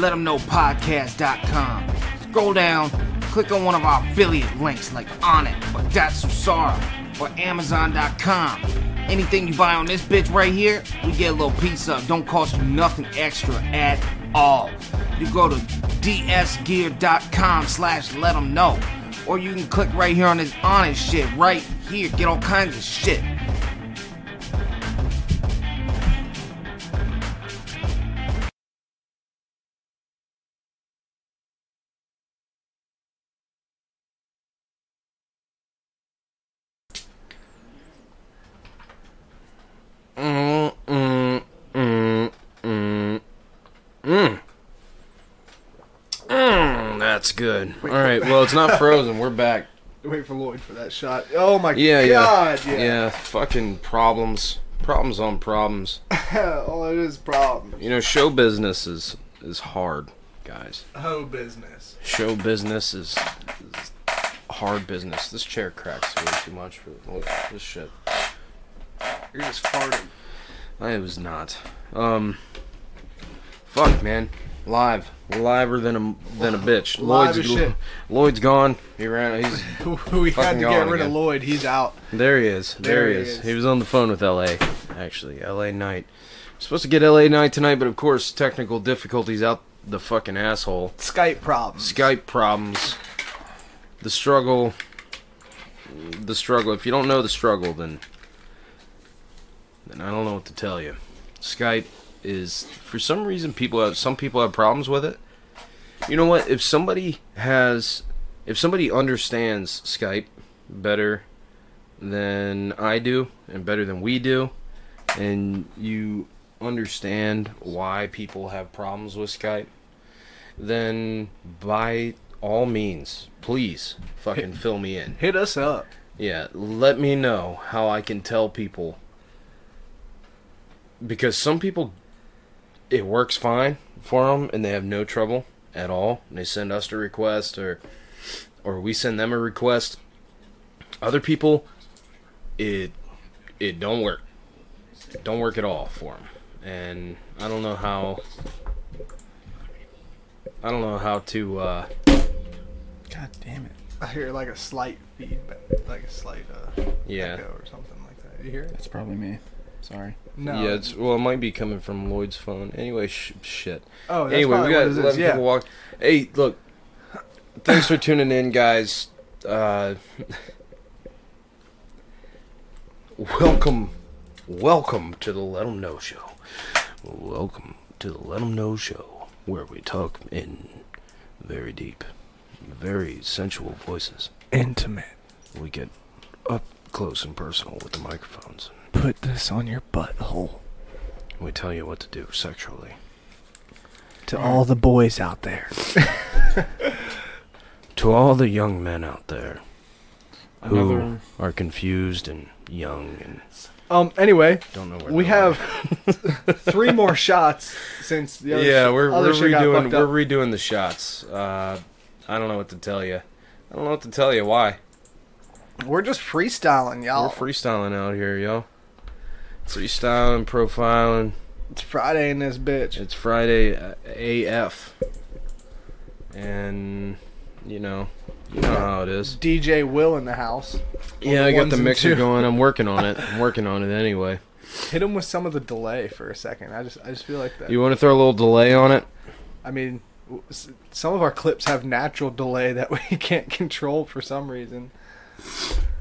Let'emknowpodcast.com. Scroll down, click on one of our affiliate links like Onnit or Datsusara or Amazon.com. Anything you buy on this bitch right here, we get a little piece of. Don't cost you nothing extra at all. You go to dsgear.com slash let 'em know. Or you can click right here on this honest shit right here. Get all kinds of shit. That's good. All right. Well, it's not frozen. We're back. Wait for Lloyd for that shot. Oh my Yeah, god, yeah, yeah. Yeah. Fucking problems, problems on problems. All it is problems. You know, show business is is hard, guys. Hoe business. Show business is, is hard business. This chair cracks way too much for look, this shit. You're just farting. I was not. Um. Fuck, man. Live. Liver than a than a bitch. Live Lloyd's as shit. Lloyd's gone. He ran. He's we had Fucking to gone get rid again. of Lloyd. He's out. there. He is. There, he, is. He was on the phone with L.A. Actually, L.A. Knight. Supposed to get L.A. Knight tonight, but of course, technical difficulties out the fucking asshole. Skype problems. Skype problems. The struggle. The struggle. If you don't know the struggle, then then I don't know what to tell you. Skype is for some reason people have some people have problems with it. You know what? If somebody has if somebody understands Skype better than I do and better than we do and you understand why people have problems with Skype, then by all means, please fucking fill me in. Hit us up. Yeah, let me know how I can tell people. Because some people, it works fine for them and they have no trouble at all. And they send us a request or, or we send them a request. Other people, it, it don't work. It don't work at all for them. And I don't know how. I don't know how to. uh God damn it. I hear like a slight feedback, like a slight uh, Yeah. echo or something like that. You hear it? That's probably me. Sorry. No. Yeah, it's well, it might be coming from Lloyd's phone. Anyway, sh- shit. oh, that's anyway, we got what it is. 11 Yeah. people walk. Hey, look. Thanks for tuning in, guys. Uh, welcome, welcome to the Let 'Em Know Show. Welcome to the Let 'Em Know Show, where we talk in very deep, very sensual voices. Intimate. We get up close and personal with the microphones. Put this on your butthole. We tell you what to do sexually. To all the boys out there. To all the young men out there who Another- are confused and young and Um. Anyway, don't know where we they're have three more shots since the other. yeah, sh- we're, other we're shit got redoing fucked we're up. redoing the shots. Uh, I don't know what to tell you. I don't know what to tell you. Why? We're just freestyling, y'all. We're freestyling out here, yo. Freestyling, profiling. It's Friday in this bitch. It's Friday uh, AF, and you know, you know how it is. DJ Will in the house. Yeah, the I got the mixer going. I'm working on it. I'm working on it anyway. Hit him with some of the delay for a second. I just, I just feel like that. You want to throw a little delay on it? I mean, some of our clips have natural delay that we can't control for some reason.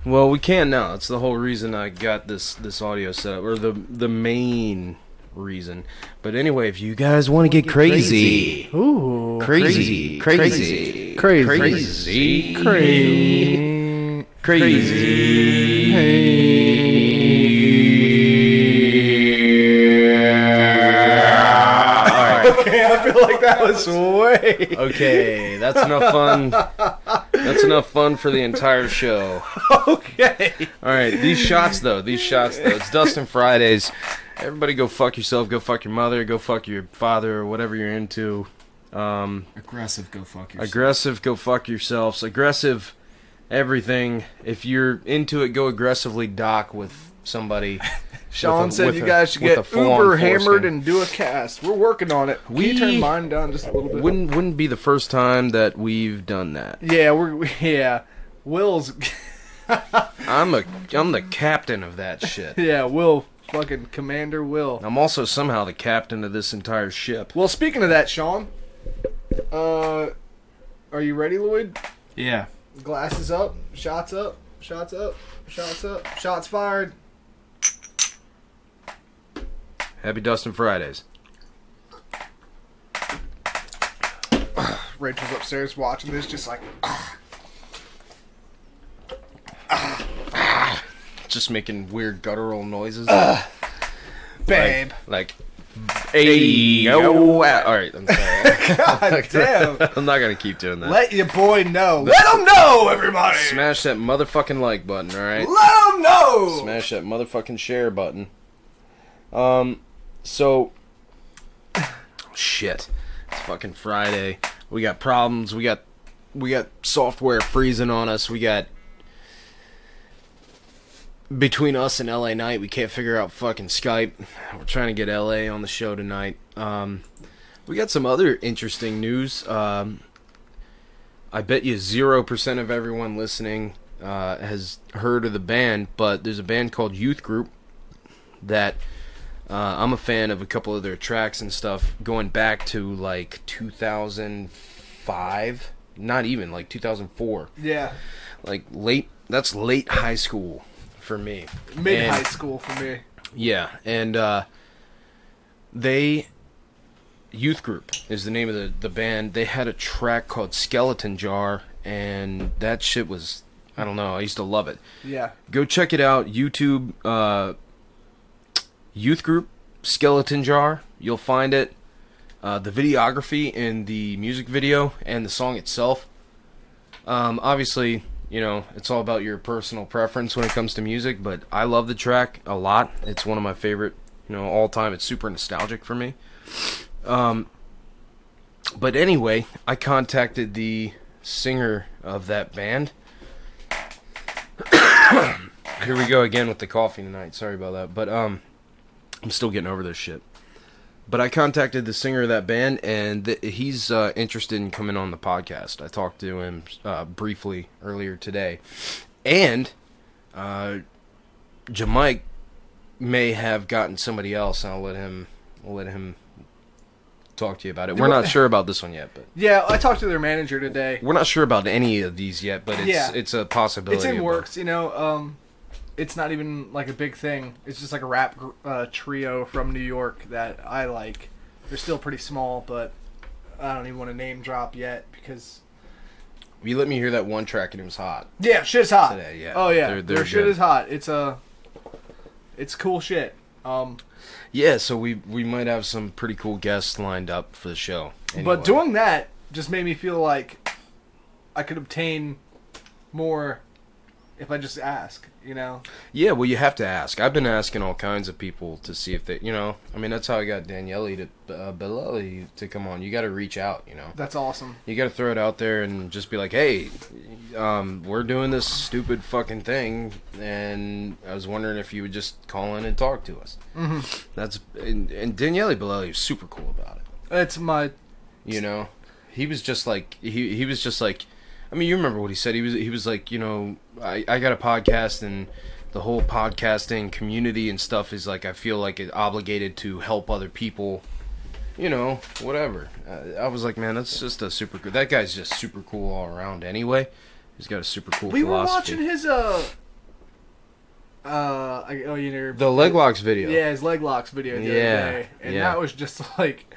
Well, we can now. That's the whole reason I got this this audio set up, or the the main reason. But anyway, if you guys want to get crazy, Ooh, crazy, crazy, Crazy. Crazy. Crazy. Crazy. Okay, I feel like that was way. Okay, that's enough fun. That's enough fun for the entire show. Okay. All right, these shots though, these shots though. It's Dustin Fridays. Everybody go fuck yourself. Go fuck your mother. Go fuck your father or whatever you're into. Um, Aggressive, go fuck yourself. aggressive, go fuck yourselves. Aggressive, everything. If you're into it, go aggressively dock with somebody. Sean a- said with you a- guys should get uber hammered and do a cast. We're working on it. Can We- you turn mine down just a little bit? Wouldn't wouldn't be the first time that we've done that. yeah, we're yeah. Will's I'm a I'm the captain of that shit. yeah. Will fucking Commander Will. I'm also somehow the captain of this entire ship. Well, speaking of that, Sean, uh, are you ready, Lloyd? Yeah. Glasses up, shots up, shots up, shots up, shots fired. Happy Dustin Fridays. Rachel's upstairs watching this, just like ah. Ah. Ah. Just making weird guttural noises. babe. like, hey, yo. All right, I'm sorry. God damn. I'm not gonna keep doing that. Let your boy know. Let him know, everybody. Smash that motherfucking like button, all right? Let him know. Smash that motherfucking share button. Um, so shit. It's fucking Friday. We got problems. We got we got software freezing on us. We got between us and LA Knight, we can't figure out fucking Skype. We're trying to get LA on the show tonight. Um, we got some other interesting news. Um, I bet you zero percent of everyone listening uh, has heard of the band, but there's a band called Youth Group that uh, I'm a fan of a couple of their tracks and stuff going back to like 2005, not even like 2004, Yeah, like late. That's late high school for me. mid high school for me. yeah, and uh, they Youth Group is the name of the the band. They had a track called Skeleton Jar, and that shit was I don't know. I used to love it. Yeah, Go check it out. YouTube uh, Youth Group Skeleton Jar. You'll find it. Uh, the videography in the music video and the song itself. Um, obviously, you know it's all about your personal preference when it comes to music, but I love the track a lot. It's one of my favorite, you know, all time. It's super nostalgic for me. Um, but anyway, I contacted the singer of that band. Here we go again with the coffee tonight. Sorry about that, but um, I'm still getting over this shit. But I contacted the singer of that band, and th- he's uh, interested in coming on the podcast. I talked to him uh, briefly earlier today, and uh, Jamike may have gotten somebody else. And I'll let him. I'll let him talk to you about it. We're not sure about this one yet, but yeah. I talked to their manager today. we're not sure about any of these yet. But it's Yeah. it's a possibility. It's in works, you know. Um, it's not even like a big thing. It's just like a rap uh, trio from New York that I like. They're still pretty small, but I don't even want to name drop yet because You let me hear that one track and it was hot. yeah, shit's hot. Today, yeah. Oh yeah, They're- their they're shit good. is hot. It's a, it's cool shit. Um, Yeah, so we we might have some pretty cool guests lined up for the show. But doing that just made me feel like I could obtain more if I just ask, you know? yeah, well, you have to ask. I've been asking all kinds of people to see if they, you know, I mean, that's how I got Daniele to uh, Bolelli to come on. You got to reach out, you know. That's awesome. You got to throw it out there and just be like, hey, um, we're doing this stupid fucking thing, and I was wondering if you would just call in and talk to us. hmm That's and, and Daniele Bolelli was super cool about it. It's my you know he was just like he he was just like i mean you remember what he said. He was he was like you know i i got a podcast and the whole podcasting community and stuff is like i feel like it obligated to help other people you know whatever. Uh, i was like man that's just a super cool that guy's just super cool all around anyway. He's got a super cool We were watching his uh uh I- oh you know the leg locks video. Yeah, his leg locks video the Yeah, other day. And yeah. that was just like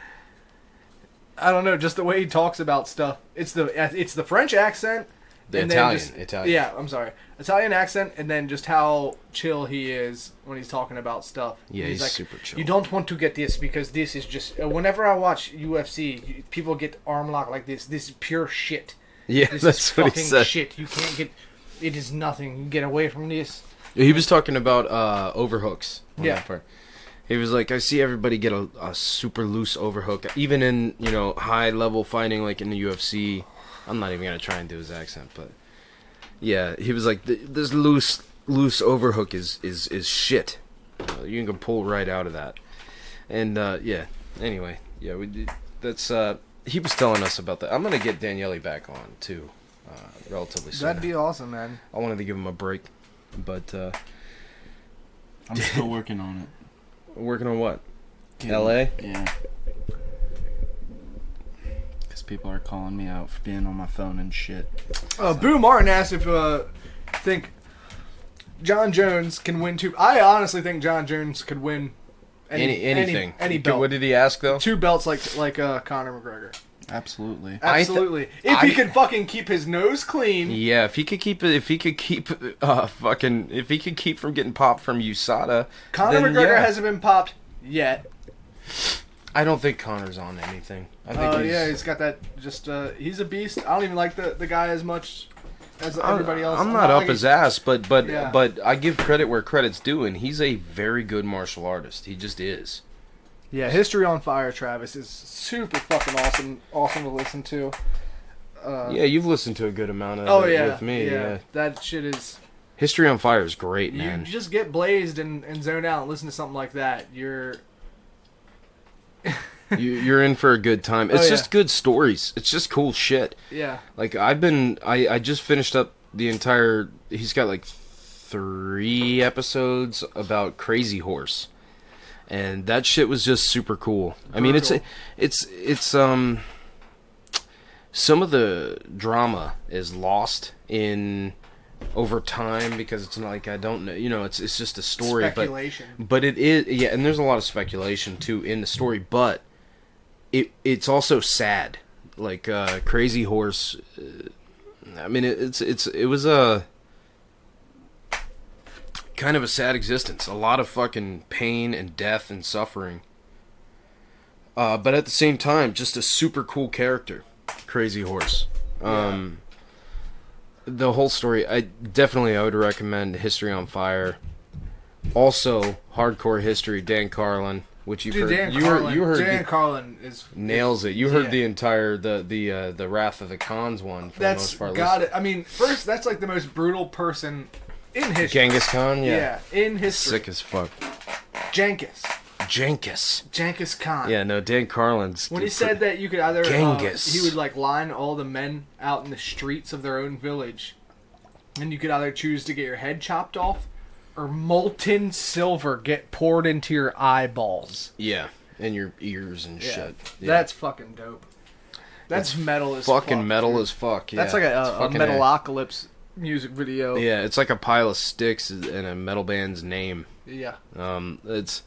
I don't know, just the way he talks about stuff. It's the it's the French accent. The and Italian, just- Italian. Yeah, I'm sorry. Italian accent, and then just how chill he is when he's talking about stuff. Yeah, he's like, super chill. You don't want to get this because this is just. Uh, whenever I watch UFC, people get arm lock like this. This is pure shit. Yeah, This that's is what fucking he said. shit. You can't get. It is nothing. You get away from this. He was talking about uh, overhooks. on Yeah. That. He was like, I see everybody get a, a super loose overhook, even in you know high level fighting, like in the UFC. I'm not even gonna try and do his accent, but yeah, he was like, this loose loose overhook is is is shit. Uh, You can pull right out of that, and uh, yeah. Anyway, yeah, we that's uh, he was telling us about that. I'm gonna get Daniele back on too, uh, relatively soon. That'd be awesome, man. I wanted to give him a break, but uh, I'm still working on it. Working on what? Getting- LA? Yeah. Because people are calling me out for being on my phone and shit. Uh, Boo Martin asked if uh, think Jon Jones can win two. I honestly think Jon Jones could win Any, anything? any, He- belt. What did he ask though? two belts like like uh, Conor McGregor. Absolutely. I th- Absolutely. if he I- can fucking keep his nose clean. Yeah, if he could keep if he could keep, uh, fucking, if he could keep from getting popped from USADA, Conor then, McGregor yeah. hasn't been popped yet. I don't think Conor's on anything. I think Oh he's, yeah, he's got that. Just uh, he's a beast. I don't even like the, the guy as much as I'm- everybody else. I'm not up like his ass, but but Yeah. but I give credit where credit's due, and he's a very good martial artist. He just is. Yeah, History on Fire, Travis is super fucking awesome. Awesome to listen to. Uh, yeah, you've listened to a good amount of Oh it yeah, with me. Yeah. that shit is. History on Fire is great, man. You just get blazed and, and zone out and listen to something like that. You're you, you're in for a good time. It's Oh, yeah. just good stories. It's just cool shit. yeah. Like I've been, I I just finished up the entire. He's got like three episodes about Crazy Horse, and that shit was just super cool. I mean, it's it's it's um. Some of the drama is lost in over time because it's not like I don't know. You know, it's it's just a story, but Speculation. but it is yeah, and there's a lot of speculation too in the story, but it it's also sad. Like uh, Crazy Horse, uh, I mean it, it's it's it was a kind of a sad existence. A lot of fucking pain and death and suffering. Uh, but at the same time, just a super cool character, Crazy Horse. Um, the whole story, I definitely I would recommend History on Fire. Also, Hardcore History, Dan Carlin, which you've Dude, heard. Dan you Carlin. heard, you heard Dan the- Carlin is nails it. You heard Yeah. the entire the the uh, the Wrath of the Khans one for the most part. got it. I mean, first, that's like the most brutal person in history. Genghis Khan, Yeah, yeah, in history. sick as fuck. Genghis. Genghis. Genghis Khan. Yeah, no, Dan Carlin's. When he said that you could either uh, Genghis. he would like line all the men out in the streets of their own village, and you could either choose to get your head chopped off, or molten silver get poured into your eyeballs. yeah, and your ears and Yeah, shit. Yeah. that's fucking dope. That's metal as fucking fuck, metal dude. as fuck. Yeah. That's like a, a fucking Metalocalypse music video. Yeah, it's like a pile of sticks and a metal band's name. Yeah. Um, it's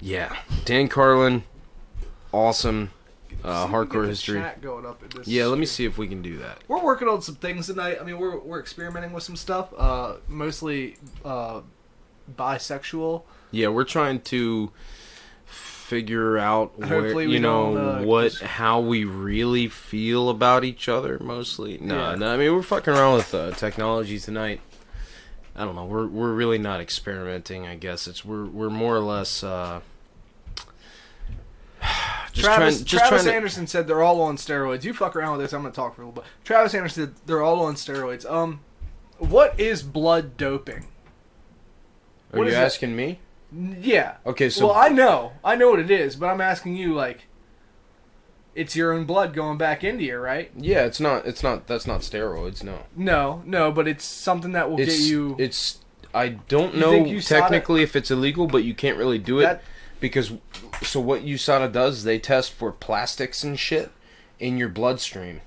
yeah, Dan Carlin, awesome, uh, See if we get hardcore history. chat going up this Yeah, let me see if we can do that. We're working on some things tonight. I mean, we're we're experimenting with some stuff. Uh, mostly uh, bisexual. Yeah, we're trying to figure out where you know uh, what how we really feel about each other mostly. No, Yeah. no, I mean we're fucking around with uh, technology tonight. I don't know. We're we're really not experimenting. I guess it's we're we're more or less uh, just Travis, trying just Travis to, Anderson said they're all on steroids. You fuck around with this. I'm gonna talk for a little bit. Travis Anderson said they're all on steroids. Um, what is blood doping? Are what you is it? asking me? Yeah. Okay, so well, I know, I know what it is, but I'm asking you like, it's your own blood going back into you, right? yeah, it's not it's not that's not steroids. No, No, no, but it's something that will it's get you. it's I don't You know think USADA technically if it's illegal, but you can't really do it. that, because so what USADA does they test for plastics and shit in your bloodstream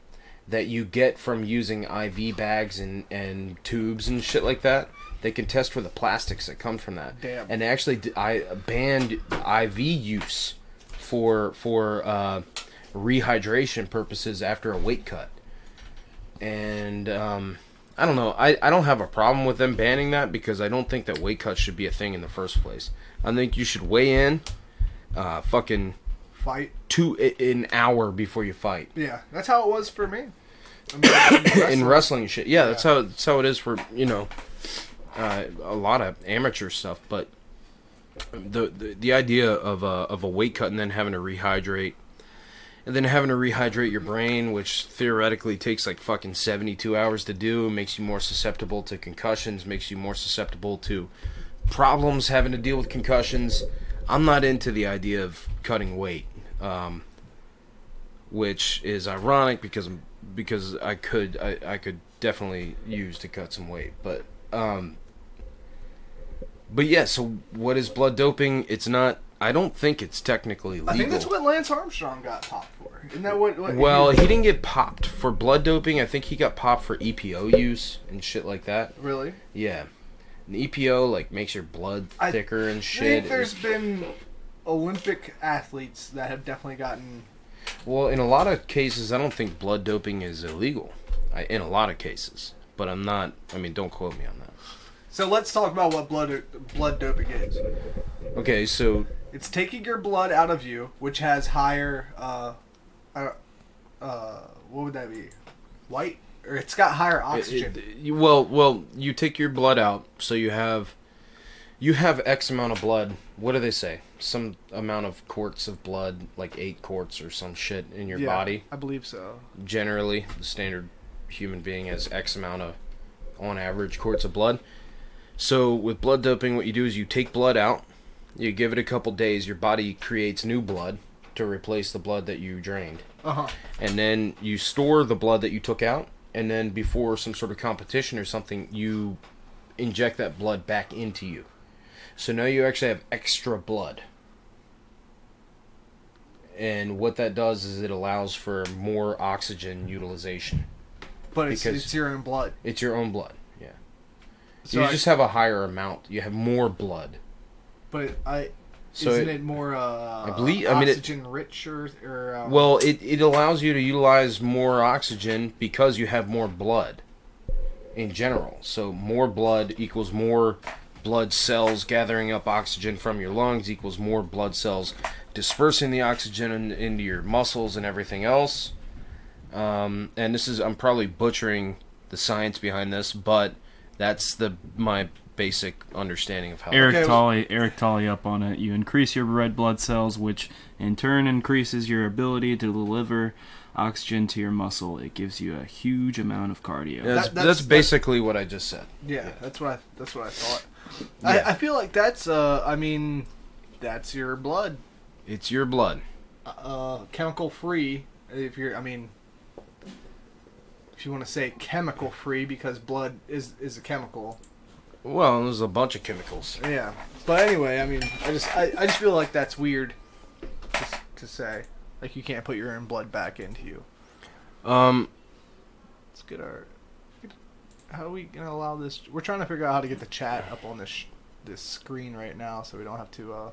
that you get from using IV bags and and tubes and shit like that. They can test for the plastics that come from that. Damn. And actually I banned IV use for for uh, rehydration purposes after a weight cut. And um, I don't know. I, I don't have a problem with them banning that because I don't think that weight cuts should be a thing in the first place. I think you should weigh in, uh, fucking Fight. two an hour before you fight. Yeah, that's how it was for me. I mean, in in wrestling. shit. Yeah, that's how that's how it is for you know uh, a lot of amateur stuff. But the the, the idea of a of a weight cut and then having to rehydrate, and then having to rehydrate your brain, which theoretically takes like fucking seventy two hours to do, makes you more susceptible to concussions, makes you more susceptible to problems having to deal with concussions. I'm not into the idea of cutting weight. Um, which is ironic because because I could I, I could definitely use to cut some weight, but um, but yeah. So what is blood doping? It's not. I don't think it's technically legal. I think that's what Lance Armstrong got popped for. Isn't that what? what well, he didn't get popped for blood doping. I think he got popped for EPO use and shit like that. really. Yeah, and EPO like makes your blood I thicker and shit. I think there's been Olympic athletes that have definitely gotten. Well, in a lot of cases, I don't think blood doping is illegal. I, in a lot of cases, but I'm not. I mean, don't quote me on that. So let's talk about what blood blood doping is. Okay, so It's taking your blood out of you, which has higher, uh, uh, uh what would that be? White, or it's got higher oxygen. It- it- well, well, you take your blood out, so you have you have X amount of blood. What do they say? Some amount of quarts of blood, like eight quarts or some shit in your Yeah, body. I believe so. Generally, the standard human being has X amount of, on average, quarts of blood. So with blood doping, what you do is you take blood out, you give it a couple days, your body creates new blood to replace the blood that you drained. Uh huh. and then you store the blood that you took out and then before some sort of competition or something you inject that blood back into you. So now you actually have extra blood. And what that does is it allows for more oxygen utilization. But it's, Because- it's your own blood. it's your own blood So you I- just have a higher amount you have more blood But I so isn't it- it, more uh, believe- I mean, oxygen rich or or um, Well, it, it allows you to utilize more oxygen because you have more blood in general. So more blood equals more blood cells gathering up oxygen from your lungs equals more blood cells dispersing the oxygen in, into your muscles and everything else. Um, and this is I'm probably butchering the science behind this, but that's the my basic understanding of how. Eric Okay. Tolley, Eric Tolley up on it. You increase your red blood cells, which in turn increases your ability to deliver oxygen to your muscle. It gives you a huge amount of cardio. Yeah, that's, That- that's, that's- basically what I just said. yeah, that's what I, that's what I thought. Yeah. I, I feel like that's uh I mean that's your blood It's your blood. uh chemical free if you're I mean if you want to say chemical free because blood is is a chemical. Well, there's a bunch of chemicals. yeah but anyway I mean I just I, I just feel like that's weird to, to say. Like you can't put your own blood back into you. Um, let's get our how are we gonna allow this? We're trying to figure out how to get the chat up on this sh- this screen right now so we don't have to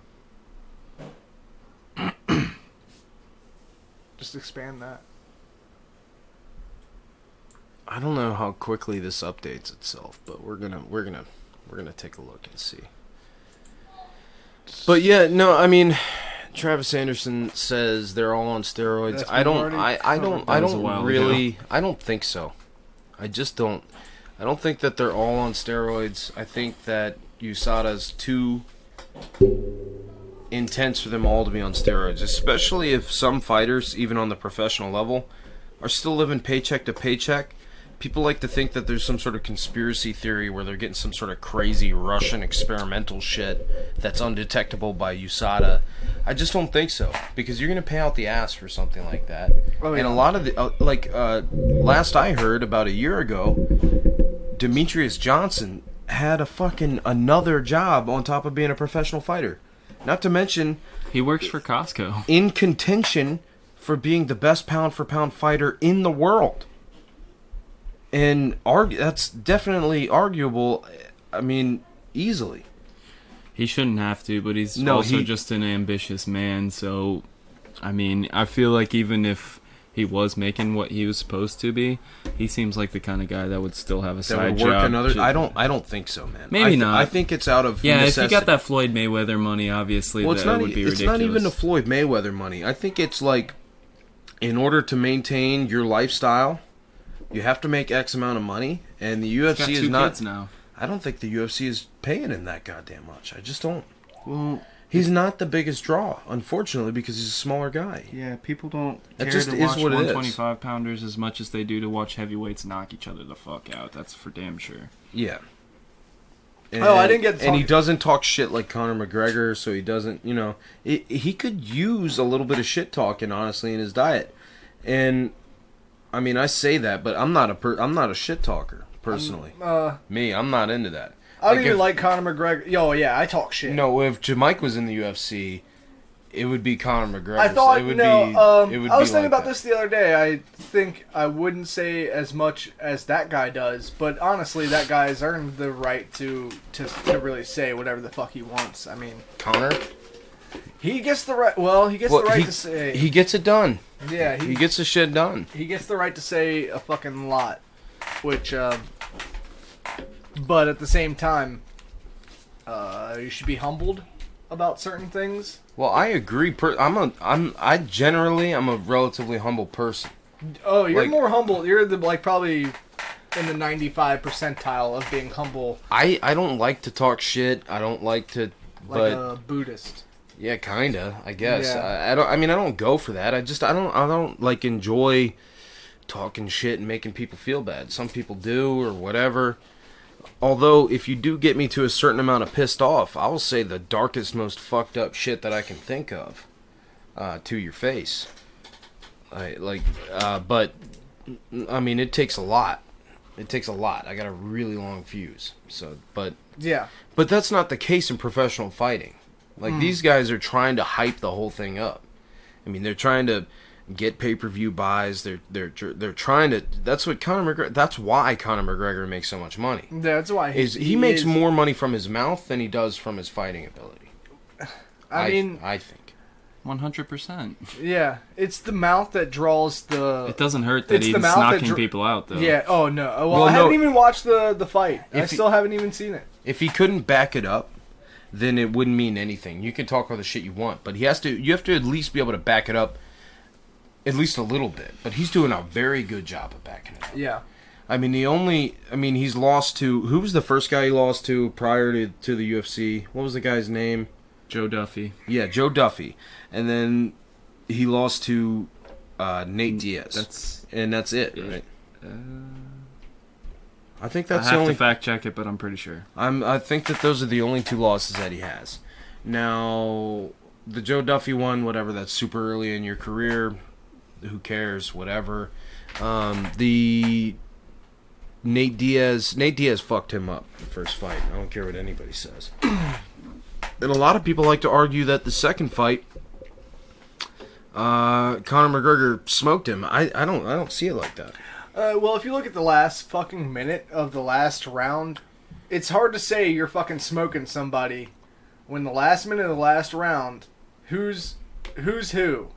uh just expand that I don't know how quickly this updates itself, but we're gonna we're gonna we're gonna take a look and see. But yeah, no, I mean, Travis Anderson says they're all on steroids. I don't, I, I don't, I That was a don't while really, I don't think so. I just don't. I don't think that they're all on steroids. I think that USADA's too intense for them all to be on steroids, especially if some fighters, even on the professional level, are still living paycheck to paycheck. People like to think that there's some sort of conspiracy theory where they're getting some sort of crazy Russian experimental shit that's undetectable by USADA. I just don't think so because you're gonna pay out the ass for something like that. Oh, And a lot of the uh, like uh, last I heard about a year ago, Demetrious Johnson had a fucking another job on top of being a professional fighter. Not to mention He works for Costco. in contention for being the best pound for pound fighter in the world. And argue that's definitely arguable. I mean, easily. He shouldn't have to, but he's No, also he- just an ambitious man. So I mean, I feel like even if he was making what he was supposed to be, he seems like the kind of guy that would still have a That side would work job. another. I don't. I don't think so, man. Maybe I th- not. I think it's out of Yeah, if necessity. you got that Floyd Mayweather money, obviously well, it's that not. would be it's ridiculous. not even the Floyd Mayweather money. I think it's like, in order to maintain your lifestyle, you have to make X amount of money, and the He's got UFC is not. kids now. I don't think the UFC is paying him that goddamn much. I just don't. Well, He's not the biggest draw, unfortunately, because he's a smaller guy. yeah, people don't It care just to is watch what it is. 125 pounders as much as they do to watch heavyweights knock each other the fuck out. That's for damn sure. Yeah. Oh, I didn't get to And he talk- doesn't talk shit like Conor McGregor, so he doesn't. You know, it, he could use a little bit of shit talking, honestly, in his diet. And I mean, I say that, but I'm not a per, I'm not a shit talker personally. Uh, Me, I'm not into that. I don't Like even if- like Conor McGregor. Yo, yeah, I talk shit. No, if Jamike was in the UFC, it would be Conor McGregor. I thought it would no. be, um, it would I was thinking like about that. this the other day. I think I wouldn't say as much as that guy does, but honestly, that guy has earned the right to to, to really say whatever the fuck he wants. I mean, Conor. he gets the right. Well, he gets Well, the right he, to say. he gets it done. Yeah, he, He gets the shit done. he gets the right to say a fucking lot, which, um, but at the same time, uh, you should be humbled about certain things. Well, I agree. Per- I'm a I'm I generally I'm a relatively humble person. Oh, you're Like- more humble. You're the like probably in the 95 percentile of being humble, I I don't like to talk shit. I don't like to, like but a Buddhist. Yeah, kinda. I guess Yeah. I, I don't. I mean, I don't go for that. I just I don't I don't like enjoy talking shit and making people feel bad. Some people do or whatever. Although, if you do get me to a certain amount of pissed off, I will say the darkest, most fucked up shit that I can think of uh, to your face. I like, uh, but I mean, it takes a lot. It takes a lot. I got a really long fuse. So, but Yeah, but that's not the case in professional fighting. Like hmm. these guys are trying to hype the whole thing up. I mean, they're trying to get pay per view buys. They're they're they're trying to. That's what Conor McGregor. That's why Conor McGregor makes so much money. that's why Is he, makes is- more money from his mouth than he does from his fighting ability? I mean, I think. 100%. yeah, it's the mouth that draws the. It doesn't hurt that he's knocking dr- people out, though. Yeah. Oh no. Well, Well, I no. haven't even watched the the fight. I If he- still haven't even seen it. If he couldn't back it up, then it wouldn't mean anything. You can talk all the shit you want, but he has to. You have to at least be able to back it up, at least a little bit. But he's doing a very good job of backing it up. Yeah. I mean, the only. I mean, he's lost to. Who was the first guy he lost to prior to, to the UFC? What was the guy's name? Joe Duffy. Yeah, Joe Duffy. And then he lost to uh, Nate Diaz. That's. and that's it, Yeah. right? Uh, I think I that's have the only. to fact check it, but I'm pretty sure. I'm. I think that those are the only two losses that he has. Now, the Joe Duffy one, whatever. That's super early in your career. Who cares? Whatever. Um, the Nate Diaz. Nate Diaz fucked him up the first fight. I don't care what anybody says. and a lot of people like to argue that the second fight, uh, Conor McGregor smoked him. I, I don't. I don't see it like that. Uh, well, if you look at the last fucking minute of the last round, it's hard to say you're fucking smoking somebody when the last minute of the last round, who's who's who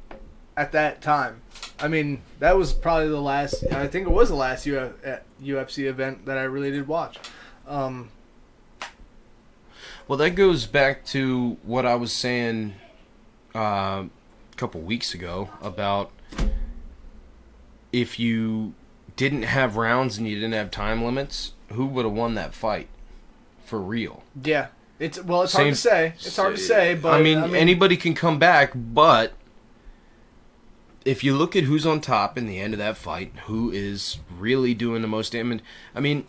at that time. I mean, that was probably the last. I think it was the last Uf, UFC event that I really did watch. Um, Well, that goes back to what I was saying uh, a couple weeks ago about if you didn't have rounds and you didn't have time limits, who would have won that fight for real? yeah, it's well, it's Same- hard to say. It's hard to say, but I mean, anybody can come back, but if you look at who's on top in the end of that fight, who is really doing the most damage? I mean,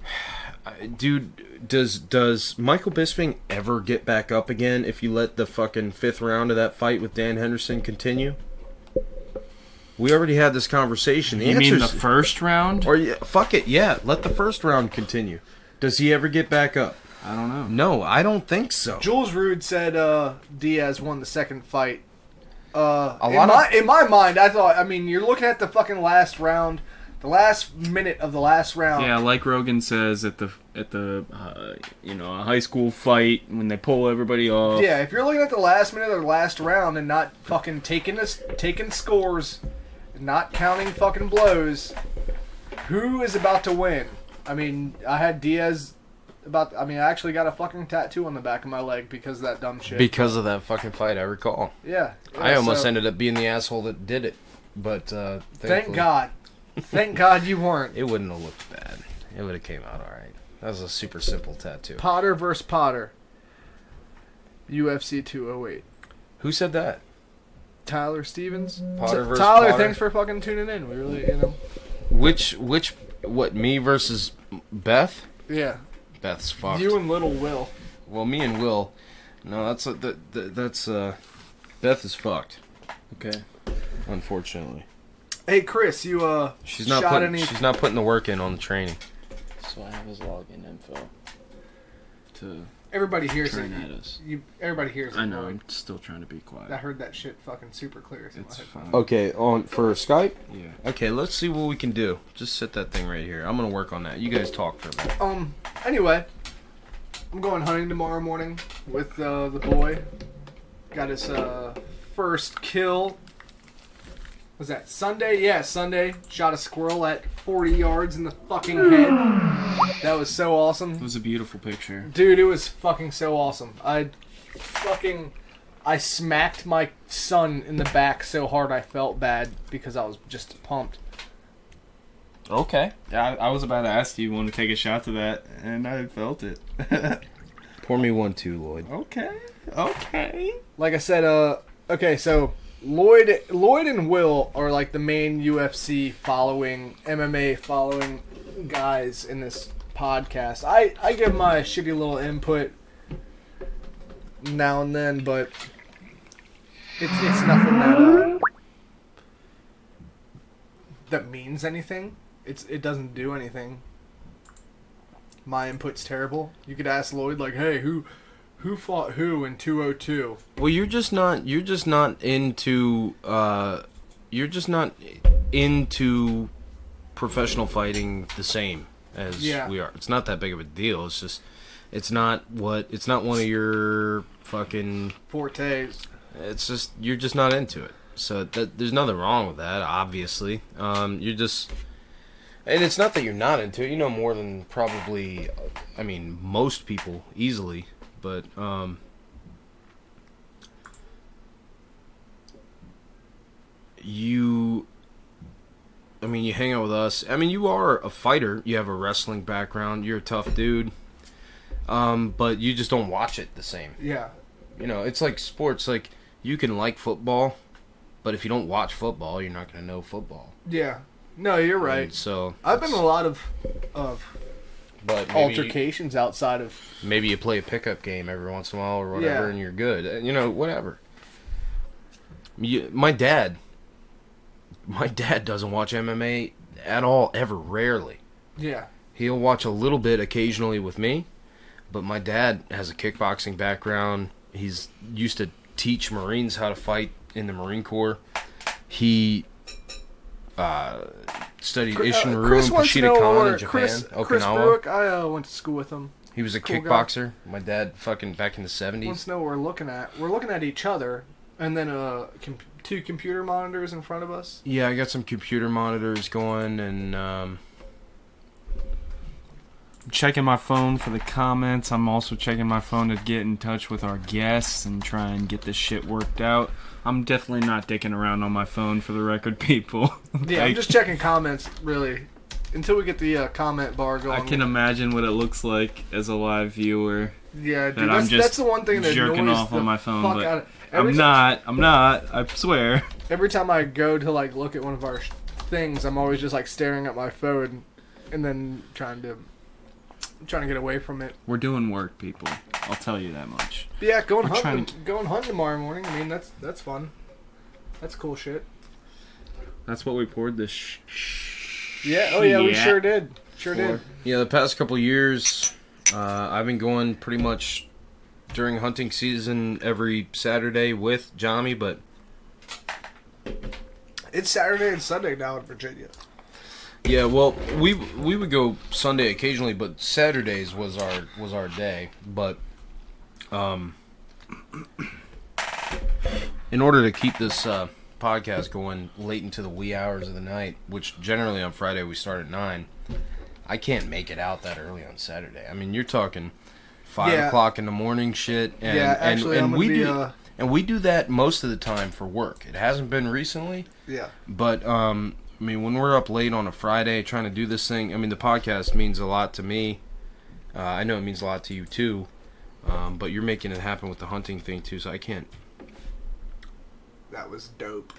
dude, does does Michael Bisping ever get back up again if you let the fucking fifth round of that fight with Dan Henderson continue? We already had this conversation. The You mean the first round? or yeah, fuck it, yeah, let the first round continue. Does he ever get back up? I don't know. No, I don't think so. Jules Rude said uh, Diaz won the second fight. Uh, A in lot my of- in my mind, I thought. I mean, you're looking at the fucking last round. the last minute of the last round. Yeah, like Rogan says at the at the uh, you know a high school fight when they pull everybody off. Yeah, if you're looking at the last minute of the last round and not fucking taking this, taking scores, not counting fucking blows, who is about to win? I mean, I had Diaz about. I mean, I actually got a fucking tattoo on the back of my leg because of that dumb shit. Because of that fucking fight, I recall. yeah, I almost so- ended up being the asshole that did it, but uh, Thank God. Thank God you weren't. it wouldn't have looked bad. It would have came out all right. That was a super simple tattoo. Potter versus Potter. UFC 208. Who said that? Tyler Stevens. Potter versus Tyler, Potter. thanks for fucking tuning in. We really, you know. Which which what me versus Beth? Yeah. Beth's fucked. You and Little Will. well, me and Will. No, that's a, that, that, that's uh Beth is fucked. Okay. Unfortunately, Hey Chris, you uh she's not shot putting any she's not putting the work in on the training. So I have his login info to everybody hears it. at us. You everybody hears it. I know. Lloyd. I'm still trying to be quiet. I heard that shit fucking super clear. in It's fine. Okay, on for Skype. Yeah. Okay, let's see what we can do. Just set that thing right here. I'm gonna work on that. You guys talk for a minute. Um. Anyway, I'm going hunting tomorrow morning with uh, the boy. Got his uh, first kill. Was that Sunday? Yeah, Sunday. Shot a squirrel at 40 yards in the fucking head. That was so awesome. It was a beautiful picture. Dude, it was fucking so awesome. I fucking I smacked my son in the back so hard I felt bad because I was just pumped. Okay. Yeah, I, I was about to ask you, you want to take a shot to that, and I felt it. Pour me one too, Lloyd. okay. Okay. Like I said, uh okay, so Lloyd Lloyd and Will are like the main UFC following MMA following guys in this podcast. I I give my shitty little input now and then, but it's it's nothing that uh, that means anything. It's it doesn't do anything. My input's terrible. You could ask Lloyd like, "Hey, who who fought who in 202?" Well, you're just not. You're just not into. Uh, you're just not into professional fighting the same as Yeah. we are. It's not that big of a deal. It's just. It's not what. It's not one of your fucking. Fortes. It's just you're just not into it. So that, there's nothing wrong with that. Obviously, um, you're just. And it's not that you're not into it. You know more than probably. I mean, most people easily, but. Um, you I mean, you hang out with us. I mean, you are a fighter. You have a wrestling background. You're a tough dude. Um, but you just don't watch it the same. Yeah. You know, it's like sports. Like you can like football, but if you don't watch football, you're not going to know football. Yeah. No, you're And right. so I've been in a lot of of but altercations outside of maybe you play a pickup game every once in a while or whatever, Yeah. and you're good. You know, whatever. You, my dad, my dad doesn't watch MMA at all, ever, rarely. yeah. He'll watch a little bit occasionally with me, but my dad has a kickboxing background. He's used to teach Marines how to fight in the Marine Corps. He uh, studied Ishin Uh, and wants Kushida Khan in Japan, Chris, Okinawa. Chris I uh, went to school with him. he was a cool guy. kickboxer. My dad, fucking back in the Wants seventies. to know what we're looking at. We're looking at each other, and then uh, com- two computer monitors in front of us. Yeah, I got some computer monitors going, and um, checking my phone for the comments. I'm also checking my phone to get in touch with our guests and try and get this shit worked out. I'm definitely not dicking around on my phone for the record, people. Yeah, I'm just checking comments really until we get the uh, comment bar going. I can imagine what it looks like as a live viewer. yeah, dude, that I'm that's, just that's the one thing that jerking off on my phone, but out of- every I'm ti- not. I'm not. I swear. Every time I go to like look at one of our sh- things, I'm always just like staring at my phone, and then trying to trying to get away from it. We're doing work, people. I'll tell you that much. But yeah, going We're hunting, trying going hunting tomorrow morning. I mean, that's that's fun. That's cool shit. That's what we poured this. Sh- Yeah. Oh yeah, we sure did. Sure did. yeah, the past couple years, uh, I've been going pretty much during hunting season every Saturday with Johnny, but It's Saturday and Sunday now in Virginia. Yeah, well, we we would go Sunday occasionally, but Saturdays was our was our day. But um, in order to keep this uh, podcast going late into the wee hours of the night, which generally on Friday we start at nine, I can't make it out that early on Saturday. I mean, you're talking five Yeah. o'clock in the morning shit, and Yeah, actually, and, and we be, do uh, and we do that most of the time for work. It hasn't been recently. Yeah. But um, I mean, when we're up late on a Friday trying to do this thing, I mean, the podcast means a lot to me. Uh, I know it means a lot to you too. Um, but you're making it happen with the hunting thing too, so I can't. That was dope.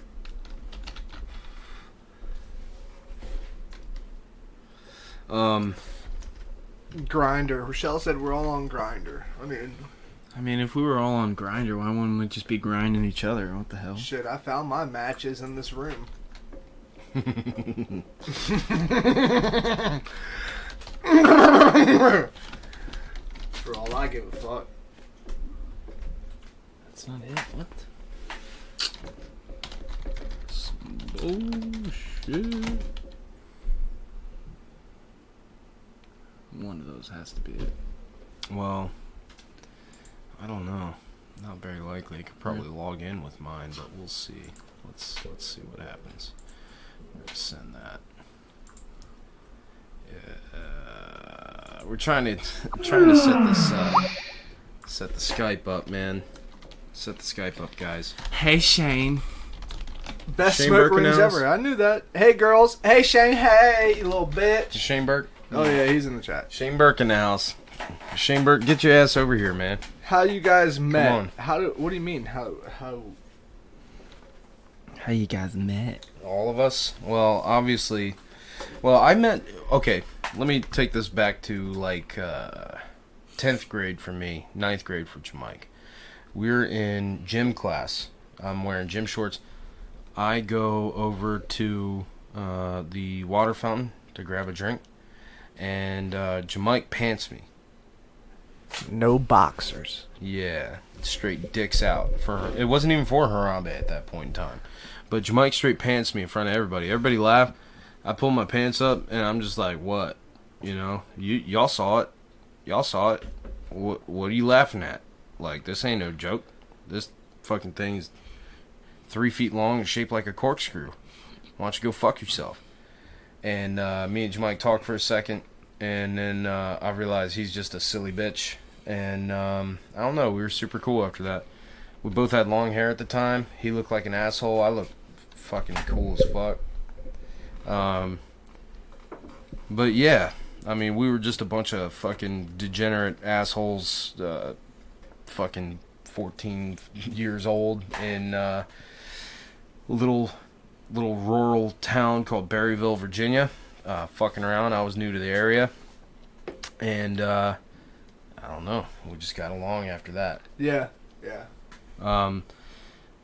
Um, Grindr. Rochelle said we're all on Grindr. I mean, I mean, if we were all on Grindr, why wouldn't we just be grinding each other? What the hell? shit, I found my matches in this room. For all I give a fuck. That's not it. What? Some bullshit. One of those has to be it. well, I don't know. Not very likely. I could probably log in with mine, but we'll see. Let's let's see what happens. We're send that. Yeah, uh, we're trying to trying to set this uh, set the Skype up, man. Set the Skype up, guys. Hey Shane. Best Shane smoke rings Birkenhouse. ever. I knew that. Hey girls. Hey Shane. Hey you little bitch. Shane Burke. Oh yeah, he's in the chat. Shane Burke in the house. Shane Burke, get your ass over here, man. How you guys met? on. How do? What do you mean? How? How? How you guys met? All of us? Well, obviously. Well, I met. Okay, let me take this back to like uh, 10th grade for me, ninth grade for Jamike. We're in gym class. I'm wearing gym shorts. I go over to uh, the water fountain to grab a drink, and uh, Jamike pants me. No boxers. Yeah, straight dicks out for her. It wasn't even for Harambe at that point in time. But Jamike straight pants me in front of everybody. Everybody laughed. I pull my pants up and I'm just like, "What? You know, you y'all saw it. Y'all saw it. What what are you laughing at? Like this ain't no joke. This fucking thing's three feet long and shaped like a corkscrew. Why don't you go fuck yourself?" And uh, me and Jamike talked for a second, and then uh, I realized he's just a silly bitch. And um, I don't know, we were super cool after that. We both had long hair at the time. He looked like an asshole. I looked fucking cool as fuck. Um, but yeah, I mean, we were just a bunch of fucking degenerate assholes. Uh, fucking 14 years old in uh, little little rural town called Berryville, Virginia. Uh, fucking around. I was new to the area, and uh, I don't know. We just got along after that. Yeah. Yeah. Um,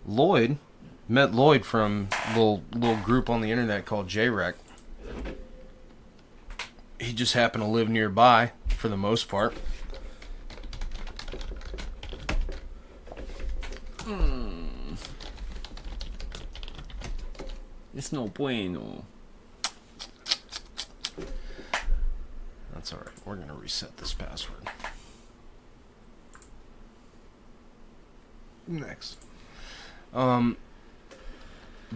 Lloyd met Lloyd from a little little group on the internet called JREC. He just happened to live nearby for the most part. It's no bueno. That's all right. We're gonna reset this password. Next. Um,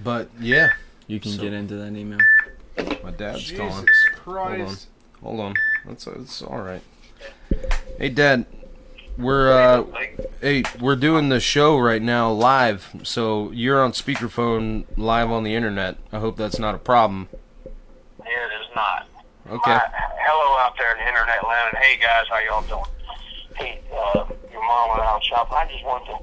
but yeah, You can So- get into that email. my dad's Jesus calling. Christ. Hold on. Hold on. That's that's all right. Hey, Dad. We're uh, hey, we're doing the show right now live, so you're on speakerphone live on the internet. I hope that's not a problem. It is not. Okay. My, hello out there in the internet land. Hey guys, how y'all doing? Hey, uh, your mom went out shopping. I just wanted to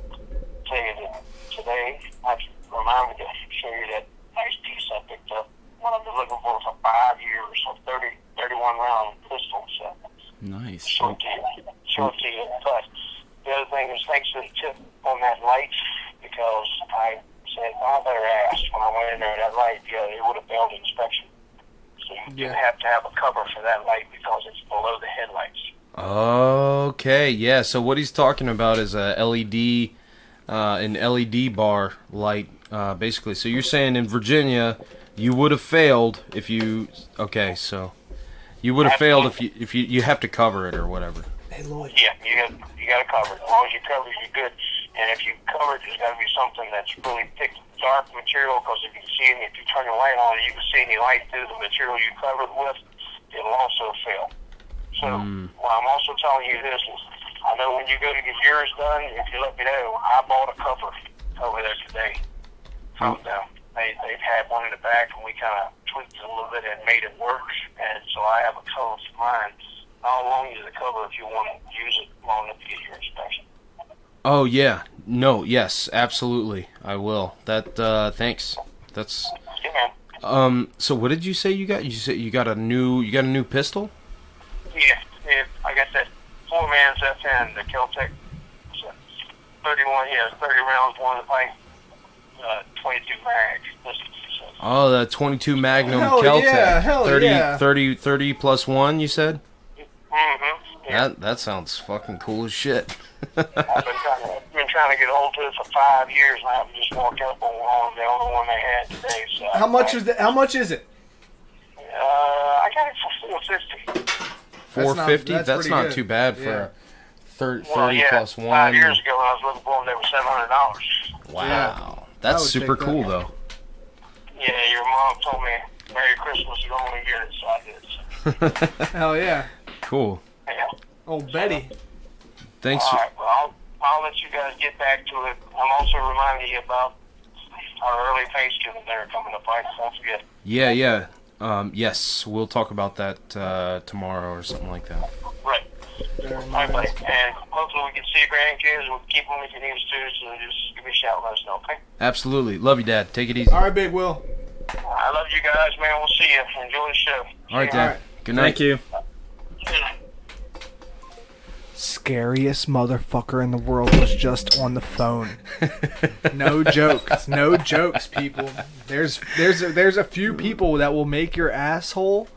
tell you that today I remind me to show you that nice piece I picked up. What I've been looking for for five years, a 30, 31 round pistol. So Nice. short to you, short to you. But the other thing is thanks for the tip on that light because I said I better ask when I went in there that light. Yeah, it would have failed inspection. So you Yeah. have to have a cover for that light because it's below the headlights. Okay. Yeah. So what he's talking about is a LED, uh, an LED bar light, uh, basically. So you're saying in Virginia, You would have failed if you. Okay, so you would have failed if you if you you have to cover it or whatever. Hey Lloyd. Yeah, you got you got to cover it. As long as you cover it, you're good. And if you cover it, there's got to be something that's really thick, dark material. Because if you can see, if you turn the light on, you can see any light through the material you cover it with. It'll also fail. So what I'm also telling you this I know when you go to get yours done, if you let me know, I bought a cover over there today from them. They they've had one in the back, and we kind of tweaked it a little bit and made it work. And so I have a cover for mine. I'll loan you the cover if you want to use it long enough to get your inspection. Oh yeah, no, yes, absolutely, I will. That uh thanks. That's Yeah, um. So what did you say you got? You said you got a new you got a new pistol? Yeah, yeah, I got that four man's FN, the Keltec. A 31, yeah, 30 rounds, one of the pipe, uh, 22 mag. This, so, Oh, the 22 Magnum Hell Keltec. yeah, hell 30, yeah. 30, 30 plus one. You said mm-hmm. Yeah, that that sounds fucking cool as shit. I've been trying, to, been trying to get hold of it for five years, and I've just walked up on one, the only one they had today. So How much is that? How much is it? Uh, I got it for 450. 450. That's, that's pretty not good. too bad for Yeah. a thir- 30 Well, yeah, plus five one. years ago when I was looking for them, they were $700. Wow, I that's super take that. cool though. Yeah, your mom told me Merry Christmas, you only get it, so I did. Hell yeah. cool. Yeah. Oh Betty. Thanks. All right, well, I'll, I'll let you guys get back to it. I'm also reminding you about our early Thanksgiving dinner coming up, right? Don't forget. Yeah, yeah. Um, yes, we'll talk about that uh, tomorrow or something like that. Right. Very All right, buddy. nice. And hopefully we can see your grandkids. We'll keep them if you need us to, so just give me a shout and let us know, okay? Absolutely. Love you, Dad. Take it easy. All right, Big Will. I love you guys, man. We'll see you. Enjoy the show. All right, See Dad. right. Good night. Thank you. Scariest motherfucker in the world was just on the phone. no jokes. No jokes, people. There's there's a, there's a few people that will make your asshole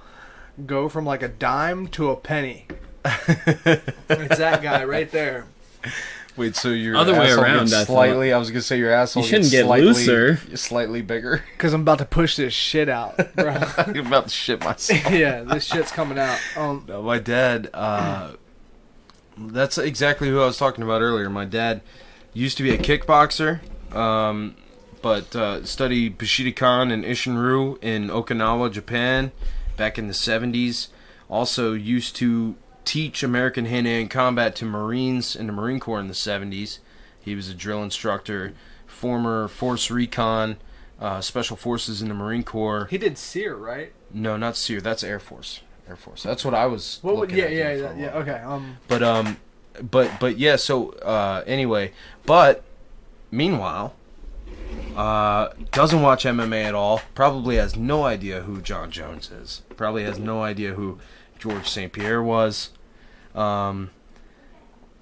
go from like a dime to a penny. It's that guy right there. Wait, so your Other way around, gets I slightly. I was gonna say your asshole. You shouldn't gets get slightly, looser. Slightly bigger. Cause I'm about to push this shit out, bro. I'm about to shit myself. yeah, this shit's coming out. Um, No, my dad. Uh, that's exactly who I was talking about earlier. My dad used to be a kickboxer, um, but uh, studied Bushidokan and Isshinryu in Okinawa, Japan, back in the '70s. Also used to teach American hand-to-hand combat to Marines in the Marine Corps in the '70s. He was a drill instructor, former Force Recon, uh, Special Forces in the Marine Corps. he did SERE, right? No, not SERE. That's Air Force. Air Force. That's what I was. What? would- looking Yeah, yeah, yeah, yeah. Okay. Um, But um, but but yeah. So uh, anyway, but meanwhile, uh, doesn't watch MMA at all. Probably has no idea who Jon Jones is. Probably has no idea who George St. Pierre was. Um,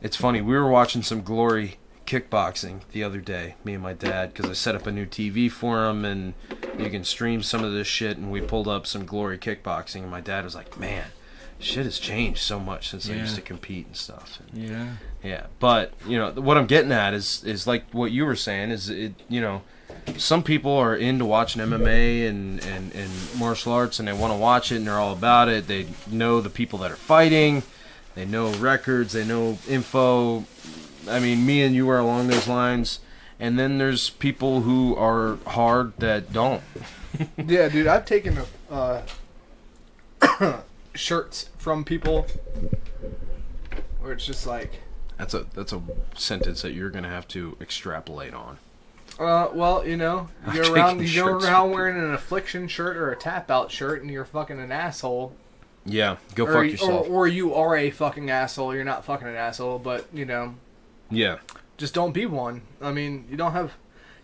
it's funny. We were watching some Glory kickboxing the other day, me and my dad, because I set up a new TV for him, and you can stream some of this shit. And we pulled up some Glory kickboxing, and my dad was like, "Man, shit has changed so much since I used to compete and stuff." And Yeah. yeah, but you know what I'm getting at is is like what you were saying is it you know some people are into watching MMA and and, and martial arts and they want to watch it and they're all about it. They know the people that are fighting, they know records, they know info. I mean, me and you are along those lines. And then there's people who are hard that don't. yeah, dude, I've taken uh, shirts from people where it's just like, That's a that's a sentence that you're gonna have to extrapolate on. uh, well, you know, you're around, you go around wearing an affliction shirt or a tap out shirt, and you're fucking an asshole, Yeah, go or, fuck or, yourself. or you are a fucking asshole. You're not fucking an asshole, but you know, yeah, just don't be one. I mean, you don't have,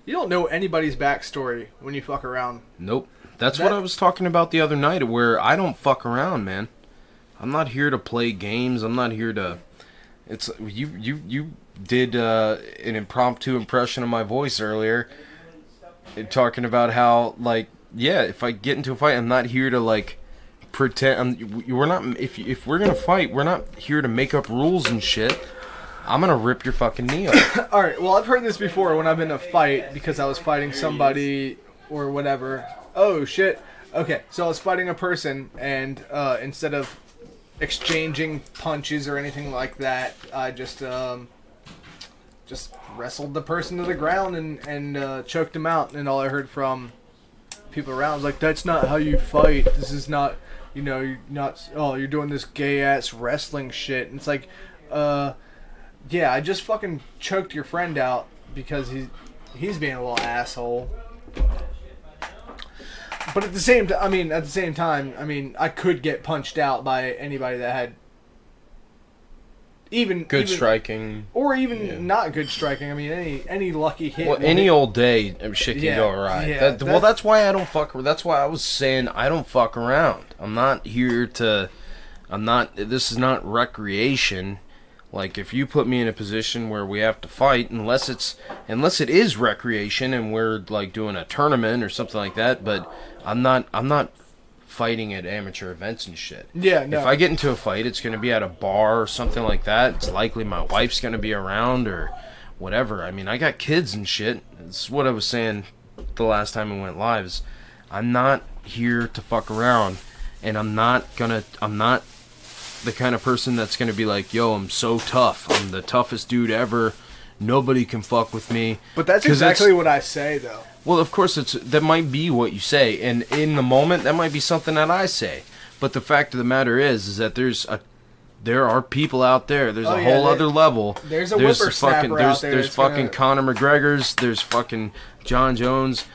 you don't know anybody's backstory when you fuck around. Nope. That's what I was talking about the other night, where I don't fuck around, man. I'm not here to play games. I'm not here to. It's you. You you did uh, an impromptu impression of my voice earlier, talking about how like yeah, if I get into a fight, I'm not here to like pretend. I'm, we're not. If if we're gonna fight, we're not here to make up rules and shit. I'm gonna rip your fucking knee off. All right. Well, I've heard this before when I've been in a fight because I was fighting somebody or whatever, Oh shit. Okay, so I was fighting a person, and uh, instead of exchanging punches or anything like that, I just um, just wrestled the person to the ground and and uh, choked him out. And all I heard from people around was like, "That's not how you fight. This is not, you know, you're not. Oh, you're doing this gay ass wrestling shit." And it's like, uh, yeah, I just fucking choked your friend out because he's he's being a little asshole. But at the same time, I mean, at the same time, I mean, I could get punched out by anybody that had even Good even- striking. or even Yeah. not good striking. I mean, any any lucky hit. Well, any hit- old day, shit can Yeah, go awry. yeah, That- well, that's- that's why I don't fuck. That's why I was saying I don't fuck around. I'm not here to. I'm not. This is not recreation. Like if you put me in a position where we have to fight, unless it's unless it is recreation and we're like doing a tournament or something like that. But I'm not. I'm not fighting at amateur events and shit. Yeah, no. If I get into a fight, it's going to be at a bar or something like that. It's likely my wife's going to be around or whatever. I mean, I got kids and shit. It's what I was saying the last time we went live. Is I'm not here to fuck around, and I'm not gonna. I'm not the kind of person that's gonna be like, "Yo, I'm so tough. I'm the toughest dude ever. Nobody can fuck with me." But that's exactly what I say, though. Well, of course, it's that might be what you say, and in the moment, that might be something that I say. But the fact of the matter is, is that there's a there are people out there. There's Oh, a yeah, whole there- other level. there's a fucking whippersnapper there's there there's fucking gonna- Conor McGregor's. There's fucking Jon Jones,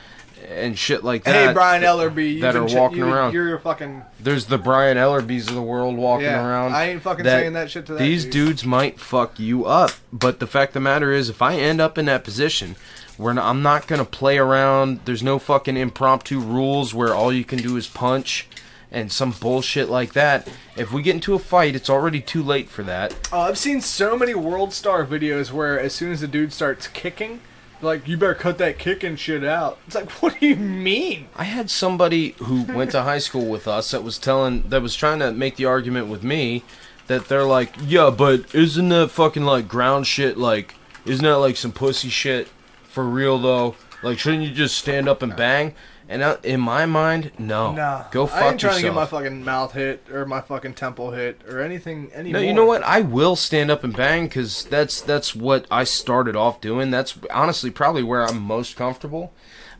and shit like that. hey, Brian Ellerby, that been are ch- you, around. You're a fucking There's the Brian Ellerbys of the world walking yeah. around. I ain't fucking saying that shit to that. These dude. dudes might fuck you up, but the fact of the matter is, if I end up in that position where I'm not gonna play around, there's no fucking impromptu rules where all you can do is punch and some bullshit like that. If we get into a fight, it's already too late for that. Oh, I've seen so many World Star videos where as soon as the dude starts kicking, like you better cut that kicking shit out. It's like, what do you mean? I had somebody who went to high school with us that was telling that was trying to make the argument with me that they're like, yeah, but isn't that fucking like ground shit? Like, isn't that like some pussy shit for real though? Like, shouldn't you just stand up and bang? And uh, in my mind, no. Nah, go fuck I ain't trying yourself. to get my fucking mouth hit or my fucking temple hit or anything anymore. no, you know what? I will stand up and bang because that's that's what I started off doing. That's honestly probably where I'm most comfortable.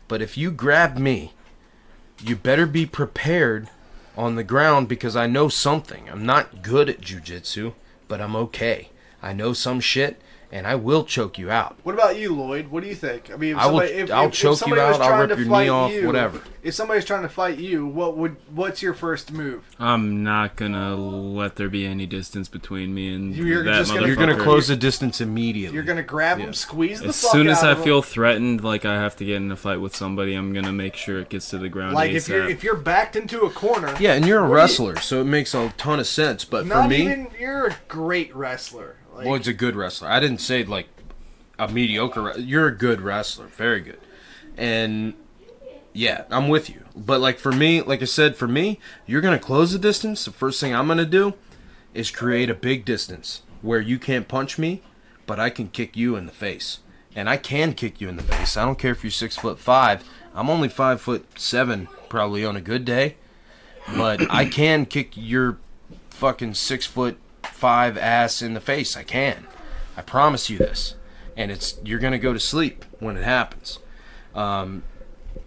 But if you grab me, you better be prepared on the ground because I know something. I'm not good at jujitsu, but I'm okay. I know some shit, and I will choke you out. What about you, Lloyd? What do you think? I mean, if I will- if, I'll if, if choke you somebody was out, I'll trying rip to your knee fight off, you, whatever. If somebody's trying to fight you, what would what's your first move? I'm not gonna let there be any distance between me and You're that just gonna- You're gonna close the distance immediately. You're gonna grab Yeah. him, squeeze the As fuck soon as out I of him. feel threatened, like I have to get in a fight with somebody, I'm gonna make sure it gets to the ground. like ASAP. if you're if you're backed into a corner. yeah, and you're a What do you- wrestler, so it makes a ton of sense. But for me, even you're a great wrestler. Like, Lloyd's a good wrestler. I didn't say like a mediocre. You're a good wrestler, very good. And yeah, I'm with you. But like for me, like I said, for me, you're gonna close the distance. The first thing I'm gonna do is create a big distance where you can't punch me, but I can kick you in the face. And I can kick you in the face. I don't care if you're six foot five. I'm only five foot seven, probably on a good day. But I can kick your fucking six foot five ass in the face. I can. I promise you this. And it's you're gonna go to sleep when it happens. Um,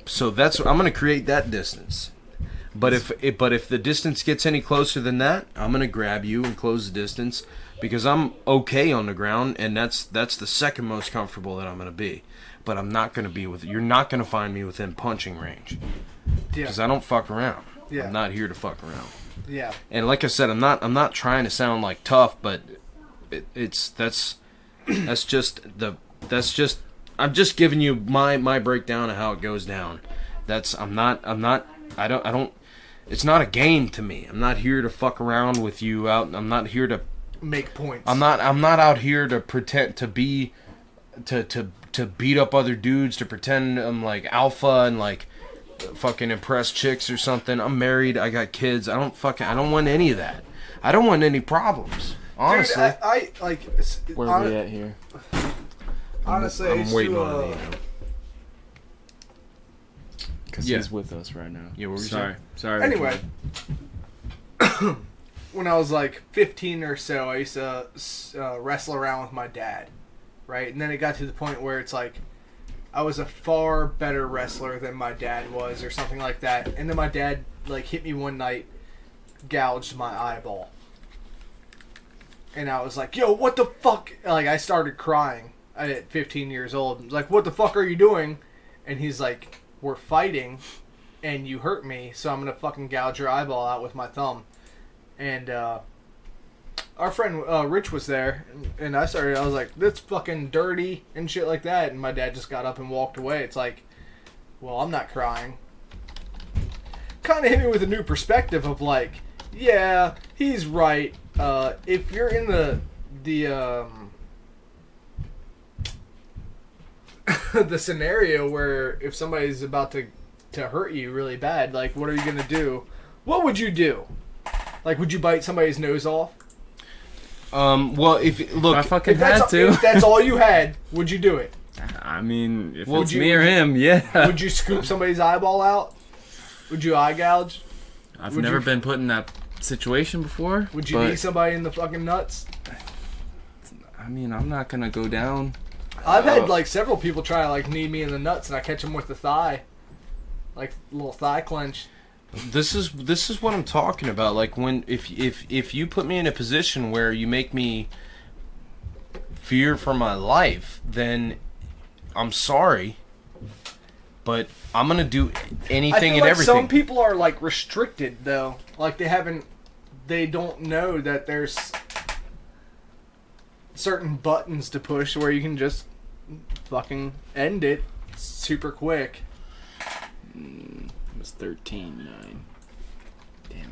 so that's I'm gonna create that distance. But if it, but if the distance gets any closer than that, I'm gonna grab you and close the distance because I'm okay on the ground, and that's that's the second most comfortable that I'm gonna be. But I'm not gonna be with you're not gonna find me within punching range yeah, because I don't fuck around. Yeah. I'm not here to fuck around. Yeah. And like I said, I'm not I'm not trying to sound like tough, but it, it's that's that's just the that's just I'm just giving you my my breakdown of how it goes down. That's I'm not I'm not I don't I don't it's not a game to me. I'm not here to fuck around with you out. I'm not here to Make points. I'm not I'm not out here to pretend to be to to to beat up other dudes to pretend I'm like alpha and like fucking impress chicks or something. I'm married, I got kids. I don't fucking I don't want any of that. I don't want any problems. Honestly. Dude, I, I like. Where hon- are we at here? Honestly, I I'm waiting to, on uh, it. You. Because Yeah. he's with us right now. Yeah, what were you Sorry. Sorry. Anyway, when I was like 15 or so, I used to uh, wrestle around with my dad, right? And then it got to the point where it's like I was a far better wrestler than my dad was, or something like that. And then my dad like hit me one night, gouged my eyeball, and I was like, "Yo, what the fuck?" Like I started crying at 15 years old. Like, "What the fuck are you doing?" And he's like, "We're fighting." and you hurt me, so I'm gonna fucking gouge your eyeball out with my thumb. And uh, our friend uh, Rich was there, and, I started. I was like, "That's fucking dirty" and shit like that. And my dad just got up and walked away. It's like, well, I'm not crying. Kind of hit me with a new perspective of like, yeah, he's right. Uh, if you're in the the um, the scenario where if somebody's about to to hurt you really bad, like what are you gonna do? What would you do? Like, would you bite somebody's nose off? Um. Well, if look, I fucking If that's, had to. if that's all you had, would you do it? I mean, if Would it's you- me or him, yeah. Would you scoop somebody's eyeball out? Would you eye gouge? I've would never you- been put in that situation before. Would you but, knee somebody in the fucking nuts? I mean, I'm not gonna go down. I've had Uh, like several people try to like knee me in the nuts, and I catch them with the thigh, like little thigh clench. This is this is what I'm talking about. Like when if if if you put me in a position where you make me fear for my life, then I'm sorry, but I'm gonna do I anything feel and like everything. some people are like restricted though, like they haven't, they don't know that there's certain buttons to push where you can just fucking end it super quick. Was 13 9. Damn it.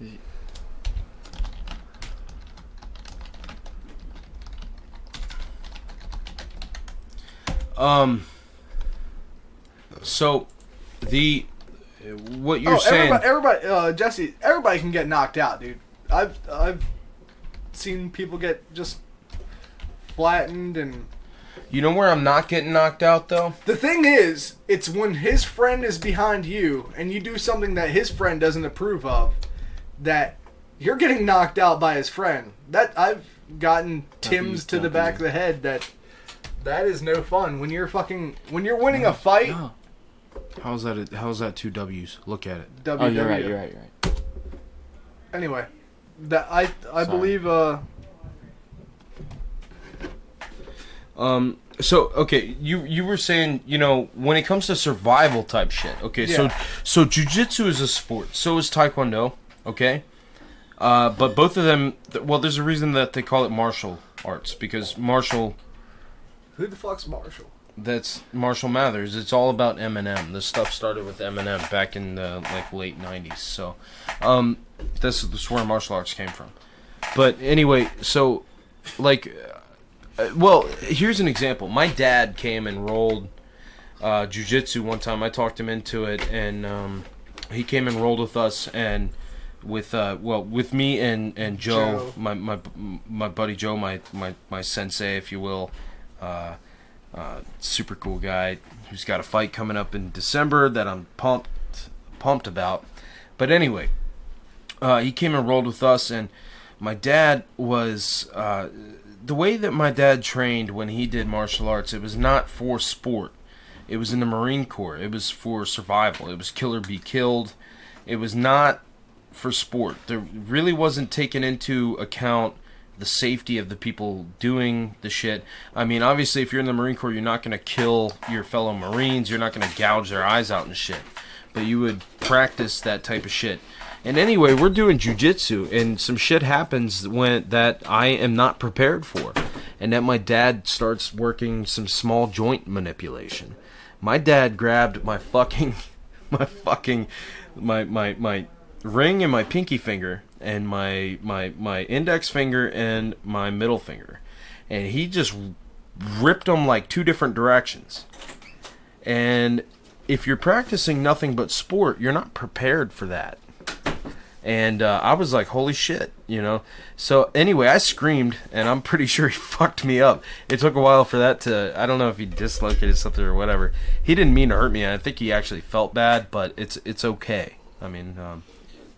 Did um. So, the what you're oh, saying. everybody, everybody, uh, Jesse, everybody can get knocked out, dude. I've I've seen people get just flattened and You know where I'm not getting knocked out though? The thing is, it's when his friend is behind you and you do something that his friend doesn't approve of that you're getting knocked out by his friend. That I've gotten Tim's to the back of the head that that is no fun when you're fucking when you're winning a fight. No. How's that? A, how's that two W's? Look at it. WWE. Oh, you're right, you're right, you're right. Anyway, that I I Sorry. believe uh Um. So okay, you you were saying you know when it comes to survival type shit. Okay, so Yeah. so jujitsu is a sport. So is taekwondo. Okay. Uh, but both of them, well, there's a reason that they call it martial arts because martial, who the fuck's Marshall? that's Marshall Mathers. It's all about Eminem. This stuff started with Eminem back in the like late '90s. So, um, this is where martial arts came from. But anyway, so like, well, here's an example. My dad came and rolled uh, jujitsu one time. I talked him into it, and um, he came and rolled with us and with uh, well with me and and Joe, Joe. my my my buddy Joe, my my my sensei, if you will. Uh, uh, super cool guy who's got a fight coming up in December that I'm pumped pumped about. But anyway, uh, he came and rolled with us, and my dad was uh, the way that my dad trained when he did martial arts. It was not for sport. It was in the Marine Corps. It was for survival. It was kill or be killed. It was not for sport. There really wasn't taken into account the safety of the people doing the shit. I mean, obviously, if you're in the Marine Corps, you're not going to kill your fellow Marines. You're not going to gouge their eyes out and shit. But you would practice that type of shit. And anyway, we're doing jujitsu, and some shit happens when that I am not prepared for, and that my dad starts working some small joint manipulation. My dad grabbed my fucking, my fucking, my my my ring and my pinky finger and my my my index finger and my middle finger, and he just ripped them like two different directions. And if you're practicing nothing but sport, you're not prepared for that. And uh, I was like, holy shit, you know. So anyway, I screamed, and I'm pretty sure he fucked me up. It took a while for that to. I don't know if he dislocated something or whatever. He didn't mean to hurt me. I think he actually felt bad, but it's it's okay. I mean, um,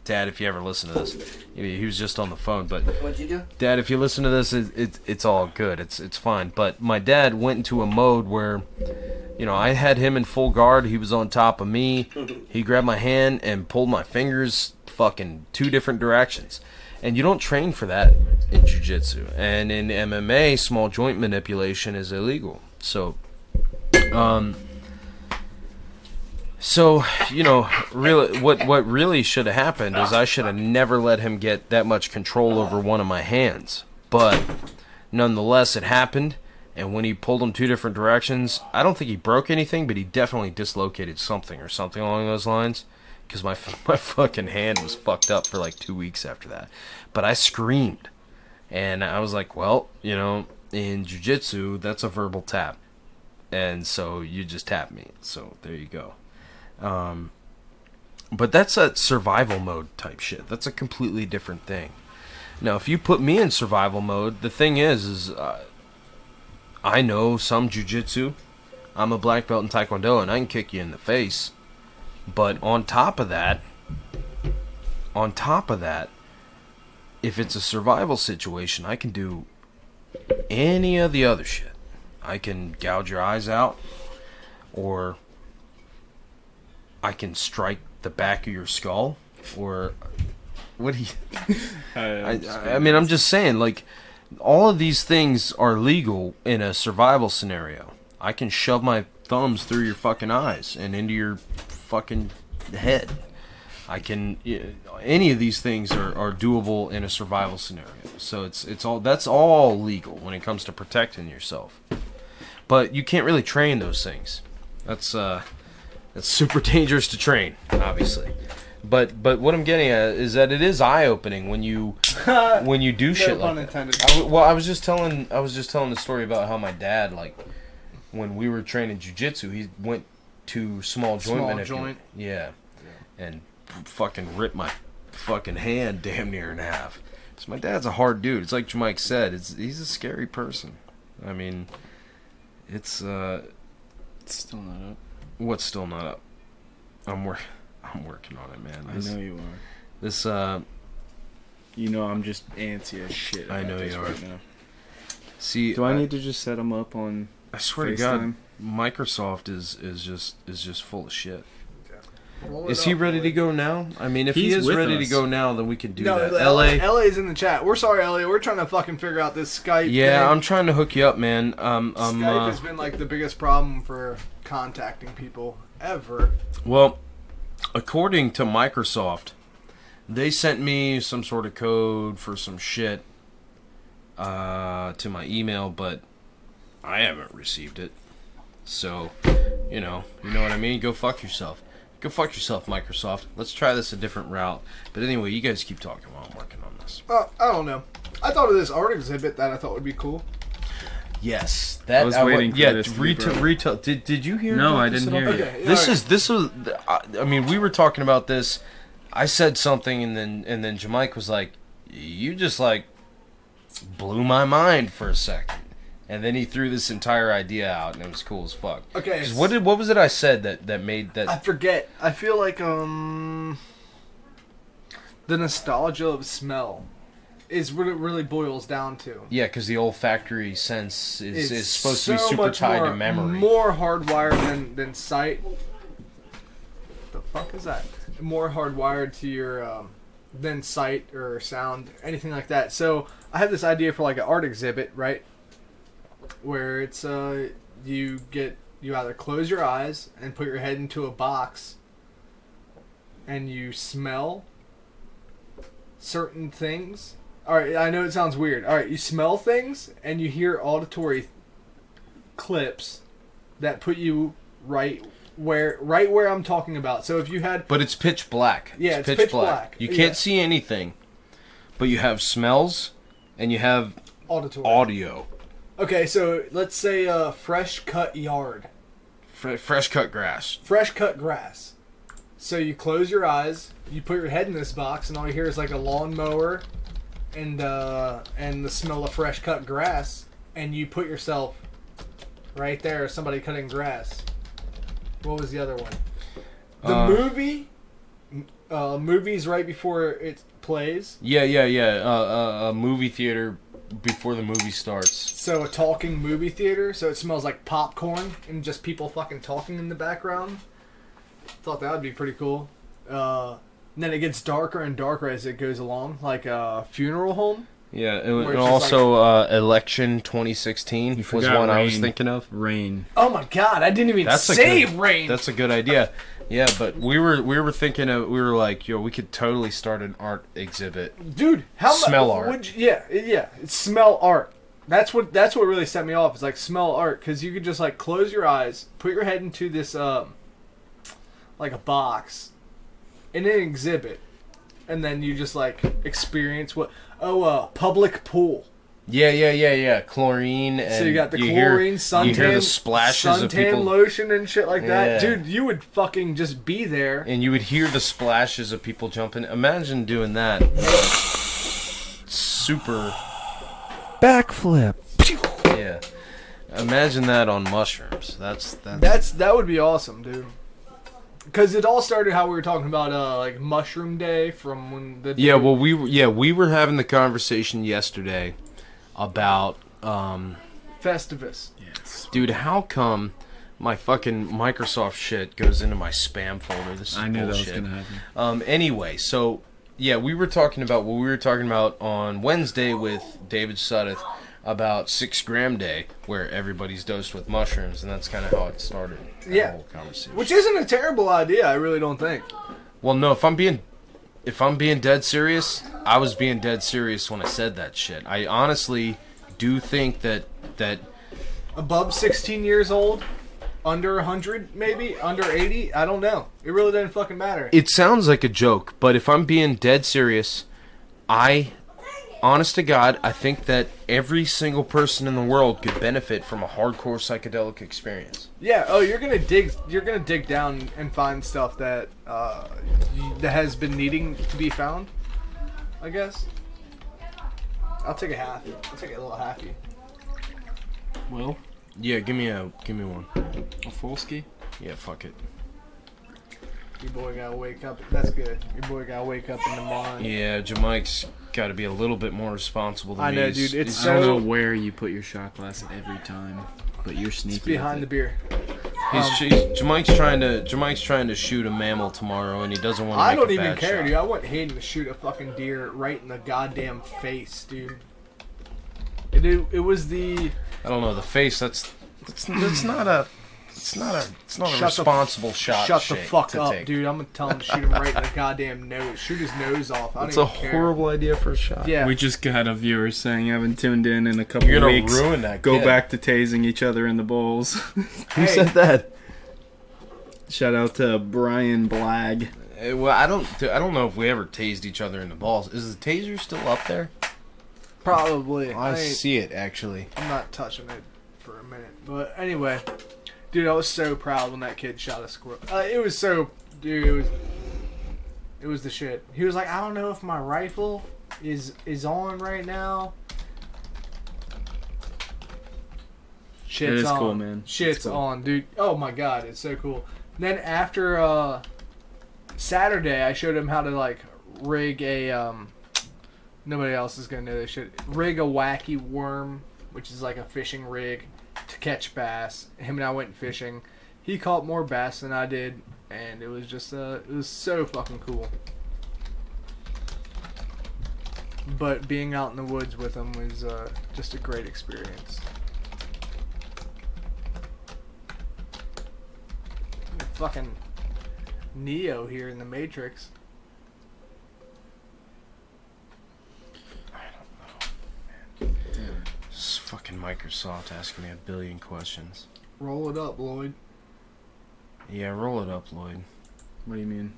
Dad, if you ever listen to this, he was just on the phone, but What'd you do? Dad, if you listen to this, it, it, it's all good. It's it's fine. But my dad went into a mode where, you know, I had him in full guard. He was on top of me. He grabbed my hand and pulled my fingers fucking two different directions. And you don't train for that in jiu-jitsu. And in MMA, small joint manipulation is illegal. So, um, so you know, really, what what really should have happened is I should have never let him get that much control over one of my hands. But nonetheless, it happened. And when he pulled them two different directions, I don't think he broke anything, but he definitely dislocated something or something along those lines. Because my my fucking hand was fucked up for like two weeks after that. But I screamed, and I was like, well, you know, in jujitsu, that's a verbal tap, and so you just tap me. So there you go. Um, but that's a survival mode type shit. That's a completely different thing. Now, if you put me in survival mode, the thing is, is uh, I know some jujitsu. I'm a black belt in taekwondo, and I can kick you in the face. But on top of that, on top of that, if it's a survival situation, I can do any of the other shit. I can gouge your eyes out, or I can strike the back of your skull, or what do you? I, I, I mean, I'm just saying, like, all of these things are legal in a survival scenario. I can shove my thumbs through your fucking eyes and into your fucking head. I can any of these things are, are doable in a survival scenario. So it's it's all that's all legal when it comes to protecting yourself. But you can't really train those things. That's uh that's super dangerous to train, obviously. But but what I'm getting at is that it is eye opening when you when you do shit like that. intended. I w- well, I was just telling I was just telling the story about how my dad like when we were training jujitsu, he went to small joint Small joint? Yeah. And fucking rip my fucking hand damn near in half. So my dad's a hard dude. It's like Mike said, it's he's a scary person. I mean, it's uh It's still not up. what's still not up. I'm work I'm working on it, man. I This, know you are. this uh You know I'm just antsy as shit. I know this you right are. now. see Do I need to just set them up on I swear to God, FaceTime? Microsoft is is just is just full of shit. Roll it Is he up, ready boy. to go now? I mean, if he is with ready to go now, then we can do No, that. LA. LA is in the chat. We're sorry, LA. We're trying to fucking figure out this Skype. Yeah, thing. I'm trying to hook you up, man. Um, um, Skype uh, has been like the biggest problem for contacting people ever. well, according to Microsoft, they sent me some sort of code for some shit uh, to my email, but I haven't received it. So, you know, you know what I mean. Go fuck yourself. Go fuck yourself, Microsoft. Let's try this a different route. But anyway, you guys keep talking while I'm working on this. Uh, I don't know. I thought of this art exhibit that I thought would be cool. Yes, that I was wa- waiting for yeah, this to retail, brought. retail. Did did you hear? No, I this didn't at all? hear Okay, This alright. is this was. I I mean, we were talking about this. I said something, and then and then Jamike was like, "You just like blew my mind for a second. And then he threw this entire idea out, and it was cool as fuck. Okay, 'Cause what did what was it I said that that made that? I forget. I feel like um the nostalgia of smell is what it really boils down to. yeah, because the olfactory sense is, is supposed to be so super much tied more, to memory. More hardwired than than sight. The fuck is that? More hardwired to your um, than sight or sound, anything like that. So I had this idea for like an art exhibit, right? Where it's uh you get you either close your eyes and put your head into a box and you smell certain things. All right, I know it sounds weird. All right, you smell things and you hear auditory clips that put you right where right where I'm talking about. So if you had But it's pitch black. Yeah, it's pitch black. You can't Yeah. see anything, but you have smells and you have auditory. audio. Okay, so let's say a fresh cut yard, Fre- fresh cut grass. fresh cut grass. So you close your eyes, you put your head in this box, and all you hear is like a lawnmower, and uh, and the smell of fresh cut grass, and you put yourself right there. Somebody cutting grass. What was the other one? The Uh, movie. Uh, movies right before it plays. Yeah, yeah, yeah. Uh, uh, a movie theater before the movie starts. So a talking movie theater. So it smells like popcorn and just people fucking talking in the background. Thought that would be pretty cool. Uh, and then it gets darker and darker as it goes along, like a funeral home. Yeah, and, Where and it's just also uh, election 2016 was forgot one I was thinking of. Rain. Oh my god, I didn't even That's say good- rain. That's a good idea. Yeah, but we were we were thinking of we were like, yo, we could totally start an art exhibit. Dude, how much? Smell art. Would you, yeah, yeah, it's smell art. That's what that's what really set me off. Is like smell art because you could just like close your eyes, put your head into this um, like a box, in an exhibit, and then you just like experience what oh uh public pool. Yeah, yeah, yeah, yeah. Chlorine and so you got the hear- chlorine, suntan, You hear the splashes suntan of people, lotion and shit like that. Yeah. Dude, you would fucking just be there. and you would hear the splashes of people jumping. Imagine doing that. Super. Backflip. Yeah. Imagine that on mushrooms. That's that's. That's that would be awesome, dude. Because it all started how we were talking about uh like mushroom day from when the Yeah, well, we were yeah we were having the conversation yesterday about um, Festivus. Yes. dude, how come my fucking Microsoft shit goes into my spam folder? This is I knew bullshit. that was gonna happen. Um, anyway, so yeah, we were talking about what we were talking about on Wednesday with David Suddeth about six gram day, where everybody's dosed with mushrooms, and that's kind of how it started. Yeah. whole conversation. Which isn't a terrible idea, I really don't think. Well, no, if I'm being if I'm being dead serious, I was being dead serious when I said that shit. I honestly do think that that Above 16 years old, under 100 maybe, under 80, I don't know. It really doesn't fucking matter. it sounds like a joke, but if I'm being dead serious, I honest to God, I think that every single person in the world could benefit from a hardcore psychedelic experience. Yeah, oh, you're going to dig you're going to dig down and find stuff that uh that has been needing to be found, I guess. I'll take a half. I'll take a little halfy. Will Yeah, give me a give me one. a Folsky? Yeah, fuck it. Your boy got to wake up. That's good. Your boy got to wake up in the morning. Yeah, Jamike's got to be a little bit more responsible than I me. know, dude, it's he's- I don't So- know where you put your shot glass every time, but you're sneaky. It's behind the with beer. He's, Um, he's Jamike's trying to Jamike's trying to shoot a mammal tomorrow, and he doesn't want to. I make don't a even bad care, shot. dude. I want Hayden to shoot a fucking deer right in the goddamn face, dude. It, it, it was the I don't know the face. That's that's, that's not a. It's not a. It's not a Shut the- responsible shot. shut the fuck to up, take. dude. I'm gonna tell him to shoot him right in the goddamn nose. Shoot his nose off. I don't It's a care. horrible idea for a shot. Yeah, We just got a viewer saying I haven't tuned in in a couple You're gonna weeks. ruin that. Go kid. back to tasing each other in the bowls. Who said that? Shout out to Brian Blag. Well, I don't. I don't know if we ever tased each other in the balls. Is the taser still up there? probably. I, I see it actually. I'm not touching it for a minute. But anyway, dude, I was so proud when that kid shot a squirrel. Uh, it was so, dude. It was, it was the shit. He was like, I don't know if my rifle is is on right now. Shit's is on. cool, man. Shit's cool. on, dude. Oh my god, it's so cool. Then after uh, Saturday, I showed him how to like rig a um. Nobody else is gonna know this shit. Rig a wacky worm, which is like a fishing rig to catch bass. Him and I went fishing. He caught more bass than I did, and it was just uh, it was so fucking cool. But being out in the woods with him was uh, just a great experience. Fucking Neo here in the Matrix. It's fucking Microsoft asking me a billion questions. Roll it up, Lloyd. Yeah, roll it up, Lloyd. What do you mean?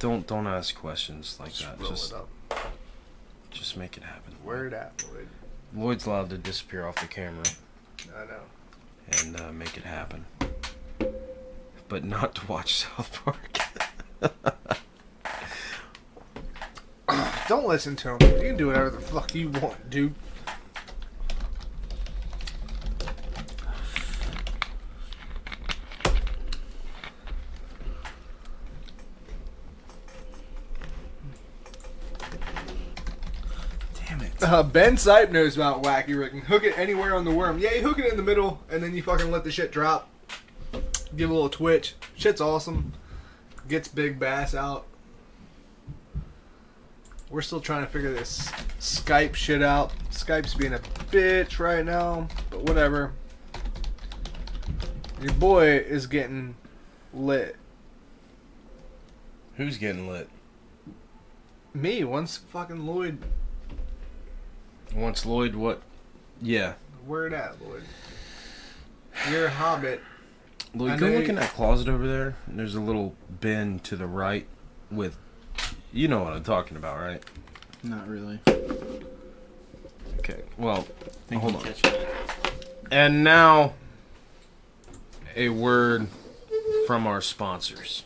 Don't don't ask questions like that. Just that. roll Just it up. just make it happen. Where it at, Lloyd? Lloyd's allowed to disappear off the camera I know. and uh, make it happen. but not to watch South Park. Don't listen to him. You can do whatever the fuck you want, dude. Damn it. Uh, ben Sipe knows about Wacky and Hook it anywhere on the worm. Yeah, you hook it in the middle, and then you fucking let the shit drop. Give a little twitch. Shit's awesome. Gets big bass out. We're still trying to figure this Skype shit out. Skype's being a bitch right now, but whatever. Your boy is getting lit. Who's getting lit? Me, once fucking Lloyd. Once Lloyd, what? Yeah. Where it at, Lloyd? You're a hobbit. Lloyd, I go know look you- in that closet over there. There's a little bin to the right with. You know what I'm talking about, right? Not really. Okay. Well, Think hold on. catch that. And now, a word from our sponsors.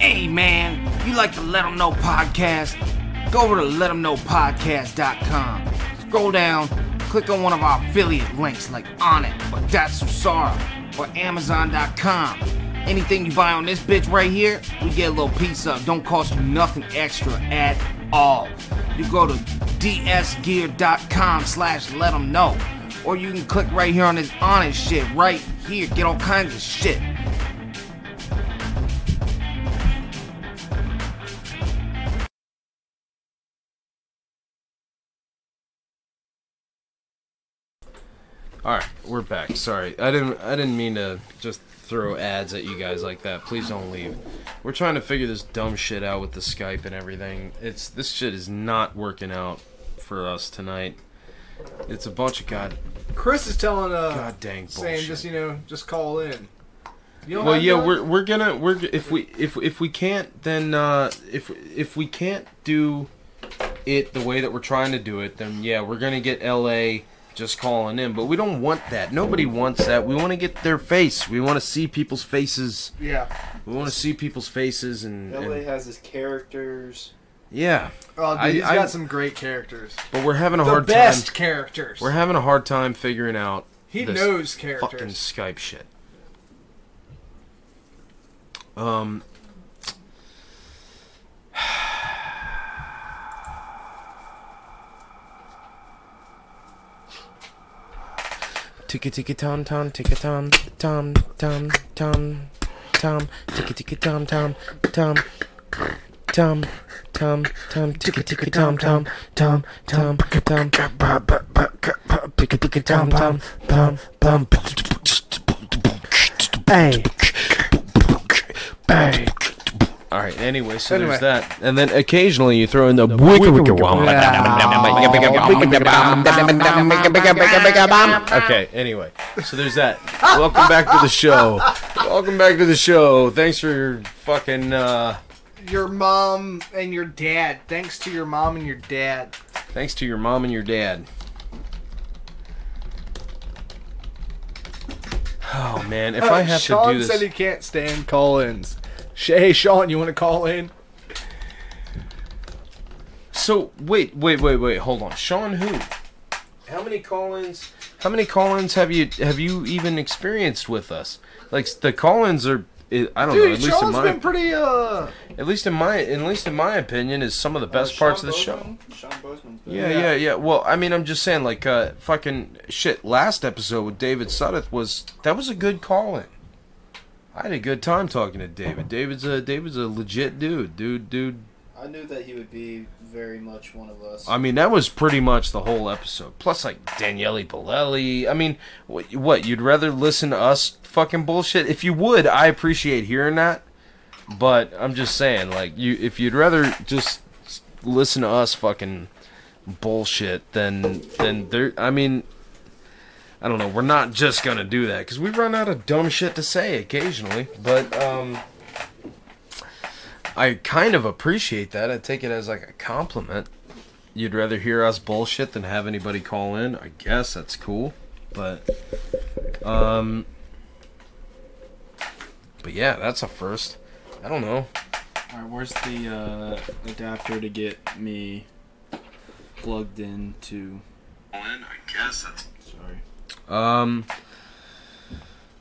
Hey man, you like the Let Them Know podcast? Go over to let'emknowpodcast.com. Scroll down, click on one of our affiliate links like Onnit or Datsusara or Amazon.com. Anything you buy on this bitch right here, we get a little piece of. Don't cost you nothing extra at all. You go to dsgear.com slash let them know. Or you can click right here on this Onnit shit right here. Get all kinds of shit. All right, we're back. Sorry, I didn't. I didn't mean to just throw ads at you guys like that. Please don't leave. We're trying to figure this dumb shit out with the Skype and everything. It's this shit is not working out for us tonight. It's a bunch of god, Chris is telling uh god dang saying just you know just call in. Well, yeah, none? we're we're gonna we're if we if if we can't then uh, if if we can't do it the way that we're trying to do it, then yeah, we're gonna get L.A. just calling in. But we don't want that. Nobody wants that. We want to get their face. We want to see people's faces. yeah. We want to see people's faces and, LA and has his characters. yeah. Oh, dude, I- he's I- got some great characters. But we're having a The hard best time. characters. We're having a hard time figuring out he this knows fucking. Skype shit. Um. Ticka ticka tom tom ticka tom tom tom tom tom ticka ticka tom tom tom tom tom tom ticka ticka tom tom tom tom tom ticka ticka tom tom tom tom Hey. Hey. All right. Anyway, so Anyway. there's that, and then occasionally you throw in the wicka wicka wom. Okay. Anyway, so there's that. Welcome back to the show. Welcome back to the show. Thanks for your fucking. uh Your mom and your dad. Thanks to your mom and your dad. Thanks to your mom and your dad. Oh man, if I have Sean to do this, said he can't stand call-ins. Sh- Hey, Sean, you want to call in? so wait, wait, wait, wait, hold on, Sean, who? How many call-ins? How many call-ins have you have you even experienced with us? Like the call-ins are, I I don't know. Dude, At least in Sean's my, been pretty uh. at least in my, at least in my opinion, is some of the best Uh, parts of the show. Sean Bozeman's been Yeah, Yeah. yeah, yeah. Well, I mean, I'm just saying, like, uh, fucking shit. Last episode with David Suddeth was that was a good call in. I had a good time talking to David. David's a David's a legit dude, dude, dude. I knew that he would be very much one of us. I mean, that was pretty much the whole episode. Plus, like Daniele Bolelli. I mean, what? What? You'd rather listen to us fucking bullshit? If you would, I appreciate hearing that. But I'm just saying, like, you if you'd rather just listen to us fucking bullshit, then then there. I mean, I don't know. We're not just gonna do that because we run out of dumb shit to say occasionally. But um. I kind of appreciate that. I take it as like a compliment. You'd rather hear us bullshit than have anybody call in. I guess that's cool. But um But yeah, that's a first. I don't know. Alright, where's the uh, adapter to get me plugged into? One. I guess that's Sorry. Um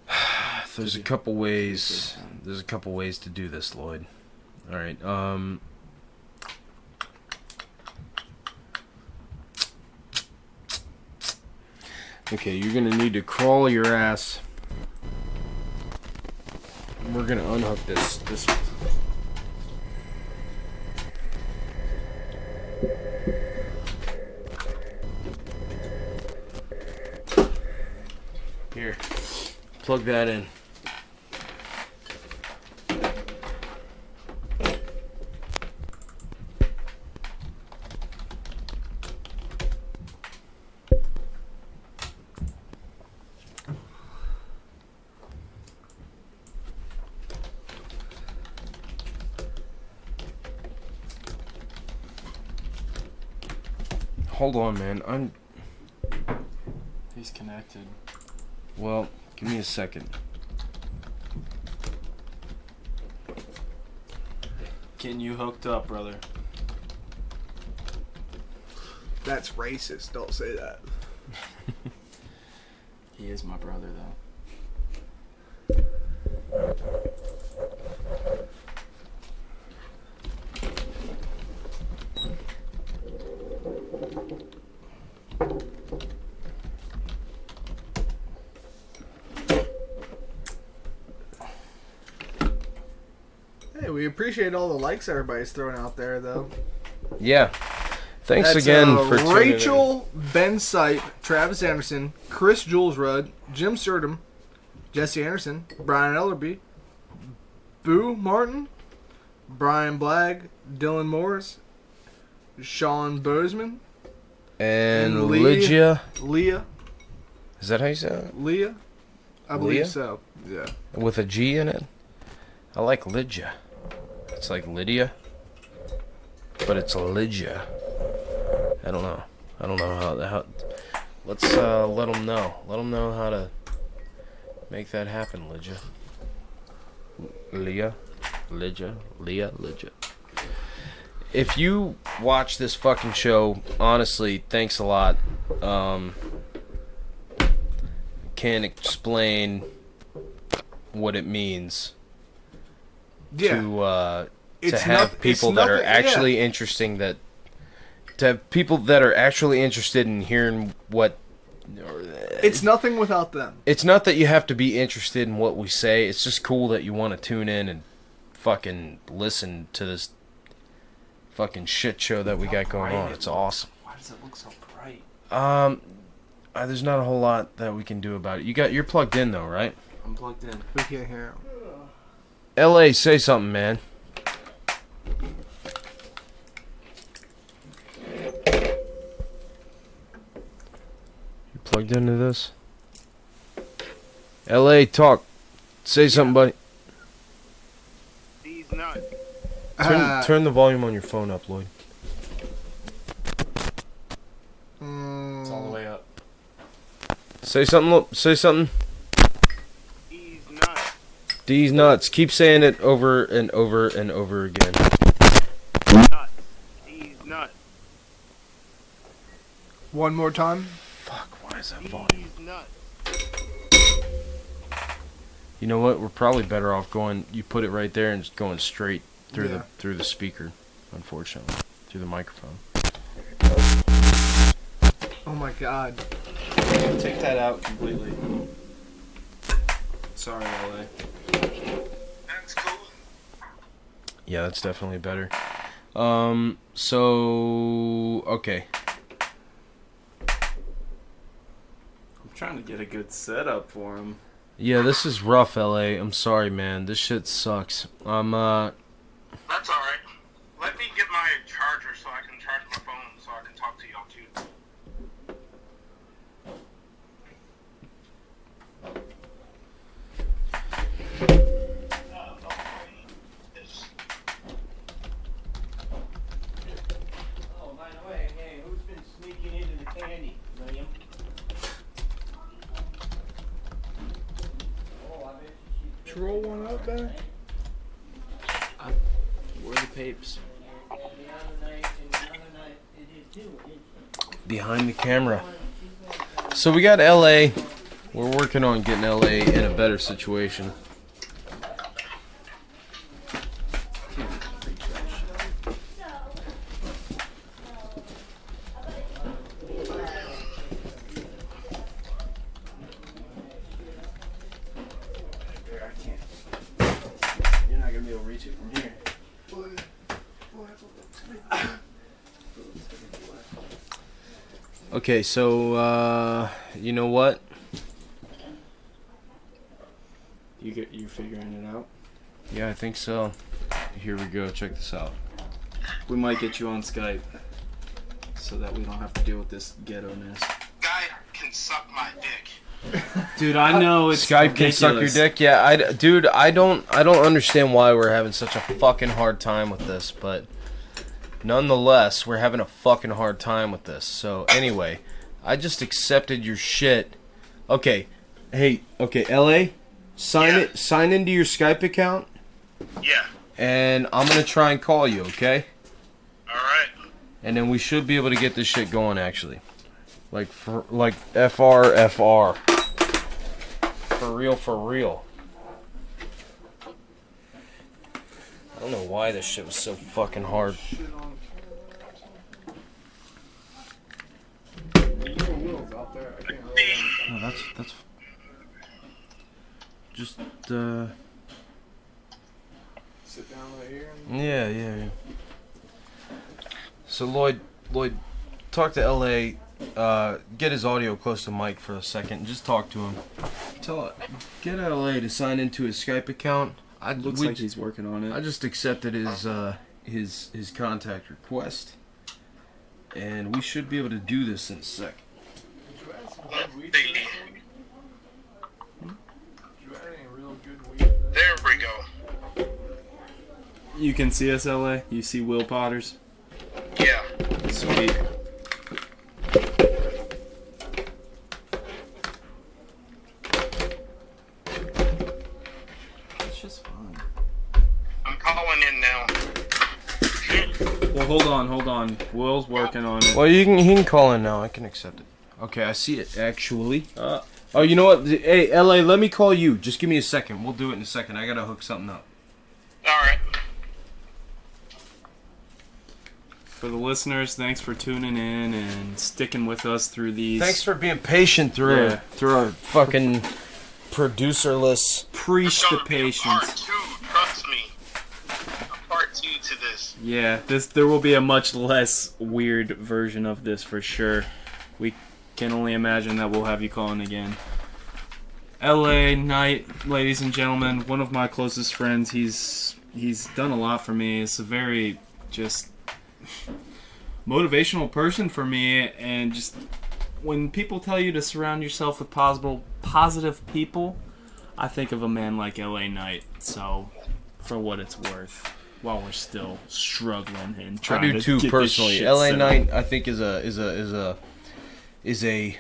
There's a couple ways there's a couple ways to do this, Lloyd. Alright, um Okay, you're gonna need to crawl your ass. We're gonna unhook this this Here. Plug that in. Hold on, man. I'm He's connected. Well. Give me a second. Getting you hooked up, brother. That's racist. Don't say that. He is my brother, though. We appreciate all the likes everybody's throwing out there, though. Yeah. Thanks That's, again uh, for tuning in. Rachel, Ben Sipe, Travis Anderson, Chris Jules Rudd, Jim Surdam, Jesse Anderson, Brian Ellerby, Boo Martin, Brian Blagg, Dylan Morris, Sean Bozeman, and and Lygia. Leah, Is that how you say it? Leah, I believe Leah? so. Yeah. With a G in it? I like Lygia. It's like Lydia, but it's Lygia. I don't know. I don't know how. how let's uh, let them know. Let them know how to make that happen, Lygia. Leah, Lygia, Leah, Lygia. If you watch this fucking show, honestly, thanks a lot. Um, can't explain what it means Yeah. to uh, to It's have noth- it's people that are nothing- yeah. actually interesting that to have people that are actually interested in hearing what It's nothing without them. it's not that you have to be interested in what we say it's just cool that you want to tune in and fucking listen to this fucking shit show that we got going on it's awesome Why does it look so bright? um uh, there's not a whole lot that we can do about it you got you're plugged in though right I'm plugged in. We can't hear him. La say something man You plugged into this? LA, talk. Say something, buddy. These nuts. Turn, Uh, turn the volume on your phone up, Lloyd. mm, It's all the way up. Say something. Lo- Say something. These nuts. Keep saying it over and over and over again. Nuts. These nuts. One more time. Fuck. Why is that volume? These nuts. You know what? We're probably better off going. You put it right there and just going straight through Yeah. the through the speaker. Unfortunately, through the microphone. Oh my god. Take that out completely. Sorry, LA. That's cool. Yeah, that's definitely better. Um. So okay. I'm trying to get a good setup for him. Yeah, this is rough, LA. I'm sorry, man. This shit sucks. I'm uh. That's alright. Let me get my charger so I can charge my phone so I can talk to y'all too. Oh, by the way, hey, who's been sneaking into the candy, William? Roll one up there? Where are the papes? behind the camera. So we got LA. We're working on getting LA in a better situation. You're not gonna be able to reach it from here. Okay, so uh, you know what? You get you figuring it out. Yeah, I think so. Here we go. Check this out. We might get you on Skype, so that we don't have to deal with this ghetto ness. Guy can suck my dick. Dude, I know it's Skype can suck your dick. Yeah, I, dude, I don't, I don't understand why we're having such a fucking hard time with this, but nonetheless, we're having a fucking hard time with this. So anyway, I just accepted your shit. Okay, hey, okay, La, sign Yeah. it, sign into your Skype account, Yeah. and I'm gonna try and call you. Okay, All right. and then we should be able to get this shit going. Actually, like for like FR FR. For real, for real. I don't know why this shit was so fucking hard. No, that's that's just uh Sit down right here. yeah, yeah, yeah. So Lloyd Lloyd talk to LA uh get his audio close to Mike for a second and just talk to him. Tell it. get LA to sign into his Skype account. I Looks we like he's working on it. I just accepted his uh, his his contact request, and we should be able to do this in a sec. There we go. You can see us, LA. You see Will Potters. Yeah. Sweet. It's just fine. I'm calling in now. Well, hold on, hold on. Will's working on it. Well, you can he can call in now. I can accept it. Okay, I see it actually. Uh, Oh, you know what? Hey, LA, let me call you. Just give me a second. We'll do it in a second. I gotta hook something up. All right. for the listeners, thanks for tuning in and sticking with us through these. Thanks for being patient through Yeah. through our fucking producerless. Preach the Gonna be a patience. To this. Yeah, this there will be a much less weird version of this for sure. We can only imagine that we'll have you calling again. LA Knight, ladies and gentlemen, one of my closest friends. He's he's done a lot for me. It's a very just motivational person for me and just when people tell you to surround yourself with possible positive people, I think of a man like LA Knight. So, for what it's worth, while we're still struggling and I trying do to too personally. LA set. Knight, I think, is a is a is a is a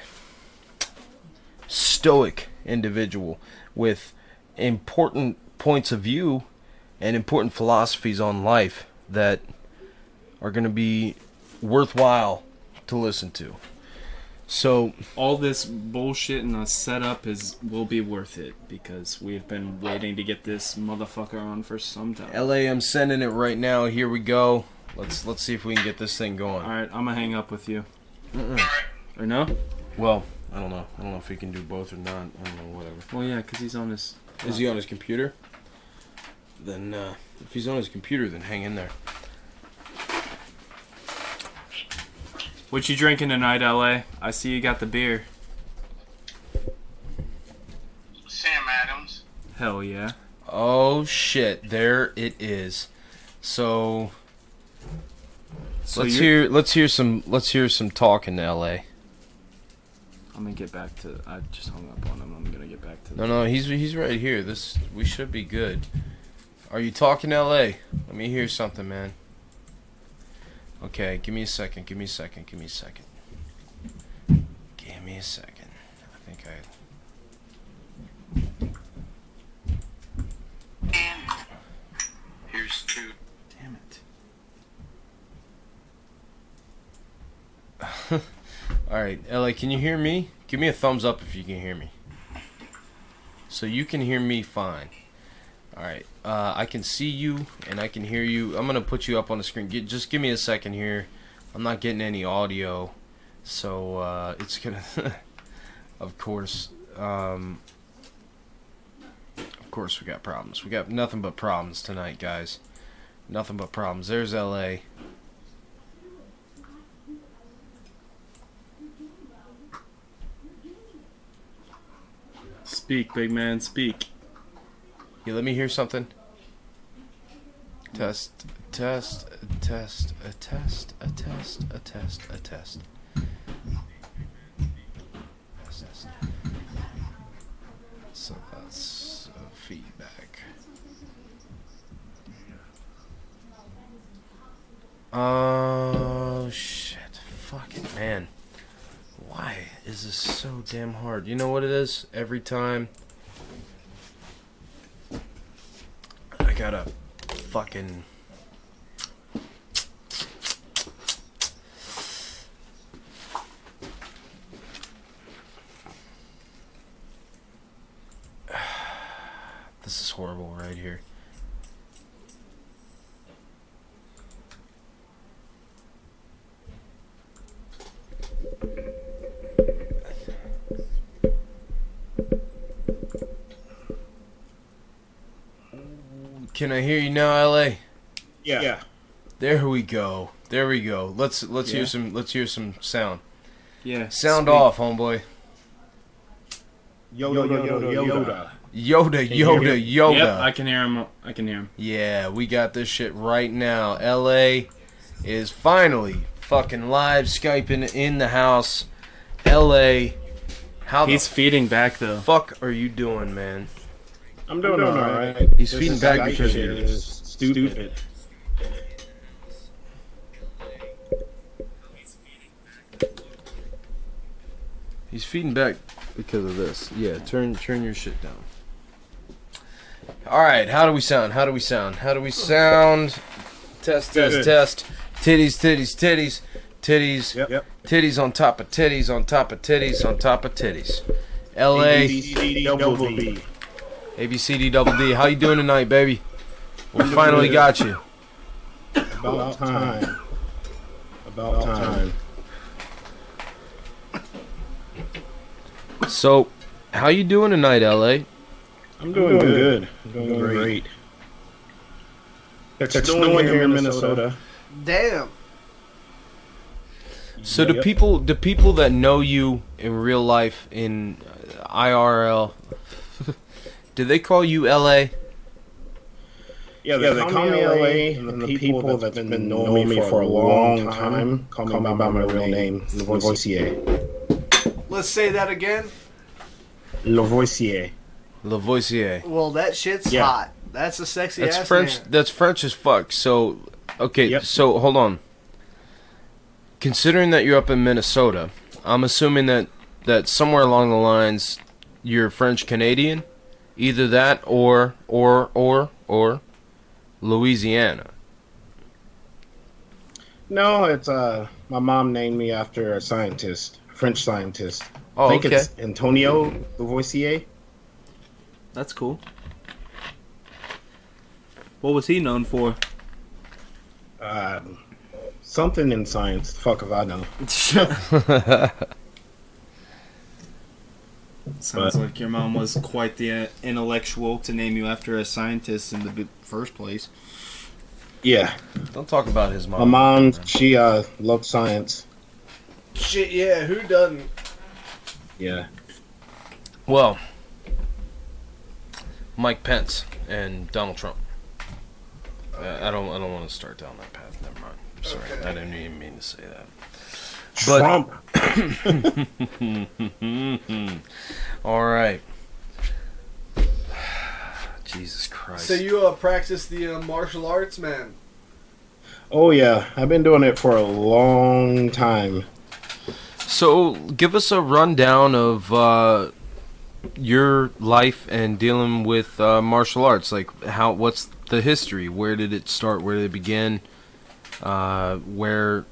stoic individual with important points of view and important philosophies on life that are going to be worthwhile to listen to. So, all this bullshit and the setup is will be worth it because we've been waiting to get this motherfucker on for some time. LA, I'm sending it right now. Here we go. Let's let's see if we can get this thing going. All right, I'm gonna hang up with you. Right. Or no? Well, I don't know. I don't know if he can do both or not. I don't know. Whatever. Well, yeah, because he's on his. Is he on his computer? Then, uh, if he's on his computer, then hang in there. What you drinking tonight, LA? I see you got the beer. Sam Adams. Hell yeah. Oh shit! There it is. So, So let's you're- hear let's hear some let's hear some talk in L.A. I'm gonna get back to. I just hung up on him. I'm gonna get back to. No, no, he's he's right here. This we should be good. Are you talking L.A.? Let me hear something, man. Okay, give me a second, give me a second, give me a second. Give me a second. I think I. Here's two. Damn it. Alright, LA, can you hear me? Give me a thumbs up if you can hear me. So you can hear me fine. All right, uh, I can see you and I can hear you. I'm gonna put you up on the screen. Get, just give me a second here. I'm not getting any audio, so uh, it's gonna. of course, um, of course, we got problems. We got nothing but problems tonight, guys. Nothing but problems. There's LA. Speak, big man, speak. Yeah, let me hear something. Test, test, test, a test, a test, a test, a test. So that's uh, feedback. Oh shit! Fucking man. Why is this so damn hard? You know what it is? Every time gotta fucking. This is horrible right here. Can I hear you now, LA? Yeah. yeah. There we go. There we go. Let's let's Yeah. hear some let's hear some sound. Yeah. Sound speak. off, homeboy. Yoda, Yoda, Yoda, Yoda. Yoda, you Yoda, hear Yoda. Yep, I can hear him. I can hear him. Yeah, we got this shit right now. LA is finally fucking live Skyping in the house. LA, how He's the feeding back though. fuck are you doing, man? I'm doing all right. He's This feeding back because shit you're- is stupid. He's feeding back because of this. Yeah, turn turn your shit down. All right, how do we sound? How do we sound? How do we sound? Test, test, test. Titties, titties, titties, titties, Yep. Yep. titties on top of titties on top of titties on top of titties. L.A. double B. ABCD double D. How you doing tonight, baby? We finally got you. About time. About time. So, how you doing tonight, LA? I'm doing good. I'm doing great. It's snowing here in Minnesota. Damn. So the Yep. people, the people that know you in real life in uh, IRL, do they call you LA? Yeah, they, call me LA, and the people that's been knowing me for a long time call me by my real name, Lavoisier. Let's say that again. Lavoisier. Lavoisier. Well, that shit's Yeah. hot. That's a sexy That's ass French. man. That's French as fuck. So, okay. Yep. So hold on. Considering that you're up in Minnesota, I'm assuming that that somewhere along the lines you're French Canadian, either that or or or or Louisiana. No, it's uh, my mom named me after a scientist, French scientist. Oh, I think okay. it's Antonio Lavoisier. That's cool. What was he known for? Uh, something in science. Fuck if I know. Sounds But- like your mom was quite the uh, intellectual to name you after a scientist in the first place. Yeah, Don't talk about his mom. my mom, she uh loved science. Shit, yeah. Who doesn't? Yeah. Well, Mike Pence and Donald Trump. Uh, I don't. I don't want to start down that path. Never mind. Sorry, I didn't even mean to say that. But- Trump. All right. Jesus Christ. So you uh, practice the uh, martial arts, man? Oh yeah, I've been doing it for a long time. So, give us a rundown of uh, your life and dealing with uh, martial arts. Like, how? What's the history? Where did it start? Where did it begin? Uh, where,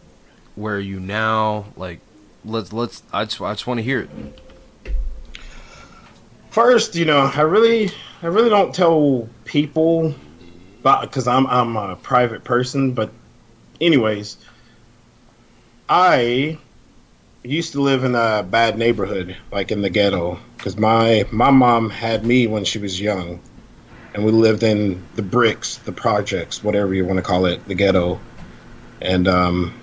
where are you now? Like, let's let's. I just I just want to hear it. First, you know, I really, I really don't tell people, because I'm I'm a private person. But, anyways, I used to live in a bad neighborhood, like in the ghetto, because my my mom had me when she was young, and we lived in the bricks, the projects, whatever you want to call it, the ghetto, and um,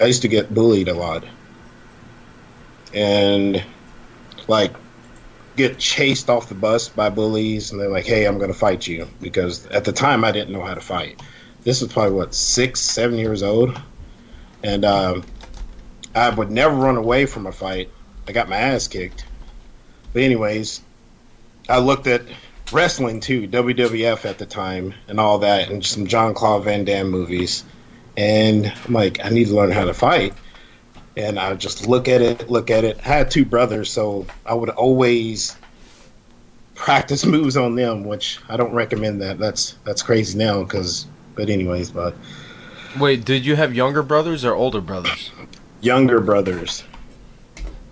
I used to get bullied a lot, and like get chased off the bus by bullies, and they're like, "Hey, I'm going to fight you," because at the time I didn't know how to fight. This was probably what six, seven years old, and um, I would never run away from a fight. I got my ass kicked. But anyways, I looked at wrestling too, WWF at the time, and all that, and some Jean Claude Van Damme movies. And I'm like, I need to learn how to fight. And I just look at it, look at it. I had two brothers, so I would always practice moves on them, which I don't recommend that. That's that's crazy now, because. But anyways, but Wait, did you have younger brothers or older brothers? younger brothers.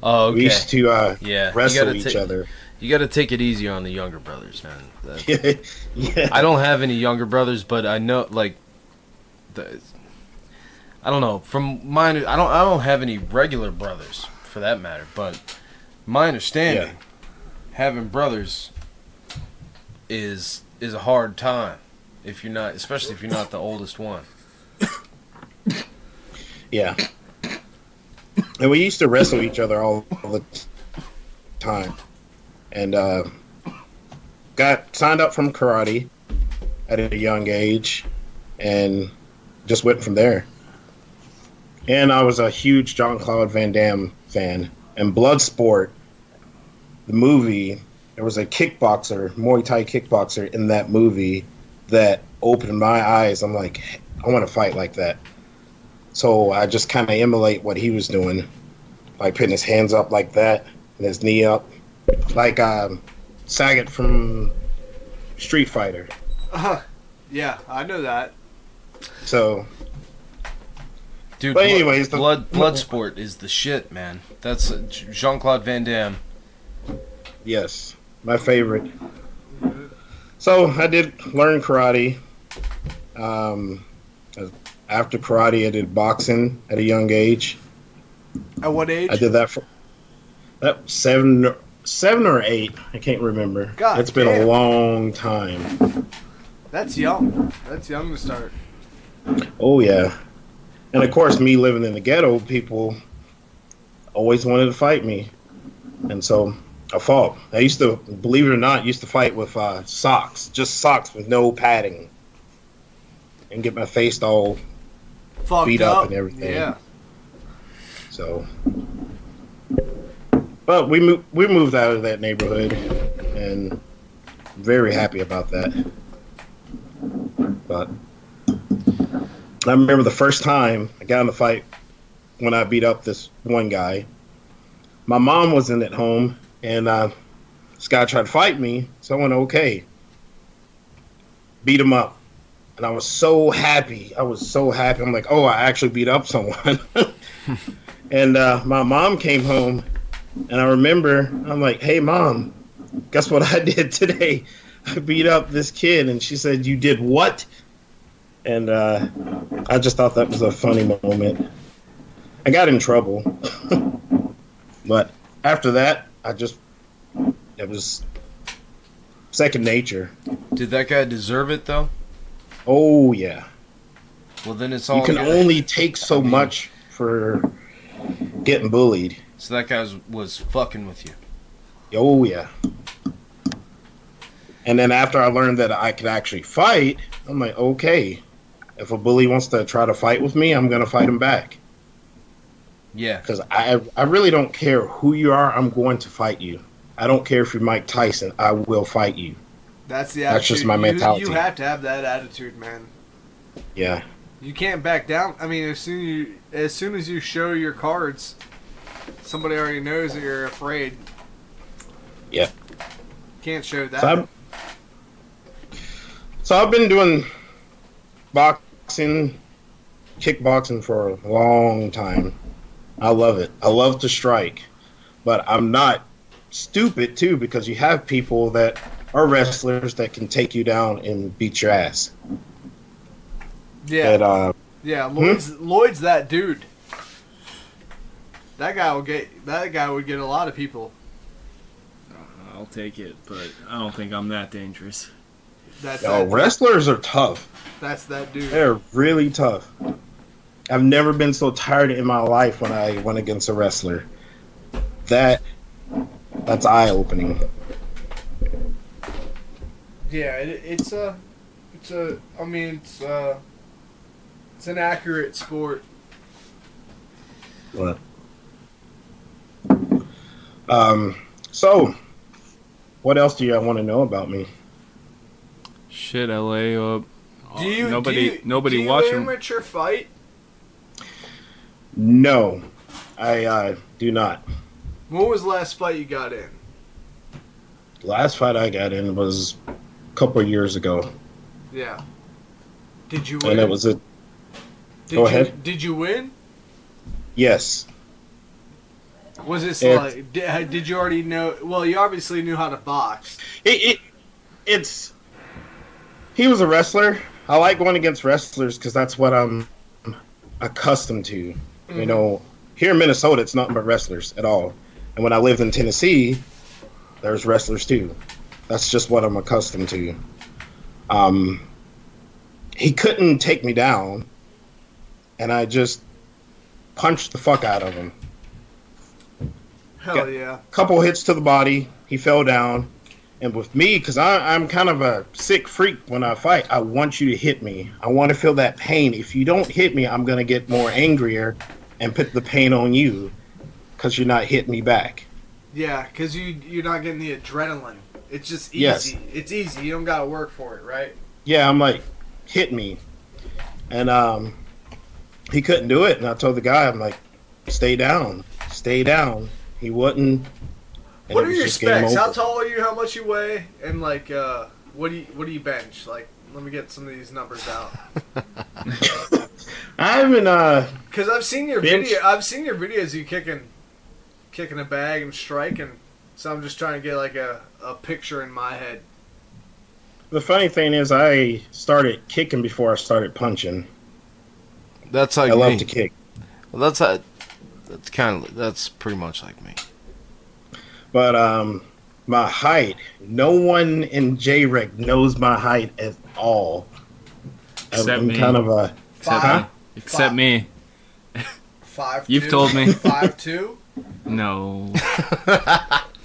Oh, okay. We used to uh, yeah, wrestle each ta- other. You got to take it easy on the younger brothers, man. Yeah. I don't have any younger brothers, but I know like the, I don't know. From my I don't I don't have any regular brothers for that matter, but my understanding Yeah. having brothers is is a hard time if you're not especially if you're not the oldest one. Yeah. And we used to wrestle each other all, all the time. And uh, got signed up from karate at a young age and just went from there. And I was a huge Jean Claude Van Damme fan. And Bloodsport, the movie, there was a kickboxer, Muay Thai kickboxer in that movie that opened my eyes. I'm like, I want to fight like that. So I just kind of emulate what he was doing, like putting his hands up like that and his knee up, like um, Sagat from Street Fighter. Uh, yeah, I know that. So Dude, But Blood- anyways, the- Blood Bloodsport is the shit, man. That's uh, Jean Claude Van Damme. yes, my favorite. So I did learn karate. Um, after karate, I did boxing at a young age. At what age? I did that for that seven, seven or eight. I can't remember. God it's been damn. a long time. That's young. That's young to start. Oh yeah, and of course, me living in the ghetto, people always wanted to fight me, and so I fought. I used to, believe it or not, used to fight with uh, socks, just socks with no padding, and get my face all Fucked Beat up and everything. Yeah. so. But we moved, we moved out of that neighborhood, and very happy about that. But I remember the first time I got in a fight when I beat up this one guy. My mom wasn't at home, and uh, this guy tried to fight me, so I went, okay. Beat him up. And I was so happy. I was so happy. I'm like, oh, I actually beat up someone. and uh, my mom came home, and I remember, I'm like, hey, mom, guess what I did today? I beat up this kid. And she said, you did what? And uh, I just thought that was a funny moment. I got in trouble, but after that, I just it was second nature. Did that guy deserve it though? Oh yeah, Well, then it's all you can good. only take so I mean- much for getting bullied. So that guy was, was fucking with you. Oh yeah. And then after I learned that I could actually fight, I'm like, okay, if a bully wants to try to fight with me, I'm gonna fight him back. Yeah. because I I really don't care who you are. I'm going to fight you. I don't care if you're Mike Tyson. I will fight you. That's the That's just my You- mentality. You, have to have that attitude, man. Yeah, You can't back down. I mean, as soon you as soon as you show your cards, somebody already knows that you're afraid. Yeah. Can't show that. so I'm so I've been doing boxing, kickboxing for a long time, I love it. I love to strike, but I'm not stupid too because you have people that are wrestlers that can take you down and beat your ass. Yeah, And uh, yeah. Lloyd's Lloyd's that dude. That guy will get. That guy would get a lot of people. I'll take it, but I don't think I'm that dangerous. That's yo, that, wrestlers are tough. that's that dude. They're really tough. I've never been so tired in my life when I went against a wrestler. That that's eye opening. Yeah, it, it's a, it's a. I mean, it's uh, it's an accurate sport. What? Um. So, what else do you want to know about me? Shit, LA. Uh, Do you nobody do you, nobody do you watching. amateur fight? No, I uh, do not. When was the last fight you got in? Last fight I got in was a couple of years ago, Yeah. Did you win? and it was a did go you, ahead. Did you win? yes. Was this It's- like? Did, did you already know? Well, you obviously knew how to box. It, it it's he was a wrestler. I like going against wrestlers because that's what I'm accustomed to. You know, here in Minnesota, it's nothing but wrestlers at all. And when I lived in Tennessee, there's wrestlers too. That's just what I'm accustomed to. Um, he couldn't take me down, and I just punched the fuck out of him. Hell Got- yeah. couple hits to the body. He fell down. And with me, because I'm kind of a sick freak when I fight, I want you to hit me. I want to feel that pain. If you don't hit me, I'm going to get more angrier and put the pain on you because you're not hitting me back. Yeah, because you you're not getting the adrenaline. It's just easy. Yes. It's easy. You don't gotta work for it, right? Yeah, I'm like, hit me. And um, he couldn't do it. And I told the guy, I'm like, stay down. Stay down. He wouldn't. And what are your specs? How tall are you? How much you weigh? And like, uh, what do you what do you bench? Like, let me get some of these numbers out. I haven't, uh, Because I've seen your Bench? video. I've seen your videos. You kicking, kicking a bag and striking. So I'm just trying to get like a, a picture in my head. the funny thing is, I started kicking before I started punching. That's like I love to kick. Well, that's uh, that's kind of that's pretty much like me. But um, my height, no one in J-Rec knows my height at all. Except I'm me. kind of a Except Huh? me. Except me. Five. You've two, told me. Five two. No.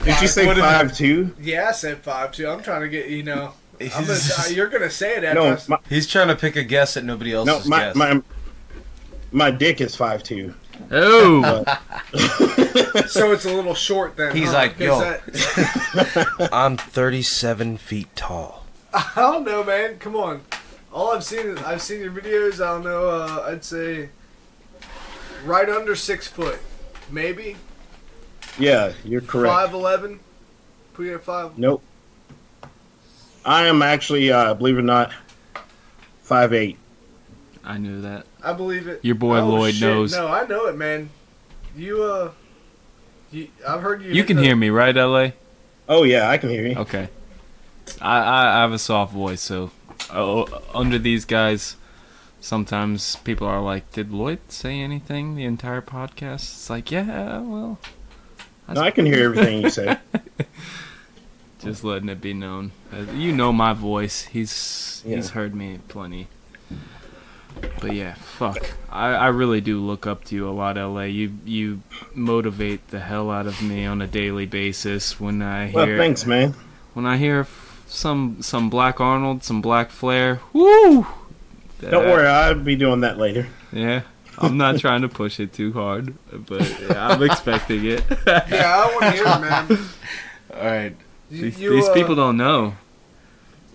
Did you say What is it? five two? Yeah, I said five two. I'm trying to get you know. I'm gonna, you're gonna say it after. No, my, He's trying to pick a guess that nobody else no, has my, guessed. my my dick is five two. Oh. so it's a little short then. He's huh? like, 'Cause yo. that- I'm 37 feet tall. I don't know, man. Come on. All I've seen is I've seen your videos. I don't know. Uh, I'd say right under six foot, maybe Yeah, you're correct. five eleven. Put you at five. Nope. I am actually, uh, believe it or not, five eight. I knew that. I believe it. Your boy Oh, Lloyd shit. knows. No, I know it, man. You uh, you, I've heard you. You can the- hear me, right, LA? Oh yeah, I can hear you. Okay. I, I, I have a soft voice, so uh, under these guys, sometimes people are like, "Did Lloyd say anything the entire podcast?" It's like, yeah, well, No, I can hear everything you say. just letting it be known. Uh, you know my voice. He's he's heard me plenty. But yeah, fuck. I, I really do look up to you a lot, LA. You you motivate the hell out of me on a daily basis when I hear. Well, thanks, man. when I hear some some Black Arnold, some Black Flair. Woo! Don't That- worry, I'll be doing that later. Yeah. I'm not trying to push it too hard, but yeah, I'm expecting it. Yeah, I want to hear it, man. All right. You, these you, these uh, people don't know.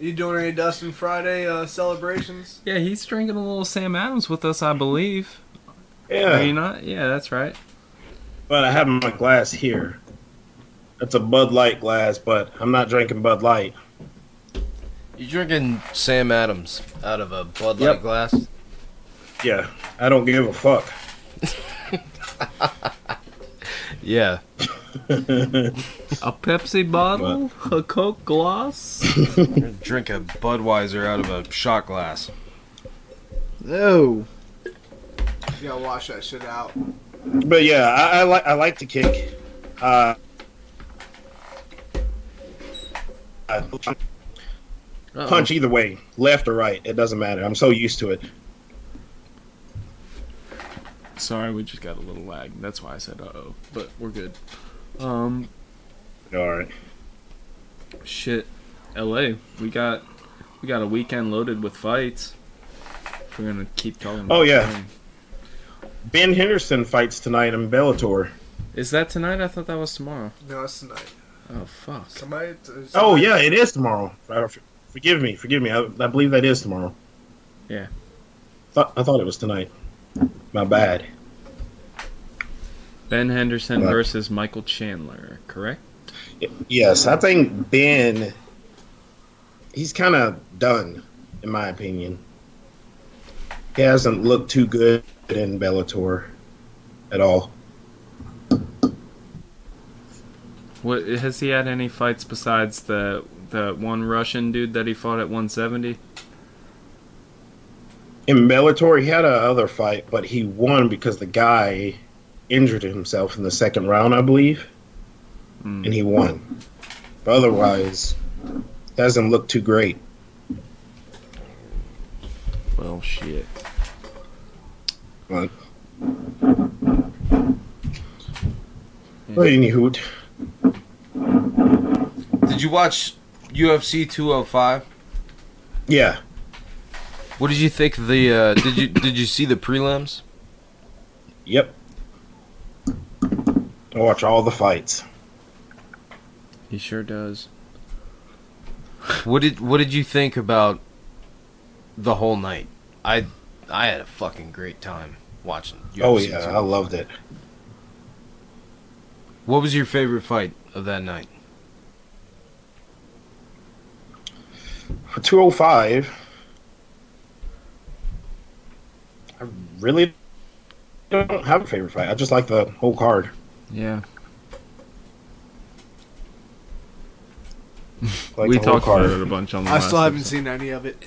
You doing any Dustin Friday uh, celebrations? Yeah, he's drinking a little Sam Adams with us, I believe. Yeah. Are Yeah, you not? Yeah, that's right. but I have my glass here. It's a Bud Light glass, but I'm not drinking Bud Light. You drinking Sam Adams out of a Bud Light Yep. glass? Yeah, I don't give a fuck. Yeah. A Pepsi bottle, a Coke glass. Drink a Budweiser out of a shot glass. No. You gotta wash that shit out. But yeah, I, I like I like to kick. Uh, I punch either way, left or right. It doesn't matter. I'm so used to it. Sorry, we just got a little lag. That's why I said uh oh, but we're good. Um, All right. shit, L.A. We got we got a weekend loaded with fights. We're gonna keep talking. Oh, yeah. fighting. Ben Henderson fights tonight in Bellator. Is that tonight? I thought that was tomorrow. No, it's tonight. Oh fuck. Somebody. Oh yeah, it is tomorrow. Forgive me, forgive me. I, I believe that is tomorrow. Yeah. Thought, I thought it was tonight. My bad. Ben Henderson Right. versus Michael Chandler, correct? Yes, I think Ben. He's kind of done, in my opinion. He hasn't looked too good in Bellator at all. What has he had any fights besides the the one Russian dude that he fought at 170? In Bellator, he had a other fight, but he won because the guy injured himself in the second round, I believe, Mm. and he won. But otherwise, doesn't look too great. Well, shit. But, but anywho, Did you watch UFC 205? yeah, What did you think the? Uh, did you did you see the prelims? yep. I watch all the fights. He sure does. What did What did you think about the whole night? I I had a fucking great time watching. UFC Oh yeah, I 205. loved it. What was your favorite fight of that night? For 205, I really don't have a favorite fight. I just like the whole card. Yeah. Like we the whole talked about it a bunch on the I last still haven't episode. seen any of it.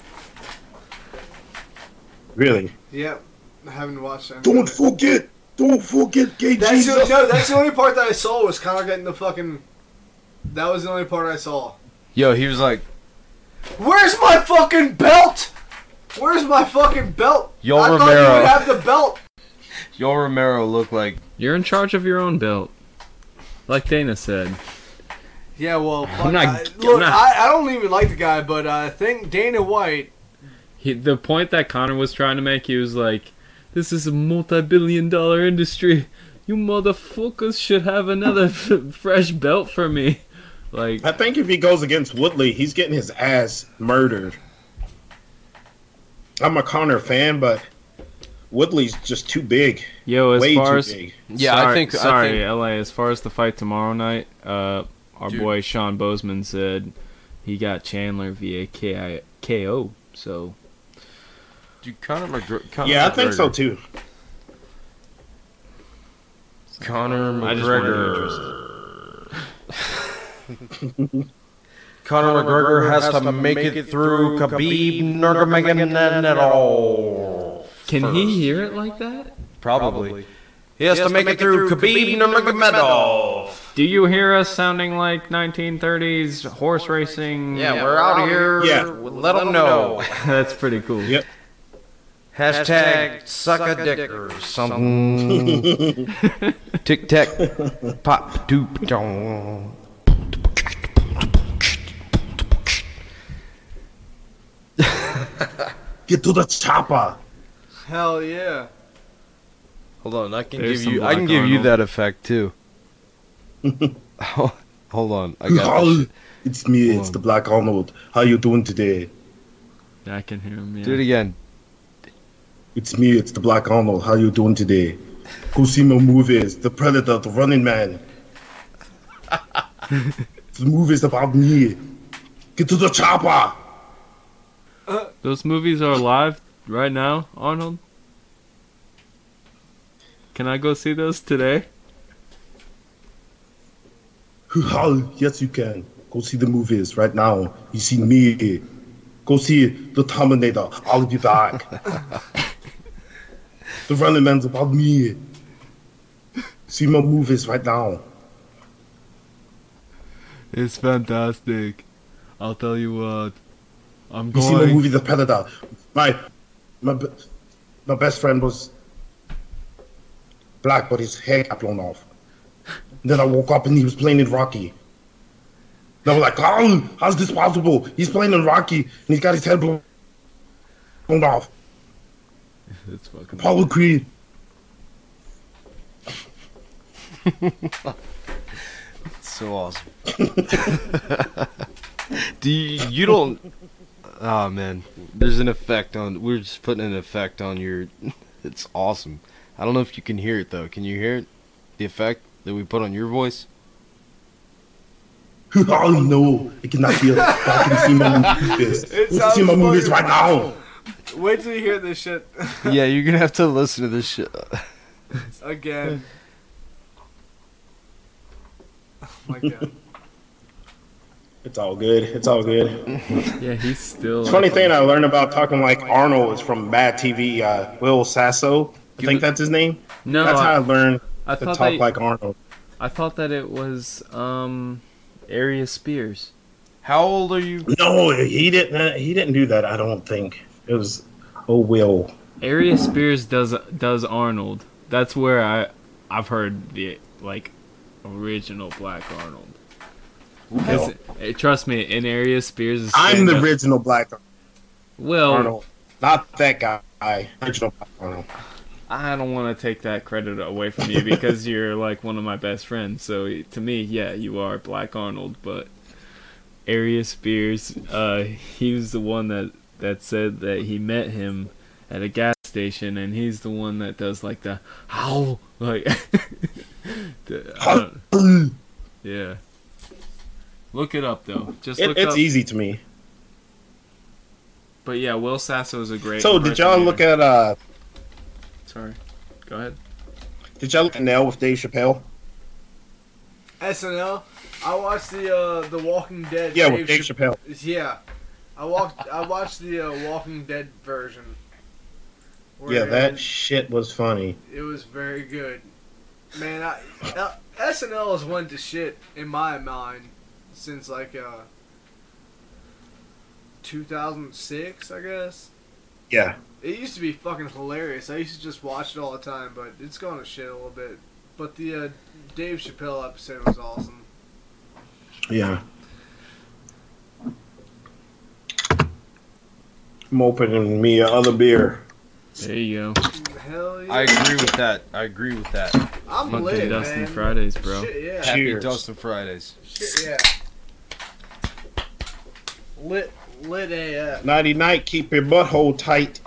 Really? Yep, I haven't watched any. Don't of it. forget! Don't forget gay That's the, Jesus! no, that's the only part that I saw was Conor getting the fucking. That was the only part I saw. Yo, he was like, Where's my fucking belt? Where's my fucking belt? Yo I thought you Romero. would have the belt. Yo Romero looked like You're in charge of your own belt. Like Dana said. Yeah, well, fuck, not- I, I'm look, not- I, I don't even like the guy, but uh, I think Dana White. He, the point that Conor was trying to make, he was like, "This is a multi-billion dollar industry. You motherfuckers should have another fresh belt for me." Like, I think if he goes against Woodley, he's getting his ass murdered. I'm a Conor fan, but Woodley's just too big. yo, as Way far too as big. Yeah, I sorry, think- I sorry, think- LA. As far as the fight tomorrow night, uh, our Dude. boy Sean Bozeman said he got Chandler via KI, KO. So Dude, Conor McGregor. Conor Yeah, I think so too. Conor I just wanted to McGregor. Conor McGregor has to make it through Khabib Nurmagomedov. Can he hear it like that? Probably. He has to make it through Khabib Nurmagomedov. Do you hear us sounding like 1930s horse racing? Yeah, we're out here. Yeah. Let them know. That's pretty cool. Yep. Hashtag suck a dick or something. Tic tac, pop doop dong. Get to the chopper. Hell yeah. Hold on, I can There's give some you. I can give you Arnold. that effect too. Hold on, I got this. It's me. Hold It's on. the Black Arnold. How you doing today? I can hear him. Yeah. Do it again. It's me. It's the Black Arnold. How you doing today? Go see my movies. The Predator, The Running Man. the movie's about me. Get to the chopper. Those movies are live right now, Arnold. Can I go see those today? yes, you can. Go see the movies right now. You see me. Go see the Terminator. I'll be back. the Running Man's about me. See my movies right now. It's fantastic. I'll tell you what. I'm going. You see my movie, The Predator. My, my, my best friend was black, but his hair got blown off. then I woke up and he was playing in Rocky. They were like, "Oh, how's this possible? He's playing in Rocky and he's got his head blown, blown off." It's fucking. Apollo Creed. So awesome. Do you, you don't? Oh man, there's an effect on. We're just putting an effect on your. It's awesome. I don't know if you can hear it though. Can you hear it? The effect that we put on your voice. oh no, I cannot hear. But I can see my movies. It Go see my movies right now. Wait till you hear this shit yeah, you're gonna have to listen to this shit. again. Oh my god. It's all good. It's all good. Yeah, he's still. Funny thing I learned about talking like Arnold is from MADtv. Uh, Will Sasso, I think that's his name. No, That's how I I, learned I to thought talk that, like Arnold. I thought that it was um, Aries Spears. How old are you? No, he didn't. uh, He didn't do that. I don't think it was. Oh, Will. Aries Spears does does Arnold. That's where I I've heard the like original Black Arnold. 'Cause, eh, trust me, in Aries Spears. I'm the original Black Arnold. Well, Arnold, not that guy. Original Arnold. I don't want to take that credit away from you because you're like one of my best friends. So to me, yeah, you are Black Arnold. But Aries Spears, uh, he was the one that that said that he met him at a gas station, and he's the one that does like the how like. the, yeah. Look it up though. Just It, look it's up. easy to me. But yeah, Will Sasso is a great. So, did y'all look at uh? Sorry. Go ahead. Did y'all look at Nell with Dave Chappelle? SNL. I watched the uh the Walking Dead. Yeah, with Dave Chapp- Chappelle. Yeah, I walked. I watched the uh, Walking Dead version. Yeah, that shit was funny. It was very good. Man, I, uh, SNL has went to shit in my mind since like uh 2006, I guess. Yeah, It used to be fucking hilarious. I used to just watch it all the time, but it's gone to shit a little bit. But the uh, Dave Chappelle episode was awesome. yeah. I'm opening me another beer. There you go. Hell yeah! I agree with that. I agree with that. I'm Fucking lit, Dustin man. Fridays, bro. Shit, yeah. Happy Cheers. Dustin Fridays. Shit, yeah. Lit, lit AF. Nighty night, keep your butthole tight.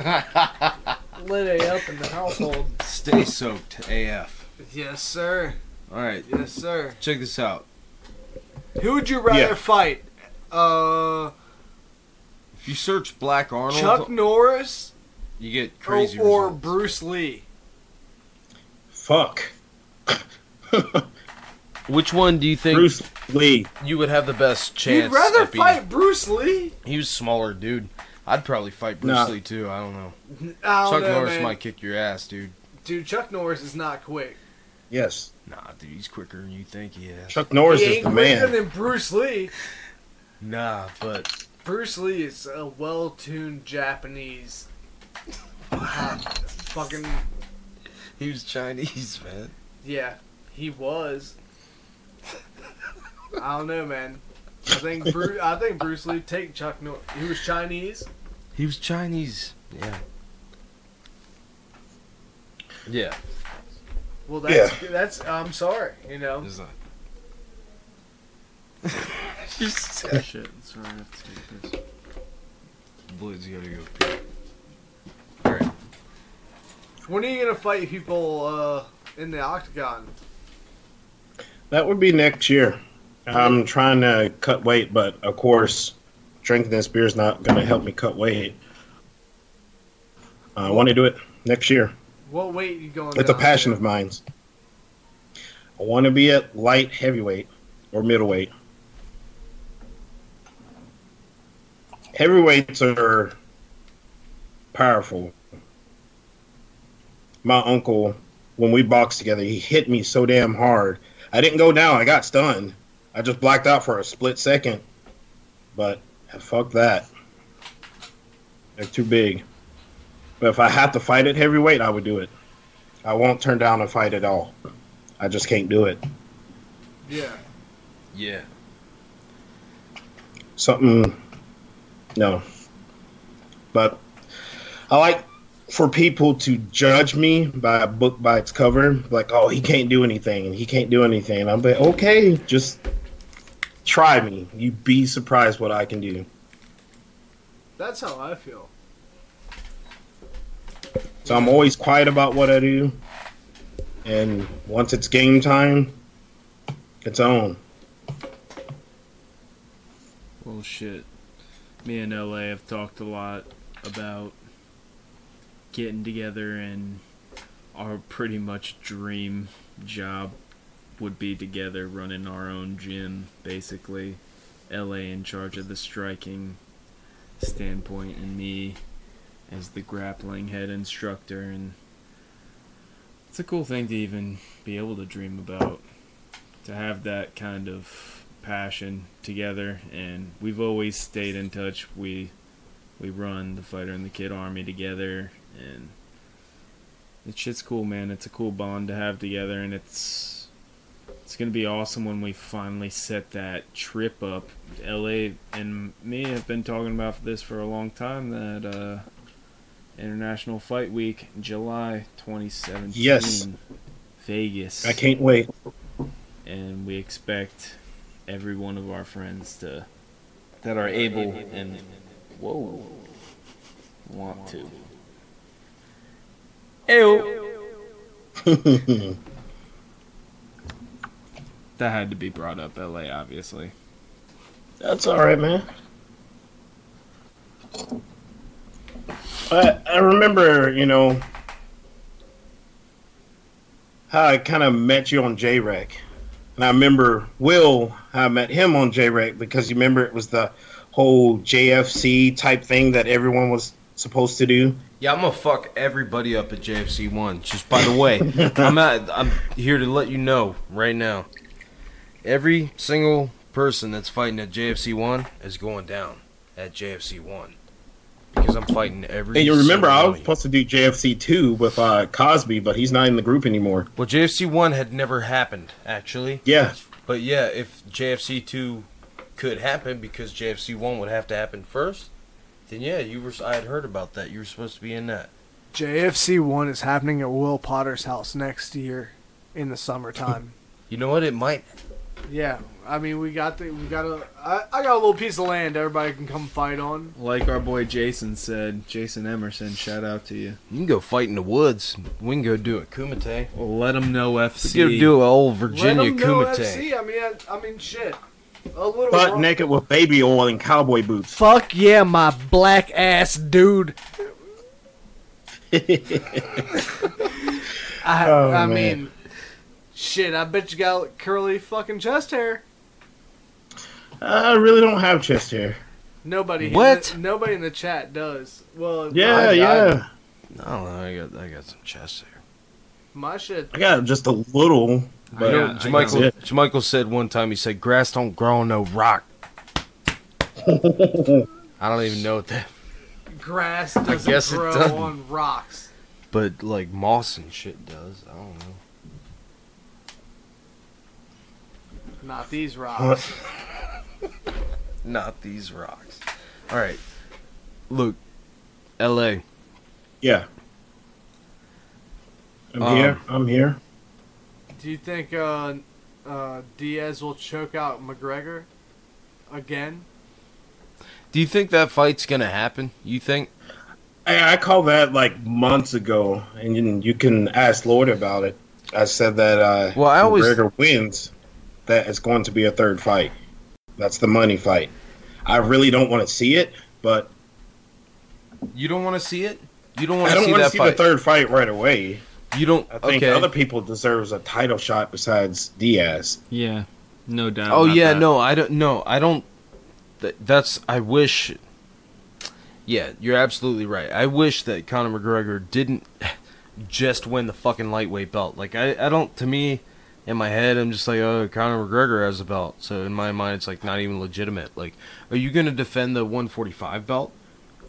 Lit AF in the household. Stay soaked, AF. Yes, sir. All right, Yes, sir. check this out. Who would you rather Yeah. fight? Uh, If you search Black Arnold, Chuck Norris you get crazy or results. Bruce Lee? Fuck. Which one do you think Bruce Lee. you would have the best chance? You'd rather at beating? fight Bruce Lee? He was smaller, dude. I'd probably fight Bruce Nah. Lee too. I don't know. I don't Chuck know, Norris man. might kick your ass, dude. Dude, Chuck Norris is not quick. Yes, Nah, dude, he's quicker than you think he is. Chuck Norris he is ain't the quicker man. than Bruce Lee. Nah, but Bruce Lee is a well-tuned Japanese. fucking he was Chinese, man. yeah, he was. I don't know, man. I think Bruce, I think Bruce Lee take Chuck Norris. He was Chinese. He was Chinese. Yeah. Yeah. Well, that's that's. I'm sorry, you know. Is that? Shit, sorry, I have to take this. Blitz, you gotta go pee. Alright. When are you gonna fight people uh, in the octagon? That would be next year. I'm trying to cut weight, but of course, drinking this beer is not going to help me cut weight. I want to do it next year. What weight you going? It's a passion to? of mine. I want to be at light heavyweight or middleweight. Heavyweights are powerful. My uncle, when we boxed together, he hit me so damn hard. I didn't go down. I got stunned. I just blacked out for a split second. But fuck that. They're too big. But if I had to fight at heavyweight, I would do it. I won't turn down a fight at all. I just can't do it. Yeah. Yeah. Something, no. But I like for people to judge me by a book by its cover, like, oh, he can't do anything, and he can't do anything. I'm like, okay, just try me. You'd be surprised what I can do. That's how I feel. So I'm always quiet about what I do. And once it's game time, it's on. Well, shit. Me and LA have talked a lot about getting together, and our pretty much dream job would be together running our own gym, basically. LA in charge of the striking standpoint, and me as the grappling head instructor. And it's a cool thing to even be able to dream about, to have that kind of passion together and we've always stayed in touch we we run the fighter and the kid army together and it's shit's cool man it's a cool bond to have together and it's it's gonna be awesome when we finally set that trip up la and me have been talking about this for a long time that uh international fight week july 2017 Yes. vegas I can't wait. and we expect every one of our friends to that are able and whoa want to. Ew. That had to be brought up, LA, obviously. That's all right, man. I I remember, you know, how I kind of met you on J-Rec. And I remember Will, how I met him on J-Rec because you remember it was the whole JFC type thing that everyone was supposed to do. Yeah, I'm gonna fuck everybody up at JFC one. Just by the way, I'm at, I'm here to let you know right now. Every single person that's fighting at JFC one is going down at JFC one because I'm fighting every. And you remember I was supposed to do JFC two with uh, Cosby, but he's not in the group anymore. Well, JFC one had never happened actually, Yeah, but yeah, if JFC two could happen because JFC one would have to happen first, then yeah, you were. I had heard about that. You were supposed to be in that. JFC one is happening at Will Potter's house next year in the summertime. You know what? It might. Yeah, I mean we got the we got a I, I got a little piece of land everybody can come fight on. Like our boy Jason said, Jason Emerson, shout out to you. You can go fight in the woods. We can go do a Kumite. Well, let them know We FC. can go do an old Let Virginia 'em know Kumite. FC. I mean, I, I mean, shit. A little butt ro- naked with baby oil and cowboy boots. Fuck yeah, my black ass dude. I, Oh, I man. mean, shit. I bet you got curly fucking chest hair. Uh, I really don't have chest hair. Nobody. in What? the- nobody in the chat does. Well, Yeah, I- I- yeah. I don't know. I got I got some chest hair. my shit. I got just a little. But know Jamichael, Jamichael said one time. He said, "Grass don't grow on no rock." I don't even know what that, Grass doesn't guess it grow doesn't. on rocks. but like moss and shit does. I don't know. Not these rocks. Not these rocks. All right, Luke, L.A. yeah. I'm Um, here. I'm here. Do you think uh, uh, Diaz will choke out McGregor again? Do you think that fight's gonna happen? You think? I, I called that like months ago, and you, you can ask Lord about it. I said that uh, Well, I always- McGregor wins, that it's going to be a third fight. That's the money fight. I really don't want to see it, but You don't want to see it? You don't want to see the thing. I don't see want to that see fight. the third fight right away. you don't. I think okay. other people deserves a title shot besides Diaz. Yeah, no doubt. Oh yeah, that. no, I don't. No, I don't. That, that's. I wish. Yeah, you're absolutely right. I wish that Conor McGregor didn't just win the fucking lightweight belt. Like I, I don't. To me, in my head, I'm just like, oh, Conor McGregor has a belt. So in my mind, it's like not even legitimate. Like, are you gonna defend the 145 belt?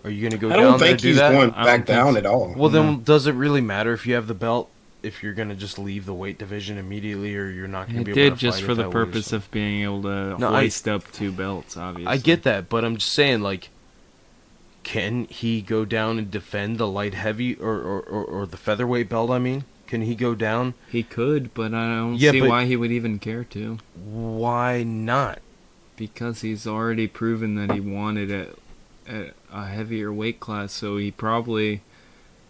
Are you gonna go I down don't there think do he's that? going I don't back down so. at all. Well, then does it really matter if you have the belt? If you're gonna just leave the weight division immediately, or you're not gonna be able did to just fight for if the that weight is- purpose of being able to No, I- up two belts. Obviously, I get that, but I'm just saying, like, can he go down and defend the light heavy or, or, or, or the featherweight belt? I mean, can he go down? he could, but I don't Yeah, see why he would even care to. Why not? Because he's already proven that he wanted at, at a heavier weight class, so he probably,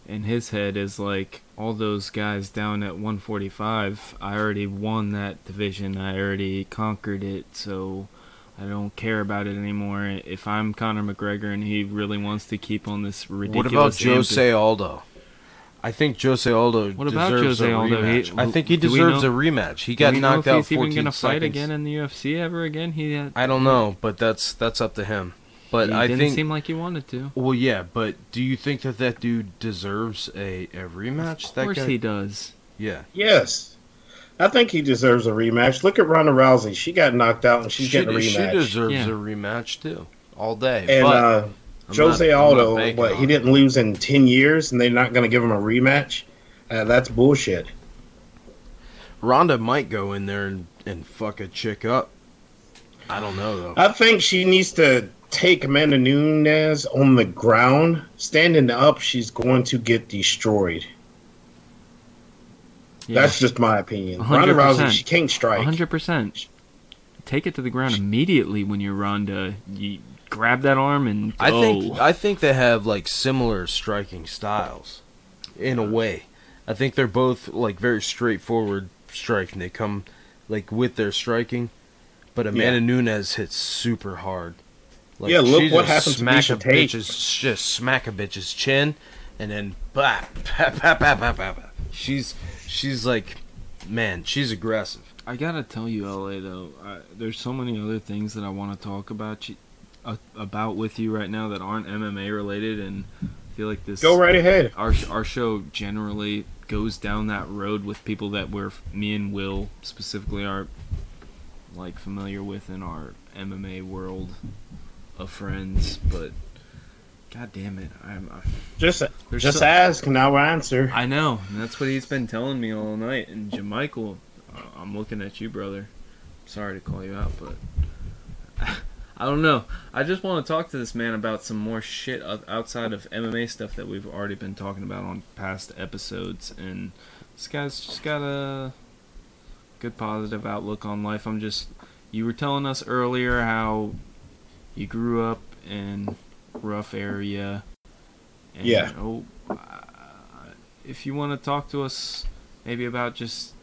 in his head, is like all those guys down at 145. I already won that division. I already conquered it, so I don't care about it anymore. If I'm Conor McGregor and he really wants to keep on this ridiculous, What about ambi- Jose Aldo? I think Jose Aldo What about deserves Jose a Aldo? He- rematch. I think he deserves know- a rematch. He got we know knocked if out he's 14 even gonna fight again in the UFC ever again. He had, I don't know, but that's that's up to him. But he I didn't think seem like he wanted to. well, yeah. But do you think that that dude deserves a, a rematch? Of that course guy? he does. Yeah. Yes. I think he deserves a rematch. Look at Ronda Rousey. She got knocked out and she's she, getting a rematch. she deserves Yeah. a rematch too, all day. and but uh, I'm Jose not- I'm Aldo, banking what, he it. didn't lose in 10 years and they're not going to give him a rematch? Uh, that's bullshit. Ronda might go in there and, and fuck a chick up. I don't know though. I think she needs to take Amanda Nunes on the ground. Standing up, she's going to get destroyed. Yeah, That's just my opinion. A hundred Ronda Rousey, she can't strike. hundred percent. Take it to the ground immediately when you're Ronda. You grab that arm and I think I think they have like similar striking styles, in a way. I think they're both like very straightforward striking. They come like with their striking, but Amanda Nunes hits super hard. Like, Yeah, look what happens. happened to smack Miesha a Tate. bitch's just smack a bitch's chin, and then bap, bap, bap, bap, bap, bap, bap. She's she's like, man, she's aggressive. I gotta tell you, LA though, I, there's so many other things that I want to talk about you, uh, about with you right now that aren't MMA related, and I feel like this Go right ahead. our our show generally goes down that road with people that we're me and Will specifically are like familiar with in our MMA world of friends, but god damn it, I'm I, Just, just so- ask and I'll answer. I know and that's what he's been telling me all night. And Jamichael, uh, I'm looking at you, brother. Sorry to call you out, but I don't know. I just want to talk to this man about some more shit outside of MMA stuff that we've already been talking about on past episodes. And this guy's just got a good positive outlook on life. I'm just. You were telling us earlier how you grew up in rough area. And, Yeah. Oh, uh, if you want to talk to us maybe about just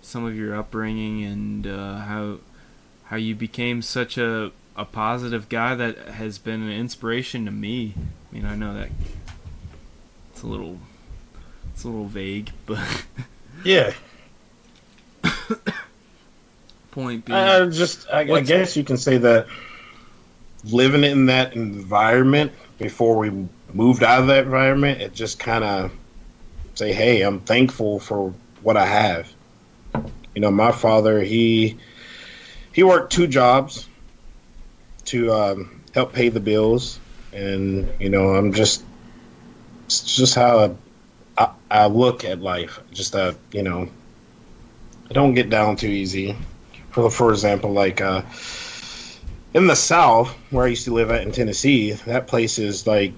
some of your upbringing and uh, how how you became such a a positive guy that has been an inspiration to me. I mean, I know that it's a little it's a little vague, but Yeah. point being, Uh, just, I, I guess you can say that living in that environment before we moved out of that environment, it just kind of say, hey, I'm thankful for what I have. You know, my father, he he worked two jobs to um, help pay the bills, and you know, I'm just it's just how I, I look at life. Just that, you know, I don't get down too easy. For for example, like uh, in the South, where I used to live at in Tennessee, that place is like